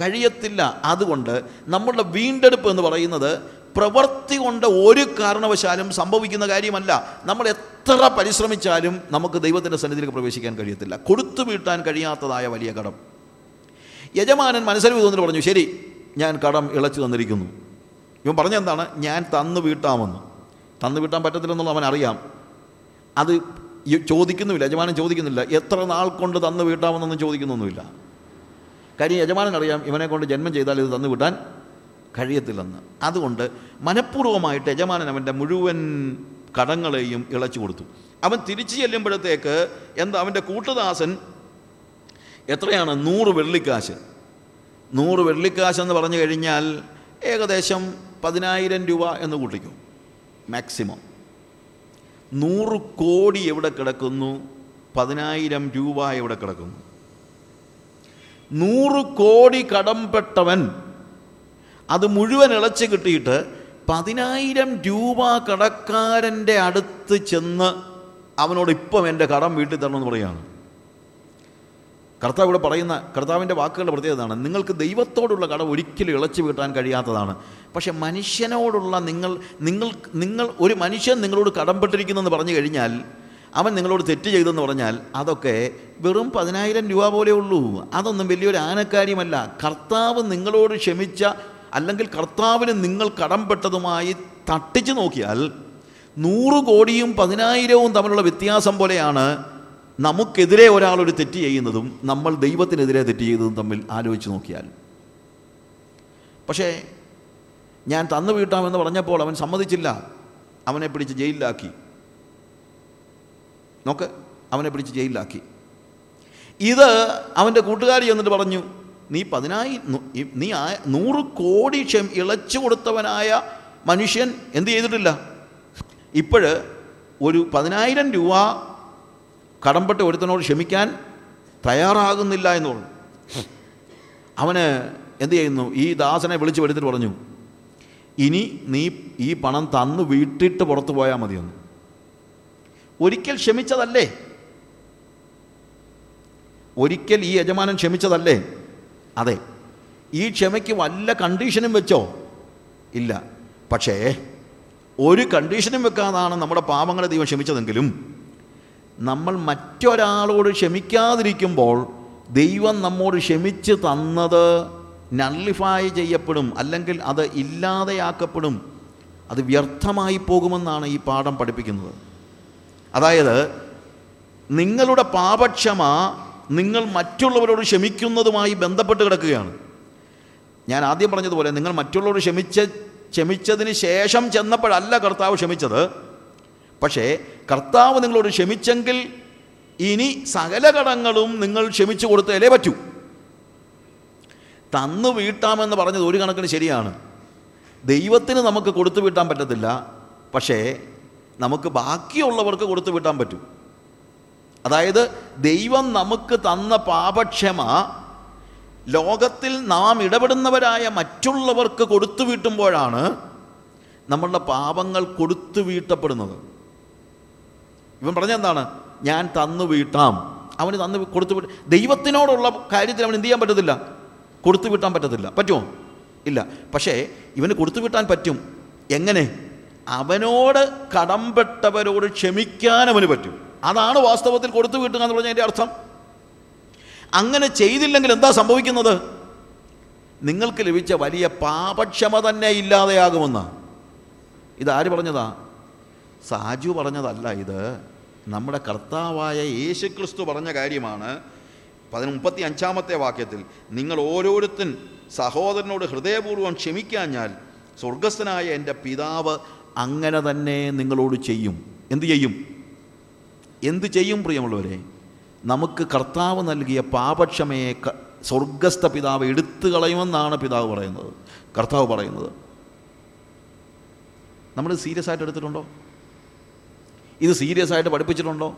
കഴിയത്തില്ല. അതുകൊണ്ട് നമ്മളുടെ വീണ്ടെടുപ്പ് എന്ന് പറയുന്നത് പ്രവൃത്തി കൊണ്ട് ഒരു കാരണവശാലും സംഭവിക്കുന്ന കാര്യമല്ല. നമ്മൾ എത്ര പരിശ്രമിച്ചാലും നമുക്ക് ദൈവത്തിന്റെ സന്നിധിയിലേക്ക് പ്രവേശിക്കാൻ കഴിയത്തില്ല. കൊടുത്തു വീട്ടാൻ കഴിയാത്തതായ വലിയ കടം. യജമാനൻ മനസ്സിൽ തോന്നിട്ട് പറഞ്ഞു ശരി ഞാൻ കടം ഇളച്ചു തന്നിരിക്കുന്നു. ഇവൻ പറഞ്ഞെന്താണ് ഞാൻ തന്നു വീട്ടാമെന്ന്. തന്നു വീട്ടാൻ പറ്റത്തില്ലെന്നുള്ള അവൻ അറിയാം. അത് ചോദിക്കുന്നുമില്ല യജമാനൻ ചോദിക്കുന്നില്ല എത്ര നാൾ കൊണ്ട് തന്നു വീട്ടാമെന്നൊന്നും ചോദിക്കുന്നൊന്നുമില്ല. കാര്യം യജമാനൻ അറിയാം ഇവനെ കൊണ്ട് ജന്മം ചെയ്താൽ ഇത് തന്നു വിട്ടാൻ കഴിയത്തില്ലെന്ന്. അതുകൊണ്ട് മനഃപൂർവമായിട്ട് യജമാനൻ അവന്റെ മുഴുവൻ കടങ്ങളെയും ഇളച്ചു കൊടുത്തു. അവൻ തിരിച്ചു ചെല്ലുമ്പോഴത്തേക്ക് എന്താ അവന്റെ കൂട്ടുദാസൻ എത്രയാണ്? നൂറ് വെള്ളിക്കാശ്. നൂറ് വെള്ളിക്കാശ് എന്ന് പറഞ്ഞു കഴിഞ്ഞാൽ ഏകദേശം പതിനായിരം രൂപ എന്ന് കൂട്ടിക്കും. മാക്സിമം. നൂറ് കോടി എവിടെ കിടക്കുന്നു? പതിനായിരം രൂപ എവിടെ കിടക്കുന്നു? നൂറ് കോടി കടംപെട്ടവൻ അത് മുഴുവൻ ഇളച്ച് കിട്ടിയിട്ട് പതിനായിരം രൂപ കടക്കാരന്റെ അടുത്ത് ചെന്ന് അവനോട് ഇപ്പം എന്റെ കടം വീട്ടിൽ തരണമെന്ന് പറയുകയാണ്. കർത്താവ് ഇവിടെ പറയുന്ന കർത്താവിന്റെ വാക്കുകളുടെ പ്രത്യേകതയാണ് നിങ്ങൾക്ക് ദൈവത്തോടുള്ള കടം ഒരിക്കലും ഇളച്ചു വീട്ടാൻ കഴിയാത്തതാണ്. പക്ഷേ മനുഷ്യനോടുള്ള നിങ്ങൾ നിങ്ങൾ നിങ്ങൾ ഒരു മനുഷ്യൻ നിങ്ങളോട് കടംപെട്ടിരിക്കുന്നെന്ന് പറഞ്ഞു കഴിഞ്ഞാൽ അവൻ നിങ്ങളോട് തെറ്റ് ചെയ്തെന്ന് പറഞ്ഞാൽ അതൊക്കെ വെറും പതിനായിരം രൂപ പോലെ ഉള്ളൂ. അതൊന്നും വലിയൊരു ആനക്കാര്യമല്ല. കർത്താവ് നിങ്ങളോട് ക്ഷമിച്ച അല്ലെങ്കിൽ കർത്താവിന് നിങ്ങൾ കടംപെട്ടതുമായി തട്ടിച്ചു നോക്കിയാൽ നൂറ് കോടിയും പതിനായിരവും തമ്മിലുള്ള വ്യത്യാസം പോലെയാണ് നമുക്കെതിരെ ഒരാളൊരു ഒരു തെറ്റ് ചെയ്യുന്നതും നമ്മൾ ദൈവത്തിനെതിരെ തെറ്റ് ചെയ്തതും തമ്മിൽ ആലോചിച്ച് നോക്കിയാൽ. പക്ഷേ ഞാൻ തന്നു വീട്ടാമെന്ന് പറഞ്ഞപ്പോൾ അവൻ സമ്മതിച്ചില്ല. അവനെ പിടിച്ച് ജയിലിലാക്കി. നോക്ക് അവനെ പിടിച്ച് ജയിലിലാക്കി. ഇത് അവന്റെ കൂട്ടുകാരി എന്നിട്ട് പറഞ്ഞു നീ പതിനായി നു- നൂറ് കോടി ക്ഷം ഇളച്ചു കൊടുത്തവനായ മനുഷ്യൻ എന്ത് ചെയ്തിട്ടില്ല? ഇപ്പോൾ ഒരു പതിനായിരം രൂപ കടംപെട്ട ഒരുത്തനോട് ക്ഷമിക്കാൻ തയ്യാറാകുന്നില്ല എന്ന് പറഞ്ഞു. അവന് എന്ത് ചെയ്യുന്നു? ഈ ദാസനെ വിളിച്ചു വരുത്തിട്ട് പറഞ്ഞു ഇനി നീ ഈ പണം തന്ന് വീട്ടിട്ട് പുറത്തു പോയാൽ മതിയെന്ന്. ഒരിക്കൽ ക്ഷമിച്ചതല്ലേ? ഒരിക്കൽ ഈ യജമാനൻ ക്ഷമിച്ചതല്ലേ? അതെ ഈ ക്ഷമയ്ക്ക് വല്ല കണ്ടീഷനും വെച്ചോ? ഇല്ല. പക്ഷേ ഒരു കണ്ടീഷനും വെക്കാതാണ് നമ്മുടെ പാപങ്ങളെ ദൈവം ക്ഷമിച്ചതെങ്കിലും നമ്മൾ മറ്റൊരാളോട് ക്ഷമിക്കാതിരിക്കുമ്പോൾ ദൈവം നമ്മോട് ക്ഷമിച്ച് തന്നത് നള്ളിഫായ് ചെയ്യപ്പെടും അല്ലെങ്കിൽ അത് ഇല്ലാതെയാക്കപ്പെടും. അത് വ്യർത്ഥമായി പോകുമെന്നാണ് ഈ പാഠം പഠിപ്പിക്കുന്നത്. അതായത് നിങ്ങളുടെ പാപക്ഷമ നിങ്ങൾ മറ്റുള്ളവരോട് ക്ഷമിക്കുന്നതുമായി ബന്ധപ്പെട്ട് കിടക്കുകയാണ്. ഞാൻ ആദ്യം പറഞ്ഞതുപോലെ നിങ്ങൾ മറ്റുള്ളവരോട് ക്ഷമിച്ച ക്ഷമിച്ചതിന് ശേഷം ചെന്നപ്പോഴല്ല കർത്താവ് ക്ഷമിച്ചത്. പക്ഷേ കർത്താവ് നിങ്ങളോട് ക്ഷമിച്ചെങ്കിൽ ഇനി സകല കടങ്ങളും നിങ്ങൾ ക്ഷമിച്ചു കൊടുത്തേലേ പറ്റൂ. തന്നു വീട്ടാമെന്ന് പറഞ്ഞത് ഒരു കണക്കിന് ശരിയാണ്. ദൈവത്തിന് നമുക്ക് കൊടുത്തു വീട്ടാൻ പറ്റത്തില്ല. പക്ഷേ നമുക്ക് ബാക്കിയുള്ളവർക്ക് കൊടുത്തു വീട്ടാൻ പറ്റും. അതായത് ദൈവം നമുക്ക് തന്ന പാപക്ഷമ ലോകത്തിൽ നാം ഇടപെടുന്നവരായ മറ്റുള്ളവർക്ക് കൊടുത്തു വീട്ടുമ്പോഴാണ് നമ്മളുടെ പാപങ്ങൾ കൊടുത്തു വീട്ടപ്പെടുന്നത്. ഇവൻ പറഞ്ഞെന്താണ് ഞാൻ തന്നു വീട്ടാം. അവന് തന്നു കൊടുത്തു വിട്ട് ദൈവത്തിനോടുള്ള കാര്യത്തിൽ അവൻ എന്ത് ചെയ്യാൻ പറ്റത്തില്ല? കൊടുത്തു വിട്ടാൻ പറ്റത്തില്ല. പറ്റുമോ? ഇല്ല. പക്ഷേ ഇവന് കൊടുത്തു വിട്ടാൻ പറ്റും. എങ്ങനെ? അവനോട് കടംപെട്ടവരോട് ക്ഷമിക്കാൻ അവന് പറ്റും. അതാണ് വാസ്തവത്തിൽ കൊടുത്തു വീട്ടുക എന്ന് പറഞ്ഞതിന്റെ അർത്ഥം. അങ്ങനെ ചെയ്തില്ലെങ്കിൽ എന്താ സംഭവിക്കുന്നത്? നിങ്ങൾക്ക് ലഭിച്ച വലിയ പാപക്ഷമ തന്നെ ഇല്ലാതെയാകുമെന്ന്. ഇതാര് പറഞ്ഞതാ? സാജു പറഞ്ഞതല്ല ഇത്. നമ്മുടെ കർത്താവായ യേശുക്രിസ്തു പറഞ്ഞ കാര്യമാണ് പതിന് മുപ്പത്തി അഞ്ചാമത്തെ വാക്യത്തിൽ നിങ്ങൾ ഓരോരുത്തൻ സഹോദരനോട് ഹൃദയപൂർവം ക്ഷമിക്കാഞ്ഞാൽ സ്വർഗസ്ഥനായ എന്റെ പിതാവ് അങ്ങനെ തന്നെ നിങ്ങളോട് ചെയ്യും. എന്തു ചെയ്യും? എന്തു ചെയ്യും പ്രിയമുള്ളവരെ? നമുക്ക് കർത്താവ് നൽകിയ പാപക്ഷമയെ സ്വർഗസ്ഥ പിതാവ് എടുത്തു കളയുമെന്നാണ് പിതാവ് പറയുന്നത്. കർത്താവ് പറയുന്നത്. നമ്മൾ സീരിയസ് ആയിട്ട് എടുത്തിട്ടുണ്ടോ? ഇത് സീരിയസ് ആയിട്ട് പഠിപ്പിച്ചിട്ടുണ്ടോ?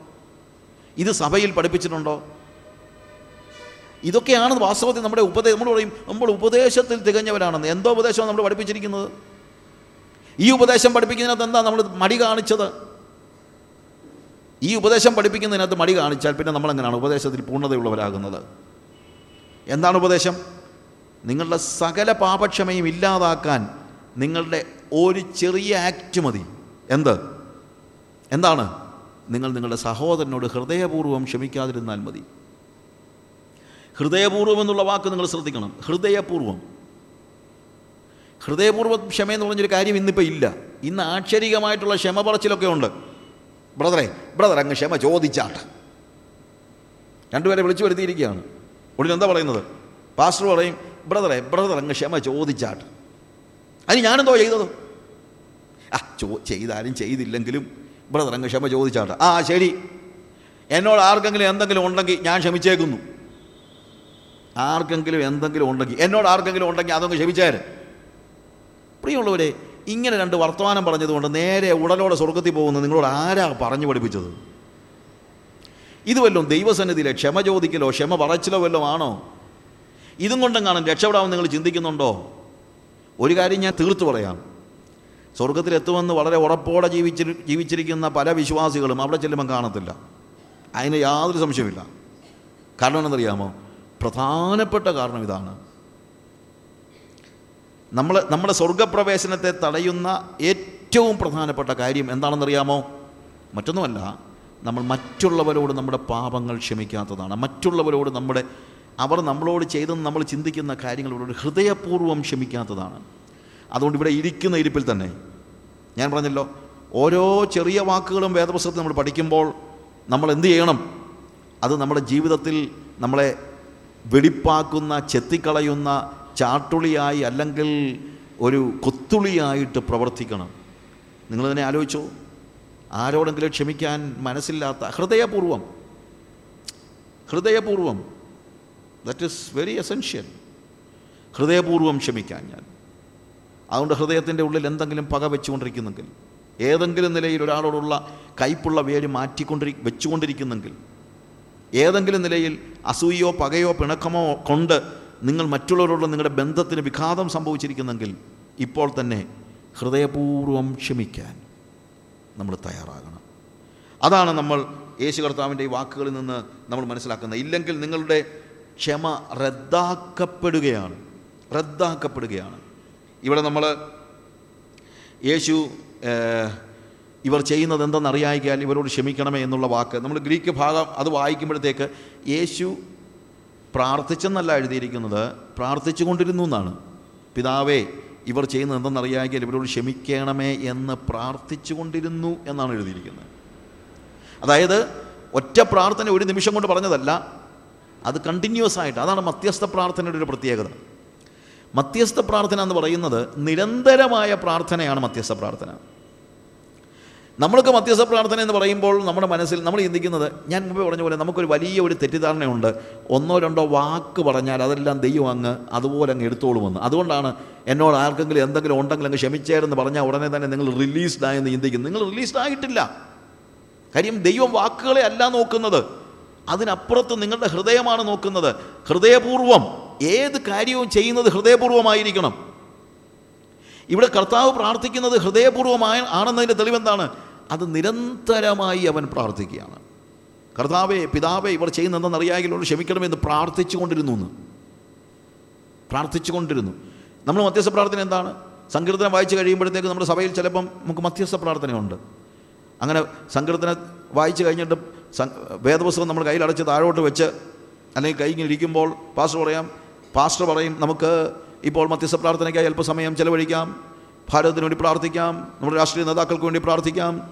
ഇത് സഭയിൽ പഠിപ്പിച്ചിട്ടുണ്ടോ? ഇതൊക്കെയാണ് വാസ്തവത്തിൽ നമ്മുടെ ഉപദേശം നമ്മൾ പറയും നമ്മൾ ഉപദേശത്തിൽ തികഞ്ഞവരാണെന്ന്. എന്തോ ഉപദേശമാണ് നമ്മൾ പഠിപ്പിച്ചിരിക്കുന്നത്? ഈ ഉപദേശം പഠിപ്പിക്കുന്നതിനകത്ത് എന്താ നമ്മൾ മടി കാണിച്ചത്? ഈ ഉപദേശം പഠിപ്പിക്കുന്നതിനകത്ത് മടി കാണിച്ചാൽ പിന്നെ നമ്മളെങ്ങനെയാണ് ഉപദേശത്തിൽ പൂർണതയുള്ളവരാകുന്നത്? എന്താണ് ഉപദേശം? നിങ്ങളുടെ സകല പാപക്ഷമയും ഇല്ലാതാക്കാൻ നിങ്ങളുടെ ഒരു ചെറിയ ആക്റ്റ് മതി. എന്ത്? എന്താണ്? നിങ്ങൾ നിങ്ങളുടെ സഹോദരനോട് ഹൃദയപൂർവം ക്ഷമിക്കാതിരുന്നാൽ മതി. ഹൃദയപൂർവം എന്നുള്ള വാക്ക് നിങ്ങൾ ശ്രദ്ധിക്കണം. ഹൃദയപൂർവം. ഹൃദയപൂർവം ക്ഷമ എന്ന് പറഞ്ഞൊരു കാര്യം ഇന്നിപ്പോൾ ഇല്ല. ഇന്ന് ആക്ഷരികമായിട്ടുള്ള ക്ഷമ പറച്ചിലൊക്കെ ഉണ്ട്. ബ്രദറെ ബ്രദർ അങ്ങ് ക്ഷമ ചോദിച്ചാട്ട്. രണ്ടുപേരെ വിളിച്ചു വരുത്തിയിരിക്കുകയാണ്. ഉടനെ എന്താ പറയുന്നത്? പാസ്റ്റർ പറയും ബ്രദറെ ബ്രദർ അങ്ങ് ക്ഷമ ചോദിച്ചാട്ട്. അതിന് ഞാനെന്തോ ചെയ്തത്? ആ ചോ ചെയ്താലും ചെയ്തില്ലെങ്കിലും ബ്രദർ അങ്ങ് ക്ഷമ ചോദിച്ചാട്ട്. ആ ശരി. എന്നോട് ആർക്കെങ്കിലും എന്തെങ്കിലും ഉണ്ടെങ്കിൽ ഞാൻ ക്ഷമിച്ചേക്കുന്നു. ആർക്കെങ്കിലും എന്തെങ്കിലും ഉണ്ടെങ്കിൽ എന്നോട് ആർക്കെങ്കിലും ഉണ്ടെങ്കിൽ അതൊന്ന് ക്ഷമിച്ചേര്. പ്രിയമുള്ളവരെ ഇങ്ങനെ രണ്ട് വർത്തമാനം പറഞ്ഞതുകൊണ്ട് നേരെ ഉടലോടെ സ്വർഗത്തിൽ പോകുന്നത് നിങ്ങളോട് ആരാ പറഞ്ഞു പഠിപ്പിച്ചത്? ഇത് വല്ലതും ദൈവസന്നിധിയിലെ ക്ഷമ ചോദിക്കലോ ക്ഷമ പറച്ചിലോ വല്ലതും ആണോ? ഇതും കൊണ്ടെങ്ങാണ് രക്ഷപ്പെടാമെന്ന് നിങ്ങൾ ചിന്തിക്കുന്നുണ്ടോ? ഒരു കാര്യം ഞാൻ തീർത്തു പറയാം. സ്വർഗത്തിലെത്തുമെന്ന് വളരെ ഉറപ്പോടെ ജീവിച്ചി ജീവിച്ചിരിക്കുന്ന പല വിശ്വാസികളും അവിടെ ചെല്ലുമ്പം കാണത്തില്ല. അതിന് യാതൊരു സംശയമില്ല കാരണം എന്നറിയാമോ പ്രധാനപ്പെട്ട കാരണം ഇതാണ്. നമ്മൾ നമ്മുടെ സ്വർഗപ്രവേശനത്തെ തടയുന്ന ഏറ്റവും പ്രധാനപ്പെട്ട കാര്യം എന്താണെന്നറിയാമോ? മറ്റൊന്നുമല്ല നമ്മൾ മറ്റുള്ളവരോട് നമ്മുടെ പാപങ്ങൾ ക്ഷമിക്കാത്തതാണ്. മറ്റുള്ളവരോട് നമ്മുടെ അവർ നമ്മളോട് ചെയ്തെന്ന് നമ്മൾ ചിന്തിക്കുന്ന കാര്യങ്ങളോട് ഹൃദയപൂർവം ക്ഷമിക്കാത്തതാണ്. അതുകൊണ്ട് ഇവിടെ ഇരിക്കുന്ന ഇരിപ്പിൽ തന്നെ. ഞാൻ പറഞ്ഞല്ലോ ഓരോ ചെറിയ വാക്കുകളും വേദപുസ്തകത്തിൽ നമ്മൾ പഠിക്കുമ്പോൾ നമ്മൾ എന്ത് ചെയ്യണം? അത് നമ്മുടെ ജീവിതത്തിൽ നമ്മളെ വെടിപ്പാക്കുന്ന ചെത്തിക്കളയുന്ന ചാട്ടുളിയായി അല്ലെങ്കിൽ ഒരു കൊത്തുളിയായിട്ട് പ്രവർത്തിക്കണം. നിങ്ങൾ തന്നെ ആലോചിച്ചോ. ആരോടെങ്കിലും ക്ഷമിക്കാൻ മനസ്സില്ലാത്ത ഹൃദയപൂർവം ഹൃദയപൂർവം ദറ്റ് ഈസ് വെരി എസെൻഷ്യൽ ഹൃദയപൂർവം ക്ഷമിക്കാൻ ഞാൻ. അതുകൊണ്ട് ഹൃദയത്തിന്റെ ഉള്ളിൽ എന്തെങ്കിലും പക വെച്ചുകൊണ്ടിരിക്കുന്നെങ്കിൽ ഏതെങ്കിലും നിലയിൽ ഒരാളോടുള്ള കയ്പുള്ള വേര് മാറ്റിക്കൊണ്ടിരി വെച്ചുകൊണ്ടിരിക്കുന്നെങ്കിൽ ഏതെങ്കിലും നിലയിൽ അസൂയോ പകയോ പിണക്കമോ കൊണ്ട് നിങ്ങൾ മറ്റുള്ളവരോടുള്ള നിങ്ങളുടെ ബന്ധത്തിന് വിഘാതം സംഭവിച്ചിരിക്കുന്നെങ്കിൽ ഇപ്പോൾ തന്നെ ഹൃദയപൂർവം ക്ഷമിക്കാൻ നമ്മൾ തയ്യാറാകണം. അതാണ് നമ്മൾ യേശു കർത്താവിന്റെ ഈ വാക്കുകളിൽ നിന്ന് നമ്മൾ മനസ്സിലാക്കുന്നത്. ഇല്ലെങ്കിൽ നിങ്ങളുടെ ക്ഷമ റദ്ദാക്കപ്പെടുകയാണ്. റദ്ദാക്കപ്പെടുകയാണ്. ഇവിടെ നമ്മൾ യേശു ഇവർ ചെയ്യുന്നത് എന്തെന്നറിയായിക്കാൻ ഇവരോട് ക്ഷമിക്കണമേ എന്നുള്ള വാക്ക്. നമ്മൾ ഗ്രീക്ക് ഭാഗം അത് വായിക്കുമ്പോഴത്തേക്ക് യേശു പ്രാർത്ഥിച്ചെന്നല്ല എഴുതിയിരിക്കുന്നത് പ്രാർത്ഥിച്ചു കൊണ്ടിരുന്നു എന്നാണ്. പിതാവേ ഇവർ ചെയ്യുന്നത് എന്തെന്നറിയാമെങ്കിൽ ഇവരോട് ക്ഷമിക്കണമേ എന്ന് പ്രാർത്ഥിച്ചു കൊണ്ടിരുന്നു എന്നാണ് എഴുതിയിരിക്കുന്നത്. അതായത് ഒറ്റ പ്രാർത്ഥന ഒരു നിമിഷം കൊണ്ട് പറഞ്ഞതല്ല അത് കണ്ടിന്യൂസ് ആയിട്ട് അതാണ് മധ്യസ്ഥ പ്രാർത്ഥനയുടെ ഒരു പ്രത്യേകത. മധ്യസ്ഥ പ്രാർത്ഥന എന്ന് പറയുന്നത് നിരന്തരമായ പ്രാർത്ഥനയാണ് മധ്യസ്ഥ പ്രാർത്ഥന. നമ്മൾക്ക് മധ്യസ്ഥ പ്രാർത്ഥന എന്ന് പറയുമ്പോൾ നമ്മുടെ മനസ്സിൽ നമ്മൾ ചിന്തിക്കുന്നത് ഞാൻ മുമ്പ് പറഞ്ഞ പോലെ നമുക്കൊരു വലിയ ഒരു തെറ്റിദ്ധാരണയുണ്ട്. ഒന്നോ രണ്ടോ വാക്ക് പറഞ്ഞാൽ അതെല്ലാം ദൈവം അങ്ങ് അതുപോലെ അങ്ങ് എടുത്തോളുമെന്ന്. അതുകൊണ്ടാണ് എന്നോട് ആർക്കെങ്കിലും എന്തെങ്കിലും ഉണ്ടെങ്കിൽ അങ്ങ് ക്ഷമിച്ചേരെന്ന് പറഞ്ഞാൽ ഉടനെ തന്നെ നിങ്ങൾ റിലീസ്ഡ് ആയെന്ന് ചിന്തിക്കുന്നു. നിങ്ങൾ റിലീസ്ഡ് ആയിട്ടില്ല. കാര്യം ദൈവം വാക്കുകളെ അല്ല നോക്കുന്നത്. അതിനപ്പുറത്ത് നിങ്ങളുടെ ഹൃദയമാണ് നോക്കുന്നത്. ഹൃദയപൂർവം ഏത് കാര്യവും ചെയ്യുന്നത് ഹൃദയപൂർവമായിരിക്കണം. ഇവിടെ കർത്താവ് പ്രാർത്ഥിക്കുന്നത് ഹൃദയപൂർവമായ ആണെന്നതിന്റെ തെളിവെന്താണ്? അത് നിരന്തരമായി അവൻ പ്രാർത്ഥിക്കുകയാണ്. കർത്താവെ പിതാവെ ഇവർ ചെയ്യുന്നതെന്നറിയാമെങ്കിലോട് ക്ഷമിക്കണമെന്ന് പ്രാർത്ഥിച്ചു കൊണ്ടിരുന്നു എന്ന് പ്രാർത്ഥിച്ചുകൊണ്ടിരുന്നു നമ്മൾ മധ്യസ്ഥ പ്രാർത്ഥന എന്താണ്? സങ്കീർത്തനം വായിച്ച് കഴിയുമ്പോഴത്തേക്ക് നമ്മുടെ സഭയിൽ ചിലപ്പം നമുക്ക് മധ്യസ്ഥ പ്രാർത്ഥനയുണ്ട്. അങ്ങനെ സങ്കീർത്തനം വായിച്ച് കഴിഞ്ഞിട്ട് വേദപുസ്തകം നമ്മൾ കയ്യിലടച്ച് താഴോട്ട് വെച്ച് അല്ലെങ്കിൽ കൈ ഇരിക്കുമ്പോൾ പാസ്റ്റർ പറയാം പാസ്റ്റർ പറയും നമുക്ക് ഇപ്പോൾ മധ്യസ്ഥ പ്രാർത്ഥനയ്ക്കായി അല്പസമയം ചെലവഴിക്കാം. ഭാരതത്തിന് വേണ്ടി പ്രാർത്ഥിക്കാം. നമ്മുടെ രാഷ്ട്രീയ നേതാക്കൾക്ക് വേണ്ടി പ്രാർത്ഥിക്കാം.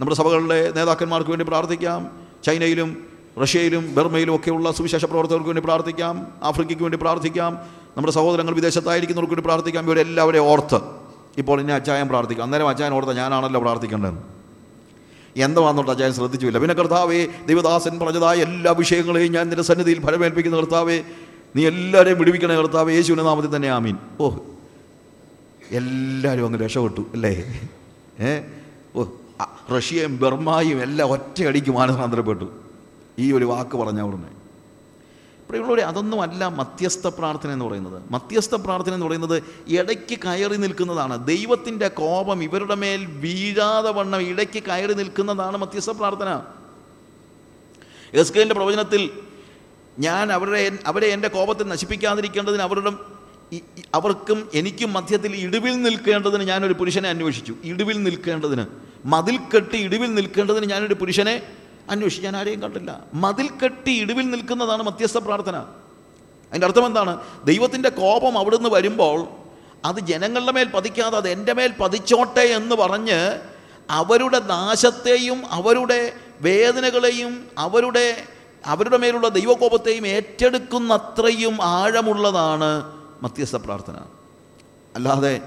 നമ്മുടെ സഭകളിലെ നേതാക്കന്മാർക്ക് വേണ്ടി പ്രാർത്ഥിക്കാം. ചൈനയിലും റഷ്യയിലും ബർമയിലും ഒക്കെയുള്ള സുവിശേഷ പ്രവർത്തകർക്ക് വേണ്ടി പ്രാർത്ഥിക്കാം. ആഫ്രിക്കയ്ക്ക് വേണ്ടി പ്രാർത്ഥിക്കാം. നമ്മുടെ സഹോദരങ്ങൾ വിദേശത്തായിരിക്കുന്നവർക്ക് വേണ്ടി പ്രാർത്ഥിക്കാം. ഇവരെല്ലാവരെയും ഓർത്ത് ഇപ്പോൾ ഇനി അച്ചായൻ പ്രാർത്ഥിക്കാം. അന്നേരം അച്ചായൻ ഓർത്ത ഞാനാണല്ലോ പ്രാർത്ഥിക്കേണ്ടത്. എന്താണെന്നോട്ട് അച്ചായൻ ശ്രദ്ധിച്ചില്ല പിന്നെ കർത്താവേ ദൈവദാസൻ പറഞ്ഞതായ എല്ലാ വിഷയങ്ങളെയും ഞാൻ നിന്റെ സന്നിധിയിൽ ഫലമേൽപ്പിക്കുന്ന കർത്താവേ. നീ എല്ലാവരെയും വിടുവിക്കണേ കർത്താവ് യേശുവിന്റെ നാമത്തിൽ തന്നെ ആമീൻ. ഓ എല്ലാവരും അങ്ങ് രക്ഷപ്പെട്ടു അല്ലേ? ഏ? ഓ റഷ്യയും ബർമായും എല്ലാം ഒറ്റയടിക്ക് മാനസാന്തരപ്പെട്ടു. ഈ ഒരു വാക്ക് പറഞ്ഞ ഉടനെ. പ്രിയമുള്ളവരെ അതൊന്നുമല്ല മധ്യസ്ഥ പ്രാർത്ഥന എന്ന് പറയുന്നത്. മധ്യസ്ഥ പ്രാർത്ഥന എന്ന് പറയുന്നത് ഇടയ്ക്ക് കയറി നിൽക്കുന്നതാണ്. ദൈവത്തിന്റെ കോപം ഇവരുടെ മേൽ വീഴാതെ വണ്ണം ഇടയ്ക്ക് കയറി നിൽക്കുന്നതാണ് മധ്യസ്ഥ പ്രാർത്ഥന. എസ്കേലിന്റെ പ്രവചനത്തിൽ ഞാൻ അവരുടെ അവരെ എന്റെ കോപത്തിൽ നശിപ്പിക്കാതിരിക്കേണ്ടതിന് അവരുടെ അവർക്കും എനിക്കും മധ്യത്തിൽ ഇടിവിൽ നിൽക്കേണ്ടതിന് ഞാനൊരു പുരുഷനെ അന്വേഷിച്ചു. ഇടിവിൽ നിൽക്കേണ്ടതിന്. മതിൽ കെട്ടി ഇടിവിൽ നിൽക്കേണ്ടതിന് ഞാനൊരു പുരുഷനെ അന്വേഷിച്ചു. ഞാൻ ആരെയും കണ്ടില്ല. മതിൽ കെട്ടി ഇടിവിൽ നിൽക്കുന്നതാണ് മധ്യസ്ഥ പ്രാർത്ഥന. അതിന്റെ അർത്ഥം എന്താണ്? ദൈവത്തിന്റെ കോപം അവിടുന്ന് വരുമ്പോൾ അത് ജനങ്ങളുടെ മേൽ പതിക്കാതെ അത് എന്റെ മേൽ പതിച്ചോട്ടെ എന്ന് പറഞ്ഞ് അവരുടെ നാശത്തെയും അവരുടെ വേദനകളെയും അവരുടെ അവരുടെ മേലുള്ള ദൈവകോപത്തെയും ഏറ്റെടുക്കുന്ന അത്രയും ആഴമുള്ളതാണ് മധ്യസ്ഥ പ്രാർത്ഥന. അല്ലാതെ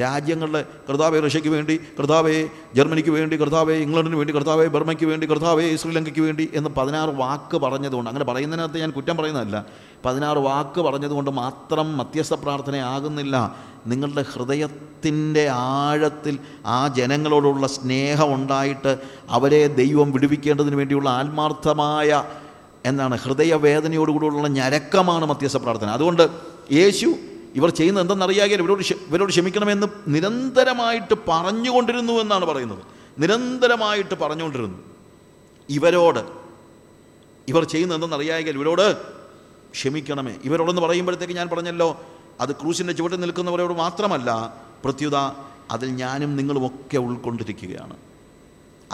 രാജ്യങ്ങളുടെ കർത്താവെ റഷ്യയ്ക്ക് വേണ്ടി കർത്താവെ ജർമ്മനിക്ക് വേണ്ടി കർത്താവെ ഇംഗ്ലണ്ടിന് വേണ്ടി കർത്താവെ ബർമ്മയ്ക്ക് വേണ്ടി കർത്താവെ ശ്രീലങ്കയ്ക്ക് വേണ്ടി എന്ന് പതിനാറ് വാക്ക് പറഞ്ഞതുകൊണ്ട് അങ്ങനെ പറയുന്നതിനകത്ത് ഞാൻ കുറ്റം പറയുന്നതല്ല. പതിനാറ് വാക്ക് പറഞ്ഞതുകൊണ്ട് മാത്രം മധ്യസ്ഥ പ്രാർത്ഥനയാകുന്നില്ല. നിങ്ങളുടെ ഹൃദയത്തിന്റെ ആഴത്തിൽ ആ ജനങ്ങളോടുള്ള സ്നേഹമുണ്ടായിട്ട് അവരെ ദൈവം വിടുവിക്കേണ്ടതിന് വേണ്ടിയുള്ള ആത്മാർത്ഥമായ എന്താണ് ഹൃദയവേദനയോടുകൂടിയുള്ള ഞരക്കമാണ് മധ്യസ്ഥ പ്രാർത്ഥന. അതുകൊണ്ട് യേശു ഇവർ ചെയ്യുന്നത് എന്തെന്നറിയാകിയാൽ ഇവരോട് ഇവരോട് ക്ഷമിക്കണമെന്ന് നിരന്തരമായിട്ട് പറഞ്ഞുകൊണ്ടിരുന്നു എന്നാണ് പറയുന്നത്. നിരന്തരമായിട്ട് പറഞ്ഞുകൊണ്ടിരുന്നു. ഇവരോട് ഇവർ ചെയ്യുന്നത് എന്തെന്നറിയാകിയാൽ ഇവരോട് ക്ഷമിക്കണമേ. ഇവരോടെന്ന് പറയുമ്പോഴത്തേക്ക് ഞാൻ പറഞ്ഞല്ലോ അത് ക്രൂശിന്റെ ചുവട്ടിൽ നിൽക്കുന്നവരോട് മാത്രമല്ല പ്രത്യുത അതിൽ ഞാനും നിങ്ങളുമൊക്കെ ഉൾക്കൊണ്ടിരിക്കുകയാണ്.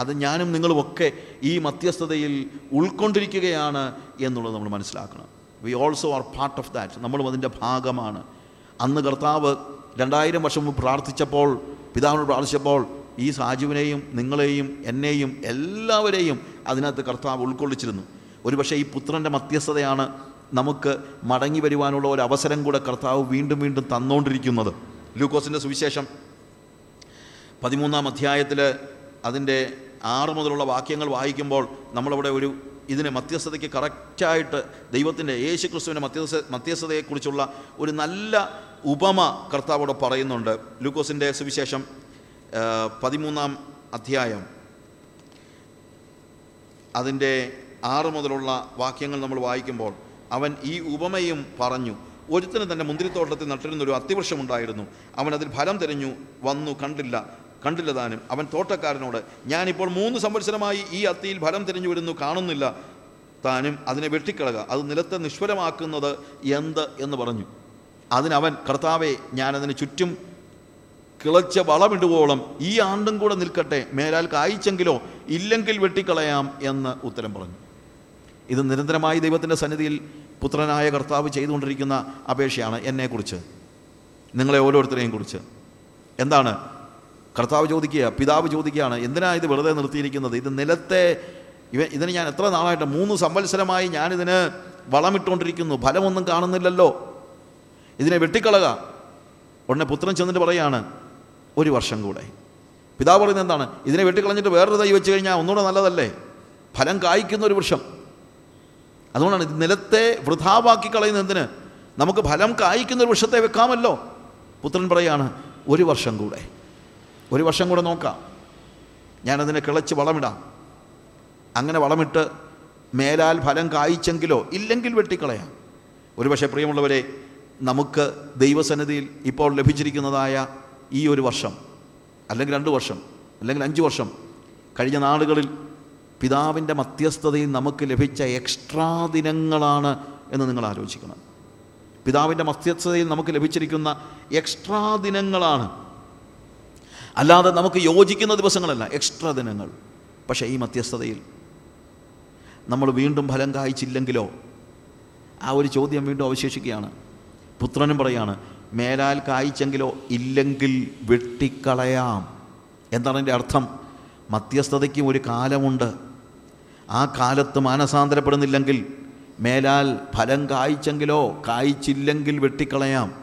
അത് ഞാനും നിങ്ങളുമൊക്കെ ഈ മധ്യസ്ഥതയിൽ ഉൾക്കൊണ്ടിരിക്കുകയാണ് എന്നുള്ളത് നമ്മൾ മനസ്സിലാക്കണം. We also are part of that നമ്മളും അതിന്റെ ഭാഗമാണ്. അന്ന് കർത്താവ് രണ്ടായിരം വർഷം മുമ്പ് പ്രാർത്ഥിച്ചപ്പോൾ പിതാവിനോട് പ്രാർത്ഥിച്ചപ്പോൾ ഈ സാജുവിനെയും നിങ്ങളെയും എന്നെയും എല്ലാവരെയും അതിനകത്ത് കർത്താവ് ഉൾക്കൊള്ളിച്ചിരുന്നു. ഒരുപക്ഷെ ഈ പുത്രന്റെ മധ്യസ്ഥതയാണ് നമുക്ക് മടങ്ങി വരുവാനുള്ള ഒരു അവസരം കൂടെ കർത്താവ് വീണ്ടും വീണ്ടും തന്നുകൊണ്ടിരിക്കുന്നത് ലൂക്കോസിന്റെ സുവിശേഷം പതിമൂന്നാം അധ്യായത്തിൽ അതിന്റെ ആറ് മുതലുള്ള വാക്യങ്ങൾ വായിക്കുമ്പോൾ നമ്മളവിടെ ഒരു ഇതിനെ മധ്യസ്ഥതയ്ക്ക് കറക്റ്റായിട്ട് ദൈവത്തിന്റെ യേശു ക്രിസ്തുവിന്റെ മധ്യസ്ഥ മധ്യസ്ഥതയെക്കുറിച്ചുള്ള ഒരു നല്ല ഉപമ കർത്താവ് കർത്താവോടെ പറയുന്നുണ്ട്. ലൂക്കോസിന്റെ സുവിശേഷം പതിമൂന്നാം അധ്യായം. അതിന്റെ ആറ് മുതലുള്ള വാക്യങ്ങൾ നമ്മൾ വായിക്കുമ്പോൾ അവൻ ഈ ഉപമയും പറഞ്ഞു. ഒരുത്തന് തന്റെ മുന്തിരിത്തോട്ടത്തിൽ നട്ടിരുന്നൊരു അത്തിവൃക്ഷമുണ്ടായിരുന്നു അവൻ അതിൽ ഫലം തിരഞ്ഞു വന്നു കണ്ടില്ല. കണ്ടില്ല താനും. അവൻ തോട്ടക്കാരനോട് ഞാനിപ്പോൾ മൂന്ന് സംവത്സരമായി ഈ അത്തിയിൽ ഫലം തിരിഞ്ഞു വരുന്നു കാണുന്നില്ല. താനും അതിനെ വെട്ടിക്കളക അത് നിലത്തെ നിഷ്ഫലമാക്കുന്നത് എന്ത്? എന്ന് പറഞ്ഞു. അതിനവൻ കർത്താവെ ഞാനതിന് ചുറ്റും കിളച്ച വളമിടുവോളം ഈ ആണ്ടും കൂടെ നിൽക്കട്ടെ മേലാൽ കായ്ച്ചെങ്കിലോ ഇല്ലെങ്കിൽ വെട്ടിക്കളയാം എന്ന് ഉത്തരം പറഞ്ഞു. ഇത് നിരന്തരമായി ദൈവത്തിന്റെ സന്നിധിയിൽ പുത്രനായ കർത്താവ് ചെയ്തുകൊണ്ടിരിക്കുന്ന അപേക്ഷയാണ് എന്നെക്കുറിച്ച് നിങ്ങളെ ഓരോരുത്തരെയും കുറിച്ച്. എന്താണ്? കർത്താവ് ചോദിക്കുക പിതാവ് ചോദിക്കുകയാണ് എന്തിനാണ് ഇത് വെറുതെ നിർത്തിയിരിക്കുന്നത്? ഇത് നിലത്തെ ഇവ ഇതിന് ഞാൻ എത്ര നാളായിട്ട് മൂന്ന് സംവത്സരമായി ഞാനിതിന് വളമിട്ടുകൊണ്ടിരിക്കുന്നു ഫലമൊന്നും കാണുന്നില്ലല്ലോ. ഇതിനെ വെട്ടിക്കളക. ഉടനെ പുത്രൻ ചെന്നിട്ട് പറയാണ് ഒരു വർഷം കൂടെ. പിതാവ് പറയുന്നത് എന്താണ്? ഇതിനെ വെട്ടിക്കളഞ്ഞിട്ട് വേറൊരു തൈ വെച്ച് കഴിഞ്ഞാൽ ഒന്നുകൂടെ നല്ലതല്ലേ? ഫലം കായ്ക്കുന്ന ഒരു വൃക്ഷം. അതുകൊണ്ടാണ് ഇത് നിലത്തെ വൃഥാവാക്കി കളയുന്ന എന്തിന്? നമുക്ക് ഫലം കായ്ക്കുന്ന ഒരു വൃക്ഷത്തെ വെക്കാമല്ലോ. പുത്രൻ പറയാണ് ഒരു വർഷം കൂടെ. ഒരു വർഷം കൂടെ നോക്കാം. ഞാനതിനെ കിളച്ച് വളമിടാം. അങ്ങനെ വളമിട്ട് മേലാൽ ഫലം കായ്ച്ചെങ്കിലോ ഇല്ലെങ്കിൽ വെട്ടിക്കളയാം. ഒരുപക്ഷെ പ്രിയമുള്ളവരെ നമുക്ക് ദൈവസന്നിധിയിൽ ഇപ്പോൾ ലഭിച്ചിരിക്കുന്നതായ ഈ ഒരു വർഷം അല്ലെങ്കിൽ രണ്ട് വർഷം അല്ലെങ്കിൽ അഞ്ച് വർഷം കഴിഞ്ഞ നാളുകളിൽ പിതാവിന്റെ മധ്യസ്ഥതയിൽ നമുക്ക് ലഭിച്ച എക്സ്ട്രാ ദിനങ്ങളാണ് എന്ന് നിങ്ങൾ ആലോചിക്കണം. പിതാവിന്റെ മധ്യസ്ഥതയിൽ നമുക്ക് ലഭിച്ചിരിക്കുന്ന എക്സ്ട്രാ ദിനങ്ങളാണ് അല്ലാതെ നമുക്ക് യോജിക്കുന്ന ദിവസങ്ങളല്ല എക്സ്ട്രാ ദിനങ്ങൾ. പക്ഷേ ഈ മധ്യസ്ഥതയിൽ നമ്മൾ വീണ്ടും ഫലം കായ്ച്ചില്ലെങ്കിലോ ആ ഒരു ചോദ്യം വീണ്ടും അവശേഷിക്കുകയാണ്. പുത്രനും പറയാണ് മേലാൽ കായ്ച്ചെങ്കിലോ ഇല്ലെങ്കിൽ വെട്ടിക്കളയാം. എന്താണ് എന്റെ അർത്ഥം. മധ്യസ്ഥതയ്ക്കും ഒരു കാലമുണ്ട്. ആ കാലത്ത് മാനസാന്തരപ്പെടുന്നില്ലെങ്കിൽ മേലാൽ ഫലം കായ്ച്ചെങ്കിലോ കായ്ച്ചില്ലെങ്കിൽ വെട്ടിക്കളയാം.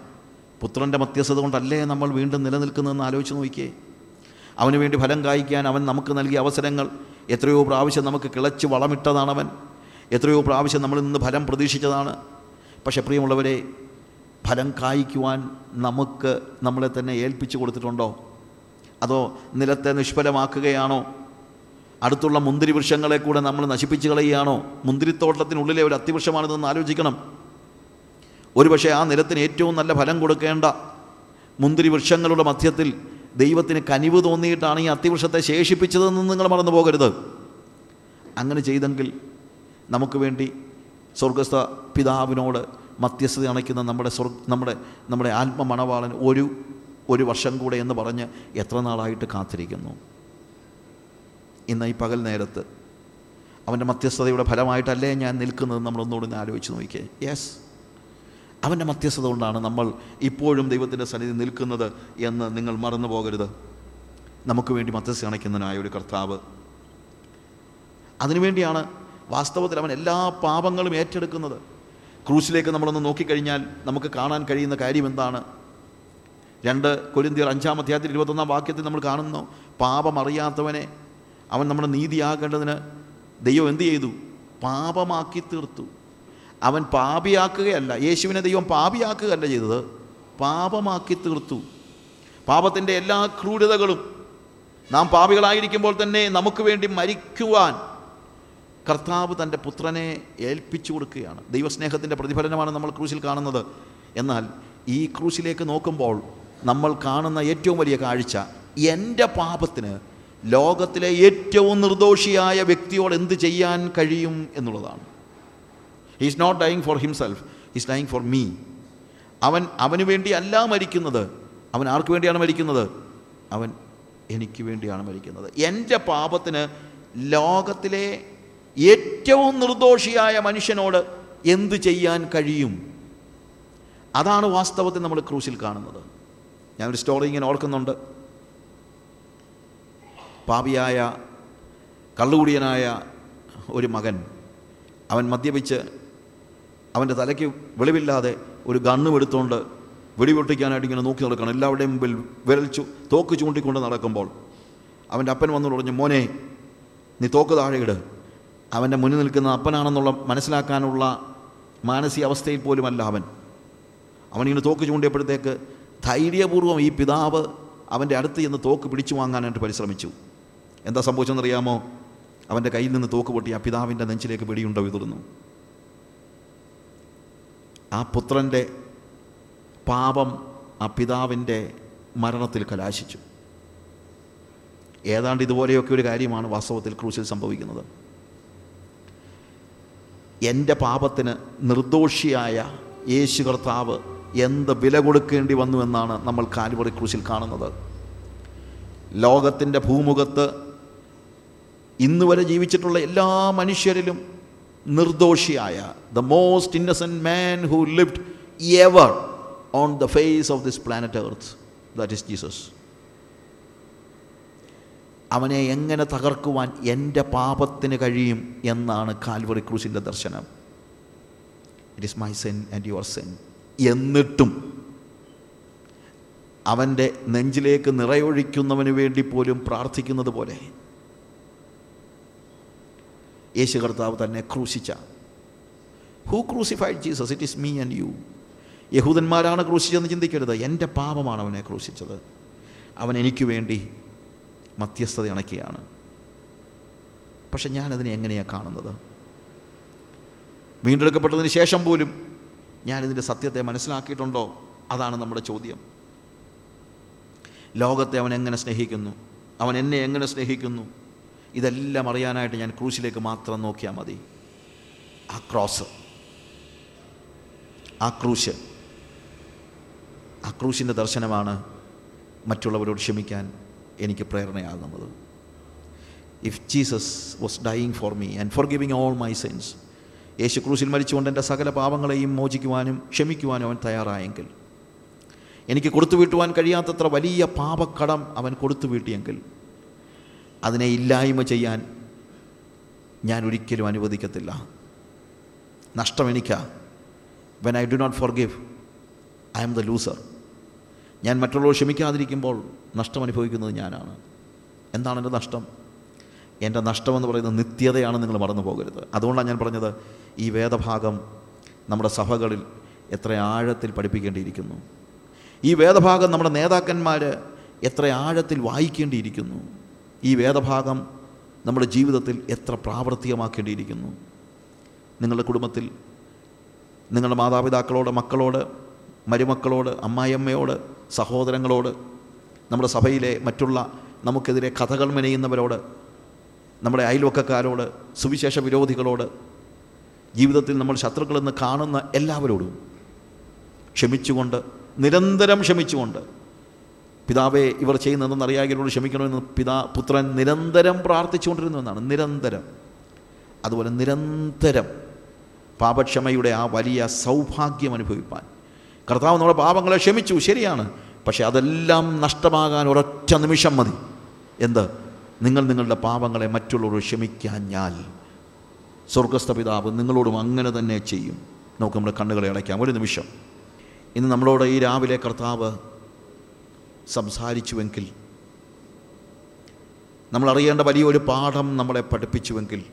പുത്രന്റെ മധ്യസ്ഥത കൊണ്ടല്ലേ നമ്മൾ വീണ്ടും നിലനിൽക്കുന്നതെന്ന് ആലോചിച്ച് നോക്കിയേ. അവന് വേണ്ടി ഫലം കായ്ക്കാൻ അവൻ നമുക്ക് നൽകിയ അവസരങ്ങൾ എത്രയോ പ്രാവശ്യം നമുക്ക് കിളച്ച് വളമിട്ടതാണ് അവൻ എത്രയോ പ്രാവശ്യം നമ്മളിൽ നിന്ന് ഫലം പ്രതീക്ഷിച്ചതാണ്. പക്ഷേ പ്രിയമുള്ളവരെ ഫലം കായ്ക്കുവാൻ നമുക്ക് നമ്മളെ തന്നെ ഏൽപ്പിച്ചു കൊടുത്തിട്ടുണ്ടോ? അതോ നിലത്തെ നിഷ്ഫലമാക്കുകയാണോ? അടുത്തുള്ള മുന്തിരി വൃക്ഷങ്ങളെ കൂടെ നമ്മൾ നശിപ്പിച്ച് കളയുകയാണോ? മുന്തിരിത്തോട്ടത്തിനുള്ളിലെ ഒരു അത്തിവൃക്ഷമാണിതെന്ന് ആലോചിക്കണം. ഒരുപക്ഷെ ആ നിലത്തിന് ഏറ്റവും നല്ല ഫലം കൊടുക്കേണ്ട മുന്തിരി വൃക്ഷങ്ങളുടെ മധ്യത്തിൽ ദൈവത്തിന് കനിവ് തോന്നിയിട്ടാണ് ഈ അത്തിവൃക്ഷത്തെ ശേഷിപ്പിച്ചതെന്ന് നിങ്ങൾ മറന്നു പോകരുത്. അങ്ങനെ ചെയ്തെങ്കിൽ നമുക്ക് വേണ്ടി സ്വർഗസ്ഥ പിതാവിനോട് മധ്യസ്ഥത അണയ്ക്കുന്ന നമ്മുടെ സ്വർഗ നമ്മുടെ നമ്മുടെ ആത്മമണവാളൻ ഒരു ഒരു വർഷം കൂടെ എന്ന് പറഞ്ഞ് എത്ര നാളായിട്ട് കാത്തിരിക്കുന്നു? ഇന്ന് ഈ പകൽ നേരത്ത് അവന്റെ മധ്യസ്ഥതയുടെ ഫലമായിട്ടല്ലേ ഞാൻ നിൽക്കുന്നത് നമ്മളൊന്നുകൂടി ആലോചിച്ച് നോക്കിയേ യെസ് അവന്റെ മധ്യസ്ഥത കൊണ്ടാണ് നമ്മൾ ഇപ്പോഴും ദൈവത്തിന്റെ സന്നിധി നിൽക്കുന്നത് എന്ന് നിങ്ങൾ മറന്നു പോകരുത്. നമുക്ക് വേണ്ടി മധ്യസ്ഥ അണയ്ക്കുന്നതിനായ ഒരു കർത്താവ്. അതിനുവേണ്ടിയാണ് വാസ്തവത്തിൽ അവൻ എല്ലാ പാപങ്ങളും ഏറ്റെടുക്കുന്നത്. ക്രൂസിലേക്ക് നമ്മളൊന്ന് നോക്കിക്കഴിഞ്ഞാൽ നമുക്ക് കാണാൻ കഴിയുന്ന കാര്യം എന്താണ്? രണ്ട് കൊരിന്തിയർ അഞ്ചാം അധ്യായത്തിൽ ഇരുപത്തൊന്നാം വാക്യത്തിൽ നമ്മൾ കാണുന്നു പാപമറിയാത്തവനെ അവൻ നമ്മുടെ നീതിയാകേണ്ടതിന് ദൈവം എന്തു ചെയ്തു? പാപമാക്കി തീർത്തു. അവൻ പാപിയാക്കുകയല്ല. യേശുവിനെ ദൈവം പാപിയാക്കുകയല്ല ചെയ്തത്. പാപമാക്കി തീർത്തു. പാപത്തിന്റെ എല്ലാ ക്രൂരതകളും നാം പാപികളായിരിക്കുമ്പോൾ തന്നെ നമുക്ക് വേണ്ടി മരിക്കുവാൻ കർത്താവ് തന്റെ പുത്രനെ ഏൽപ്പിച്ചു കൊടുക്കുകയാണ്. ദൈവസ്നേഹത്തിന്റെ പ്രതിഫലനമാണ് നമ്മൾ ക്രൂശിൽ കാണുന്നത്. എന്നാൽ ഈ ക്രൂശിലേക്ക് നോക്കുമ്പോൾ നമ്മൾ കാണുന്ന ഏറ്റവും വലിയ കാഴ്ച എന്റെ പാപത്തിന് ലോകത്തിലെ ഏറ്റവും നിർദോഷിയായ വ്യക്തിയോട് എന്ത് ചെയ്യാൻ കഴിയും എന്നുള്ളതാണ്. He's not dying for himself he's dying for me അവൻ അവന് വേണ്ടി അല്ല മരിക്കുന്നത്. അവൻ ആർക്ക് വേണ്ടിയാണ് മരിക്കുന്നത്? അവൻ എനിക്ക് വേണ്ടിയാണ് മരിക്കുന്നത്. എന്റെ പാപത്തിന് ലോകത്തിലെ ഏറ്റവും നിർദോഷിയായ മനുഷ്യനോട് എന്ത് ചെയ്യാൻ കഴിയും? അതാണ് വാസ്തവത്തിൽ നമ്മൾ ക്രൂശിൽ കാണുന്നത്. ഞാനൊരു സ്റ്റോറി ഇങ്ങനെ ഓർക്കുന്നുണ്ട്. പാപിയായ കള്ളുകുടിയനായ ഒരു മകൻ. അവൻ മദ്യപിച്ച് അവന്റെ തലയ്ക്ക് വെളിവില്ലാതെ ഒരു ഗണ്ണും എടുത്തുകൊണ്ട് വെടിപൊട്ടിക്കാനായിട്ട് ഇങ്ങനെ നോക്കി നടക്കണം എല്ലാവരുടെയും മുമ്പിൽ വിരൽച്ചു തോക്ക് ചൂണ്ടിക്കൊണ്ട് നടക്കുമ്പോൾ അവന്റെ അപ്പൻ വന്നു പറഞ്ഞു മോനെ നീ തോക്ക് താഴെയിട് അവന്റെ മുന്നിൽ നിൽക്കുന്ന അപ്പനാണെന്നുള്ള മനസ്സിലാക്കാനുള്ള മാനസികാവസ്ഥയിൽ പോലുമല്ല അവൻ. അവനിങ്ങനെ തോക്ക് ചൂണ്ടിയപ്പോഴത്തേക്ക് ധൈര്യപൂർവം ഈ പിതാവ് അവന്റെ അടുത്ത് ചെന്ന് തോക്ക് പിടിച്ചു വാങ്ങാനായിട്ട് പരിശ്രമിച്ചു. എന്താ സംഭവിച്ചെന്നറിയാമോ അവന്റെ കയ്യിൽ നിന്ന് തോക്ക് പൊട്ടി ആ പിതാവിന്റെ നെഞ്ചിലേക്ക് പിടിയുണ്ടോ വിതുർന്നു ആ പുത്രന്റെ പാപം ആ പിതാവിന്റെ മരണത്തിൽ കലാശിച്ചു. ഏതാണ്ട് ഇതുപോലെയൊക്കെ ഒരു കാര്യമാണ് വാസ്തവത്തിൽ ക്രൂശിൽ സംഭവിക്കുന്നത്. എന്റെ പാപത്തിന് നിർദോഷിയായ യേശു കർത്താവ് എന്ത് വില കൊടുക്കേണ്ടി വന്നു എന്നാണ് നമ്മൾ കാൽവറി ക്രൂശിൽ കാണുന്നത്. ലോകത്തിന്റെ ഭൂമുഖത്ത് ഇന്നുവരെ ജീവിച്ചിട്ടുള്ള എല്ലാ മനുഷ്യരിലും നിർദോഷിയായ the most innocent man who lived ever on the face of this planet earth that is Jesus അവനെ എങ്ങനെ തകർക്കുവാൻ എന്റെ പാപത്തിന് കഴിയും എന്നാണ് കാൽവറി ക്രൂസിന്റെ ദർശനം. It is my sin and your sin എന്നിട്ടും അവന്റെ നെഞ്ചിലേക്ക് നിറയൊഴിക്കുന്നവന് വേണ്ടി പോലും പ്രാർത്ഥിക്കുന്നത് പോലെ യേശു കർത്താവ് തന്നെ ക്രൂശിച്ച. Who crucified Jesus it is me and you യഹൂദന്മാരാണ് ക്രൂശിച്ചതെന്ന് ചിന്തിക്കരുത്. എന്റെ പാപമാണ് അവനെ ക്രൂശിച്ചത്. അവൻ എനിക്ക് വേണ്ടി മധ്യസ്ഥത ഇണക്കിയാണ് പക്ഷെ ഞാനതിനെ എങ്ങനെയാണ് കാണുന്നത്? വീണ്ടെടുക്കപ്പെട്ടതിന് ശേഷം പോലും ഞാനിതിന്റെ സത്യത്തെ മനസ്സിലാക്കിയിട്ടുണ്ടോ? അതാണ് നമ്മുടെ ചോദ്യം. ലോകത്തെ അവൻ എങ്ങനെ സ്നേഹിക്കുന്നു? അവൻ എന്നെ എങ്ങനെ സ്നേഹിക്കുന്നു? ഇതെല്ലാം അറിയാനായിട്ട് ഞാൻ ക്രൂശിലേക്ക് മാത്രം നോക്കിയാൽ മതി. ആ ക്രോസ്. ആ ക്രൂശ്. ആ ക്രൂശിന്റെ ദർശനമാണ് മറ്റുള്ളവരോട് ക്ഷമിക്കാൻ എനിക്ക് പ്രേരണയാകുന്നത്. If Jesus was dying for me and forgiving all my sins യേശു ക്രൂശിൽ മരിച്ചുകൊണ്ട് എന്റെ സകല പാപങ്ങളെയും മോചിക്കുവാനും ക്ഷമിക്കുവാനും അവൻ തയ്യാറായെങ്കിൽ എനിക്ക് കൊടുത്തു വീട്ടുവാൻ കഴിയാത്തത്ര വലിയ പാപക്കടം അവൻ കൊടുത്തു വീട്ടിയെങ്കിൽ അതിനെ ഇല്ലായ്മ ചെയ്യാൻ ഞാൻ ഒരിക്കലും അനുവദിക്കത്തില്ല. നഷ്ടം എനിക്കാ when I do not forgive I am the loser ഞാൻ മറ്റുള്ളവർ ക്ഷമിക്കാതിരിക്കുമ്പോൾ നഷ്ടം അനുഭവിക്കുന്നത് ഞാനാണ്. എന്താണ് എന്റെ നഷ്ടം? എന്റെ നഷ്ടമെന്ന് പറയുന്നത് നിത്യതയാണ് നിങ്ങൾ മറന്നു പോകരുത്. അതുകൊണ്ടാണ് ഞാൻ പറഞ്ഞത് ഈ വേദഭാഗം നമ്മുടെ സഭകളിൽ എത്ര ആഴത്തിൽ പഠിപ്പിക്കേണ്ടിയിരിക്കുന്നു. ഈ വേദഭാഗം നമ്മുടെ നേതാക്കന്മാർ എത്ര ആഴത്തിൽ വായിക്കേണ്ടിയിരിക്കുന്നു. ഈ വേദഭാഗം നമ്മുടെ ജീവിതത്തിൽ എത്ര പ്രാവർത്തികമാക്കേണ്ടിയിരിക്കുന്നു. നിങ്ങളുടെ കുടുംബത്തിൽ നിങ്ങളുടെ മാതാപിതാക്കളോട് മക്കളോട് മരുമക്കളോട് അമ്മായിയമ്മയോട് സഹോദരങ്ങളോട് നമ്മുടെ സഭയിലെ മറ്റുള്ള നമുക്കെതിരെ കഥകൾ മെനയുന്നവരോട് നമ്മുടെ അയൽവക്കക്കാരോട് സുവിശേഷ വിരോധികളോട് ജീവിതത്തിൽ നമ്മൾ ശത്രുക്കളെന്ന് കാണുന്ന എല്ലാവരോടും ക്ഷമിച്ചുകൊണ്ട് നിരന്തരം ക്ഷമിച്ചുകൊണ്ട് പിതാവെ ഇവർ ചെയ്യുന്നതെന്ന് അറിയാകിലോട് ക്ഷമിക്കണമെന്ന് പിതാ പുത്രൻ നിരന്തരം പ്രാർത്ഥിച്ചുകൊണ്ടിരുന്നു എന്നാണ്. നിരന്തരം. അതുപോലെ നിരന്തരം പാപക്ഷമയുടെ ആ വലിയ സൗഭാഗ്യം അനുഭവിപ്പാൻ. കർത്താവ് നമ്മുടെ പാപങ്ങളെ ക്ഷമിച്ചു ശരിയാണ്. പക്ഷെ അതെല്ലാം നഷ്ടമാകാൻ ഒരൊറ്റ നിമിഷം മതി. എന്ത്? നിങ്ങൾ നിങ്ങളുടെ പാപങ്ങളെ മറ്റുള്ളവരോട് ക്ഷമിക്കാഞ്ഞാൽ. സ്വർഗസ്ഥ പിതാവ് നിങ്ങളോടും അങ്ങനെ തന്നെ ചെയ്യും. നമുക്ക് നമ്മുടെ കണ്ണുകളെ അടയ്ക്കാം. ഒരു നിമിഷം. ഇന്ന് നമ്മളോട് ഈ രാവിലെ കർത്താവ് സംസാരിച്ചുവെങ്കിൽ നമ്മൾ അറിയേണ്ട വലിയൊരു പാഠം നമ്മളെ പഠിപ്പിച്ചുവെങ്കിൽ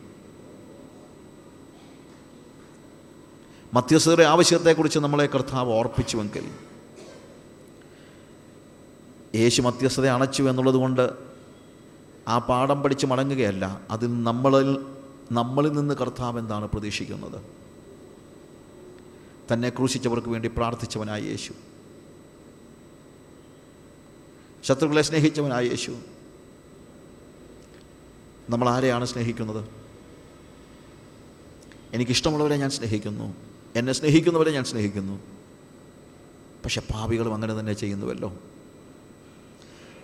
മധ്യസ്ഥരുടെ ആവശ്യത്തെക്കുറിച്ച് നമ്മളെ കർത്താവ് ഓർപ്പിച്ചുവെങ്കിൽ യേശു മധ്യസ്ഥത അണച്ചു എന്നുള്ളത് കൊണ്ട് ആ പാഠം പഠിച്ച് മടങ്ങുകയല്ല അതിൽ നമ്മളിൽ നമ്മളിൽ നിന്ന് കർത്താവ് എന്താണ് പ്രതീക്ഷിക്കുന്നത്? തന്നെ ക്രൂശിച്ചവർക്ക് വേണ്ടി പ്രാർത്ഥിച്ചവനായ യേശു. ശത്രുക്കളെ സ്നേഹിച്ചവനായ യേശു. നമ്മൾ ആരെയാണ് സ്നേഹിക്കുന്നത്? എനിക്കിഷ്ടമുള്ളവരെ ഞാൻ സ്നേഹിക്കുന്നു. എന്നെ സ്നേഹിക്കുന്നവരെ ഞാൻ സ്നേഹിക്കുന്നു. പക്ഷെ പാപികളും അങ്ങനെ തന്നെ ചെയ്യുന്നുവല്ലോ.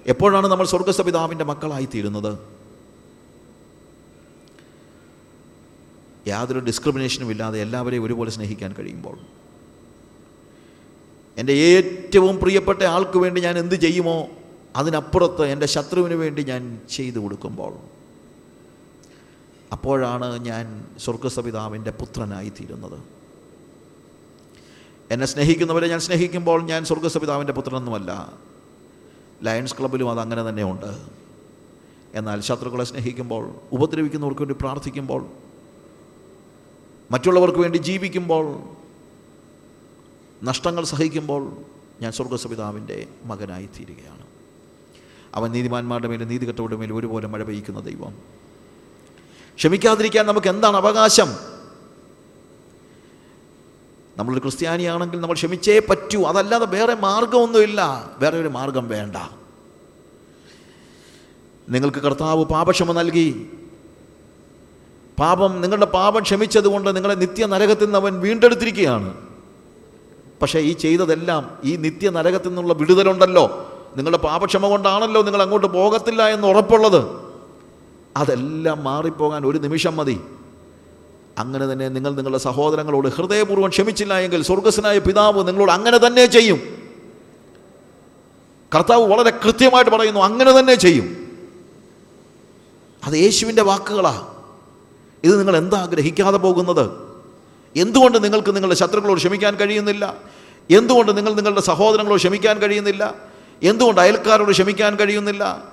എപ്പോഴാണ് നമ്മൾ സ്വർഗസ്വപിതാവിന്റെ മക്കളായി മക്കളായിത്തീരുന്നത്? യാതൊരു ഡിസ്ക്രിമിനേഷനും ഇല്ലാതെ എല്ലാവരെയും ഒരുപോലെ സ്നേഹിക്കാൻ കഴിയുമ്പോൾ. എന്റെ ഏറ്റവും പ്രിയപ്പെട്ട ആൾക്ക് വേണ്ടി ഞാൻ എന്ത് ചെയ്യുമോ? അതിനപ്പുറത്ത് എന്റെ ശത്രുവിന് വേണ്ടി ഞാൻ ചെയ്തു കൊടുക്കുമ്പോൾ അപ്പോഴാണ് ഞാൻ സ്വർഗസപിതാവിന്റെ പുത്രനായിത്തീരുന്നത്. എന്നെ സ്നേഹിക്കുന്നവരെ ഞാൻ സ്നേഹിക്കുമ്പോൾ ഞാൻ സ്വർഗസപിതാവിന്റെ പുത്രനൊന്നുമല്ല. ലയൺസ് ക്ലബിലും അത് അങ്ങനെ തന്നെയുണ്ട്. എന്നാൽ ശത്രുക്കളെ സ്നേഹിക്കുമ്പോൾ ഉപദ്രവിക്കുന്നവർക്ക് വേണ്ടി പ്രാർത്ഥിക്കുമ്പോൾ മറ്റുള്ളവർക്ക് വേണ്ടി ജീവിക്കുമ്പോൾ നഷ്ടങ്ങൾ സഹിക്കുമ്പോൾ ഞാൻ സ്വർഗസപിതാവിന്റെ മകനായി തീരുകയാണ് അവൻ നീതിമാന്മാരുടെ മേലും നീതികെട്ടവരുടെ മേലും ഒരുപോലെ മഴ പെയ്യ്ക്കുന്ന ദൈവം. ക്ഷമിക്കാതിരിക്കാൻ നമുക്ക് എന്താണ് അവകാശം? നമ്മളൊരു ക്രിസ്ത്യാനിയാണെങ്കിൽ നമ്മൾ ക്ഷമിച്ചേ പറ്റൂ. അതല്ലാതെ വേറെ മാർഗമൊന്നുമില്ല. വേറെ ഒരു മാർഗം വേണ്ട. നിങ്ങൾക്ക് കർത്താവ് പാപക്ഷമ നൽകി. പാപം നിങ്ങളുടെ പാപം ക്ഷമിച്ചതുകൊണ്ട് നിങ്ങളെ നിത്യ നരകത്തിൽ നിന്ന് അവൻ വീണ്ടെടുത്തിരിക്കുകയാണ്. പക്ഷേ ഈ ചെയ്തതെല്ലാം ഈ നിത്യ നരകത്തിൽ നിന്നുള്ള വിടുതലുണ്ടല്ലോ. നിങ്ങളുടെ പാപക്ഷമ കൊണ്ടാണല്ലോ നിങ്ങൾ അങ്ങോട്ട് പോകത്തില്ല എന്ന് ഉറപ്പുള്ളത്. അതെല്ലാം മാറിപ്പോകാൻ ഒരു നിമിഷം മതി. അങ്ങനെ തന്നെ നിങ്ങൾ നിങ്ങളുടെ സഹോദരങ്ങളോട് ഹൃദയപൂർവം ക്ഷമിച്ചില്ല എങ്കിൽ സ്വർഗസ്വനായ പിതാവ് നിങ്ങളോട് അങ്ങനെ തന്നെ ചെയ്യും. കർത്താവ് വളരെ കൃത്യമായിട്ട് പറയുന്നു അങ്ങനെ തന്നെ ചെയ്യും. അത് യേശുവിന്റെ വാക്കുകളാണ് ഇത് നിങ്ങൾ എന്താ ഗ്രഹിക്കാതെ പോകുന്നത്? എന്തുകൊണ്ട് നിങ്ങൾക്ക് നിങ്ങളുടെ ശത്രുക്കളോട് ക്ഷമിക്കാൻ കഴിയുന്നില്ല? എന്തുകൊണ്ട് നിങ്ങൾ നിങ്ങളുടെ സഹോദരങ്ങളോട് ക്ഷമിക്കാൻ കഴിയുന്നില്ല? എന്തുകൊണ്ട് അയൽക്കാരോട് ക്ഷമിക്കാൻ കഴിയുന്നില്ല?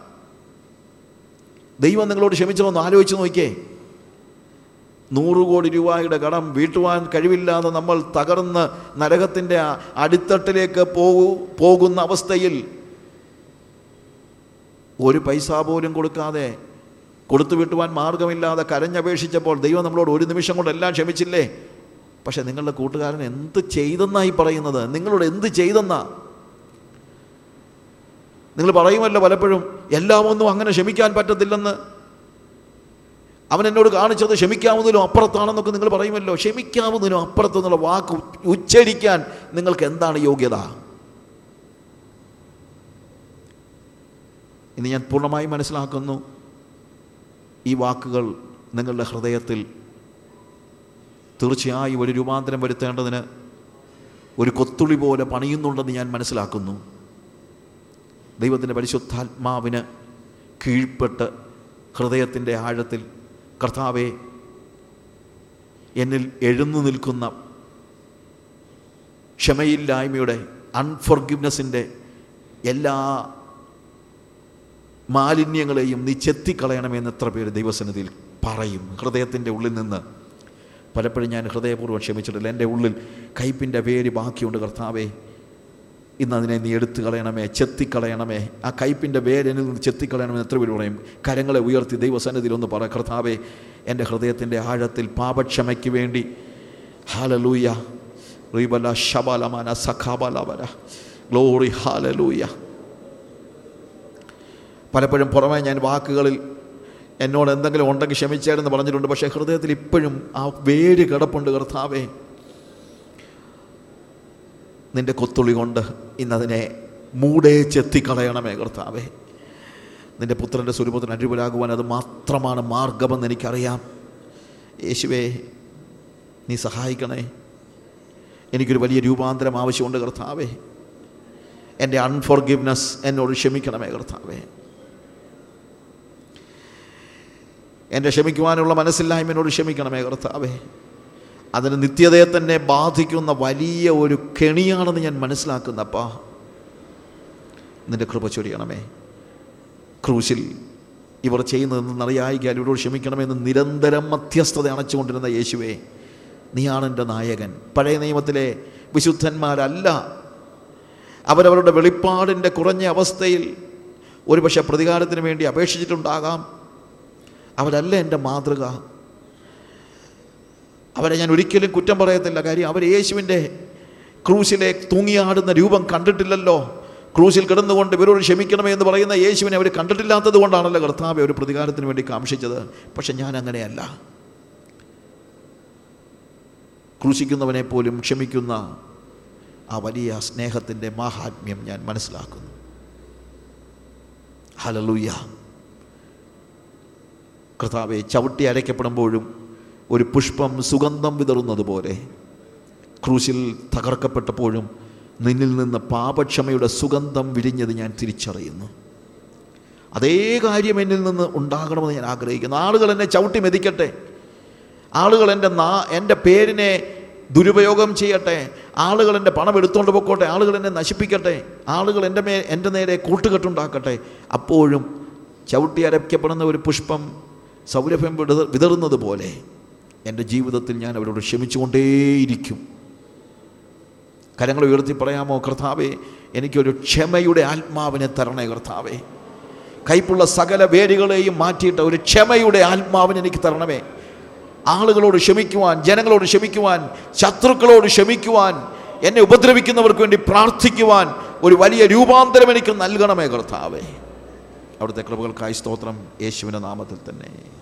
ദൈവം നിങ്ങളോട് ക്ഷമിച്ചോ എന്ന് ആലോചിച്ച് നോക്കിയേ. നൂറ് കോടി രൂപയുടെ കടം വീട്ടുവാൻ കഴിവില്ലാതെ നമ്മൾ തകർന്ന് നരകത്തിന്റെ അടിത്തട്ടിലേക്ക് പോകൂ പോകുന്ന അവസ്ഥയിൽ ഒരു പൈസ പോലും കൊടുക്കാതെ കൊടുത്തു വിട്ടുവാൻ മാർഗമില്ലാതെ കരഞ്ഞപേക്ഷിച്ചപ്പോൾ ദൈവം നമ്മളോട് ഒരു നിമിഷം കൊണ്ട് എല്ലാം ക്ഷമിച്ചില്ലേ? പക്ഷേ നിങ്ങളുടെ കൂട്ടുകാരൻ എന്ത് ചെയ്തെന്നായി പറയുന്നത്? നിങ്ങളോട് എന്ത് ചെയ്തെന്നാ? നിങ്ങൾ പറയുമല്ലോ പലപ്പോഴും എല്ലാം ഒന്നും അങ്ങനെ ക്ഷമിക്കാൻ പറ്റത്തില്ലെന്ന്. അവൻ എന്നോട് കാണിച്ചത് ക്ഷമിക്കാവുന്നതിലും അപ്പുറത്താണെന്നൊക്കെ നിങ്ങൾ പറയുമല്ലോ. ക്ഷമിക്കാവുന്നതിലും അപ്പുറത്തെന്നുള്ള വാക്ക് ഉച്ചരിക്കാൻ നിങ്ങൾക്ക് എന്താണ് യോഗ്യത? ഇനി ഞാൻ പൂർണമായി മനസ്സിലാക്കുന്നു. ഈ വാക്കുകൾ നിങ്ങളുടെ ഹൃദയത്തിൽ തീർച്ചയായും ഒരു രൂപാന്തരം വരുത്തേണ്ടതിന് ഒരു കൊത്തുളി പോലെ പണിയുന്നുണ്ടെന്ന് ഞാൻ മനസ്സിലാക്കുന്നു. ദൈവത്തിന്റെ പരിശുദ്ധാത്മാവിന് കീഴ്പ്പെട്ട് ഹൃദയത്തിന്റെ ആഴത്തിൽ കർത്താവെ എന്നിൽ എഴുന്നു നിൽക്കുന്ന ക്ഷമയില്ലായ്മയുടെ അൺഫോർഗിവ്നെസ്സിന്റെ എല്ലാ മാലിന്യങ്ങളെയും നീ ചെത്തിക്കളയണമെന്ന് എത്ര പേര് ദൈവസന്നിധിയിൽ പറയും. ഹൃദയത്തിന്റെ ഉള്ളിൽ നിന്ന് പലപ്പോഴും ഞാൻ ഹൃദയപൂർവം ക്ഷമിച്ചിട്ടില്ല. എന്റെ ഉള്ളിൽ കയ്പിന്റെ പേര് ബാക്കിയുണ്ട് കർത്താവേ. ഇന്ന് അതിനെ നീ എടുത്തു കളയണമേ ചെത്തിക്കളയണമേ. ആ കയ്പിന്റെ വേരനിൽ നിന്ന് ചെത്തിക്കളയണമെന്ന് എത്ര പേര് പറയും? കരങ്ങളെ ഉയർത്തി ദൈവസന്നിധിയിൽ ഒന്ന് പറ കർത്താവേ എന്റെ ഹൃദയത്തിന്റെ ആഴത്തിൽ പാപക്ഷമയ്ക്ക് വേണ്ടി. ഹാലലൂയ റീബല ശബലമന സഖാബലവര. ഗ്ലോറി ഹാലലൂയ പലപ്പോഴും പുറമേ ഞാൻ വാക്കുകളിൽ എന്നോട് എന്തെങ്കിലും ഉണ്ടെങ്കിൽ ക്ഷമിച്ചേരെന്ന് പറഞ്ഞിട്ടുണ്ട് പക്ഷേ ഹൃദയത്തിൽ ഇപ്പോഴും ആ വേര് കിടപ്പുണ്ട് കർത്താവേ. നിന്റെ കൊത്തുളി കൊണ്ട് ഇന്നതിനെ മൂടേ ചെത്തിക്കളയണമേ കർത്താവേ. നിന്റെ പുത്രന്റെ സ്വരൂപത്തിന് അടിപൊളിയാകുവാൻ അത് മാത്രമാണ് മാർഗമെന്ന് എനിക്കറിയാം. യേശുവേ നീ സഹായിക്കണേ. എനിക്കൊരു വലിയ രൂപാന്തരം ആവശ്യമുണ്ട് കർത്താവേ. എന്റെ അൺഫോർഗിവ്നെസ് എന്നോട് ക്ഷമിക്കണമേ കർത്താവേ. എന്റെ ക്ഷമിക്കുവാനുള്ള മനസ്സില്ലായ്മ എന്നോട് ക്ഷമിക്കണമേ കർത്താവേ. അതിന് നിത്യതയെ തന്നെ ബാധിക്കുന്ന വലിയ ഒരു കെണിയാണെന്ന് ഞാൻ മനസ്സിലാക്കുന്നപ്പാ. നിന്റെ കൃപ ചൊരിയണമേ. ക്രൂശിൽ ഇവർ ചെയ്യുന്നതെന്നറിയായിക്കാൻ ഇവരോട് ക്ഷമിക്കണമെന്ന് നിരന്തരം മധ്യസ്ഥത അണച്ചുകൊണ്ടിരുന്ന യേശുവേ നീയാണ് എന്റെ നായകൻ. പഴയ നിയമത്തിലെ വിശുദ്ധന്മാരല്ല. അവരവരുടെ വെളിപ്പാടിന്റെ കുറഞ്ഞ അവസ്ഥയിൽ ഒരുപക്ഷെ പ്രതികാരത്തിന് വേണ്ടി അപേക്ഷിച്ചിട്ടുണ്ടാകാം. അവരല്ല എന്റെ മാതൃക. അവരെ ഞാൻ ഒരിക്കലും കുറ്റം പറയത്തില്ല. കാര്യം അവർ യേശുവിന്റെ ക്രൂശിലെ തൂങ്ങിയാടുന്ന രൂപം കണ്ടിട്ടില്ലല്ലോ. ക്രൂശിൽ കിടന്നുകൊണ്ട് ഇവരോട് ക്ഷമിക്കണമേ എന്ന് പറയുന്ന യേശുവിനെ അവർ കണ്ടിട്ടില്ലാത്തത് കൊണ്ടാണല്ലോ കർത്താവ് ഒരു പ്രതികാരത്തിന് വേണ്ടി കാംക്ഷിച്ചത്. പക്ഷെ ഞാൻ അങ്ങനെയല്ല. ക്രൂശിക്കുന്നവനെ പോലും ക്ഷമിക്കുന്ന ആ വലിയ സ്നേഹത്തിന്റെ മഹാത്മ്യം ഞാൻ മനസ്സിലാക്കുന്നു. ഹലലൂയ കർത്താവെ ചവിട്ടി അരയ്ക്കപ്പെടുമ്പോഴും ഒരു പുഷ്പം സുഗന്ധം വിതറുന്നത് പോലെ. ക്രൂശിൽ തകർക്കപ്പെട്ടപ്പോഴും നിന്നിൽ നിന്ന് പാപക്ഷമയുടെ സുഗന്ധം വിരിഞ്ഞത് ഞാൻ തിരിച്ചറിയുന്നു. അതേ കാര്യം എന്നിൽ നിന്ന് ഉണ്ടാകണമെന്ന് ഞാൻ ആഗ്രഹിക്കുന്നു. ആളുകൾ എന്നെ ചവിട്ടി മെതിക്കട്ടെ. ആളുകൾ എന്റെ നാ എന്റെ പേരിനെ ദുരുപയോഗം ചെയ്യട്ടെ. ആളുകൾ എന്റെ പണം എടുത്തുകൊണ്ട് പൊക്കോട്ടെ. ആളുകൾ എന്നെ നശിപ്പിക്കട്ടെ. ആളുകൾ എന്റെ മേ എന്റെ നേരെ കൂട്ടുകെട്ടുണ്ടാക്കട്ടെ. അപ്പോഴും ചവിട്ടി അരയ്ക്കപ്പെടുന്ന ഒരു പുഷ്പം സൗരഭ്യം വിതറുന്നത് പോലെ എന്റെ ജീവിതത്തിൽ ഞാൻ അവരോട് ക്ഷമിച്ചുകൊണ്ടേയിരിക്കും. കരങ്ങൾ ഉയർത്തി പറയാമോ കർത്താവേ എനിക്കൊരു ക്ഷമയുടെ ആത്മാവിനെ തരണേ കർത്താവേ. കൈപ്പുള്ള സകല വേരുകളെയും മാറ്റിയിട്ട് ഒരു ക്ഷമയുടെ ആത്മാവിനെ എനിക്ക് തരണമേ. ആളുകളോട് ക്ഷമിക്കുവാൻ ജനങ്ങളോട് ക്ഷമിക്കുവാൻ ശത്രുക്കളോട് ക്ഷമിക്കുവാൻ എന്നെ ഉപദ്രവിക്കുന്നവർക്ക് വേണ്ടി പ്രാർത്ഥിക്കുവാൻ ഒരു വലിയ രൂപാന്തരം എനിക്ക് നൽകണമേ കർത്താവേ. അവിടുത്തെ കൃപകൾക്കായി സ്തോത്രം. യേശുവിന്റെ നാമത്തിൽ തന്നെ.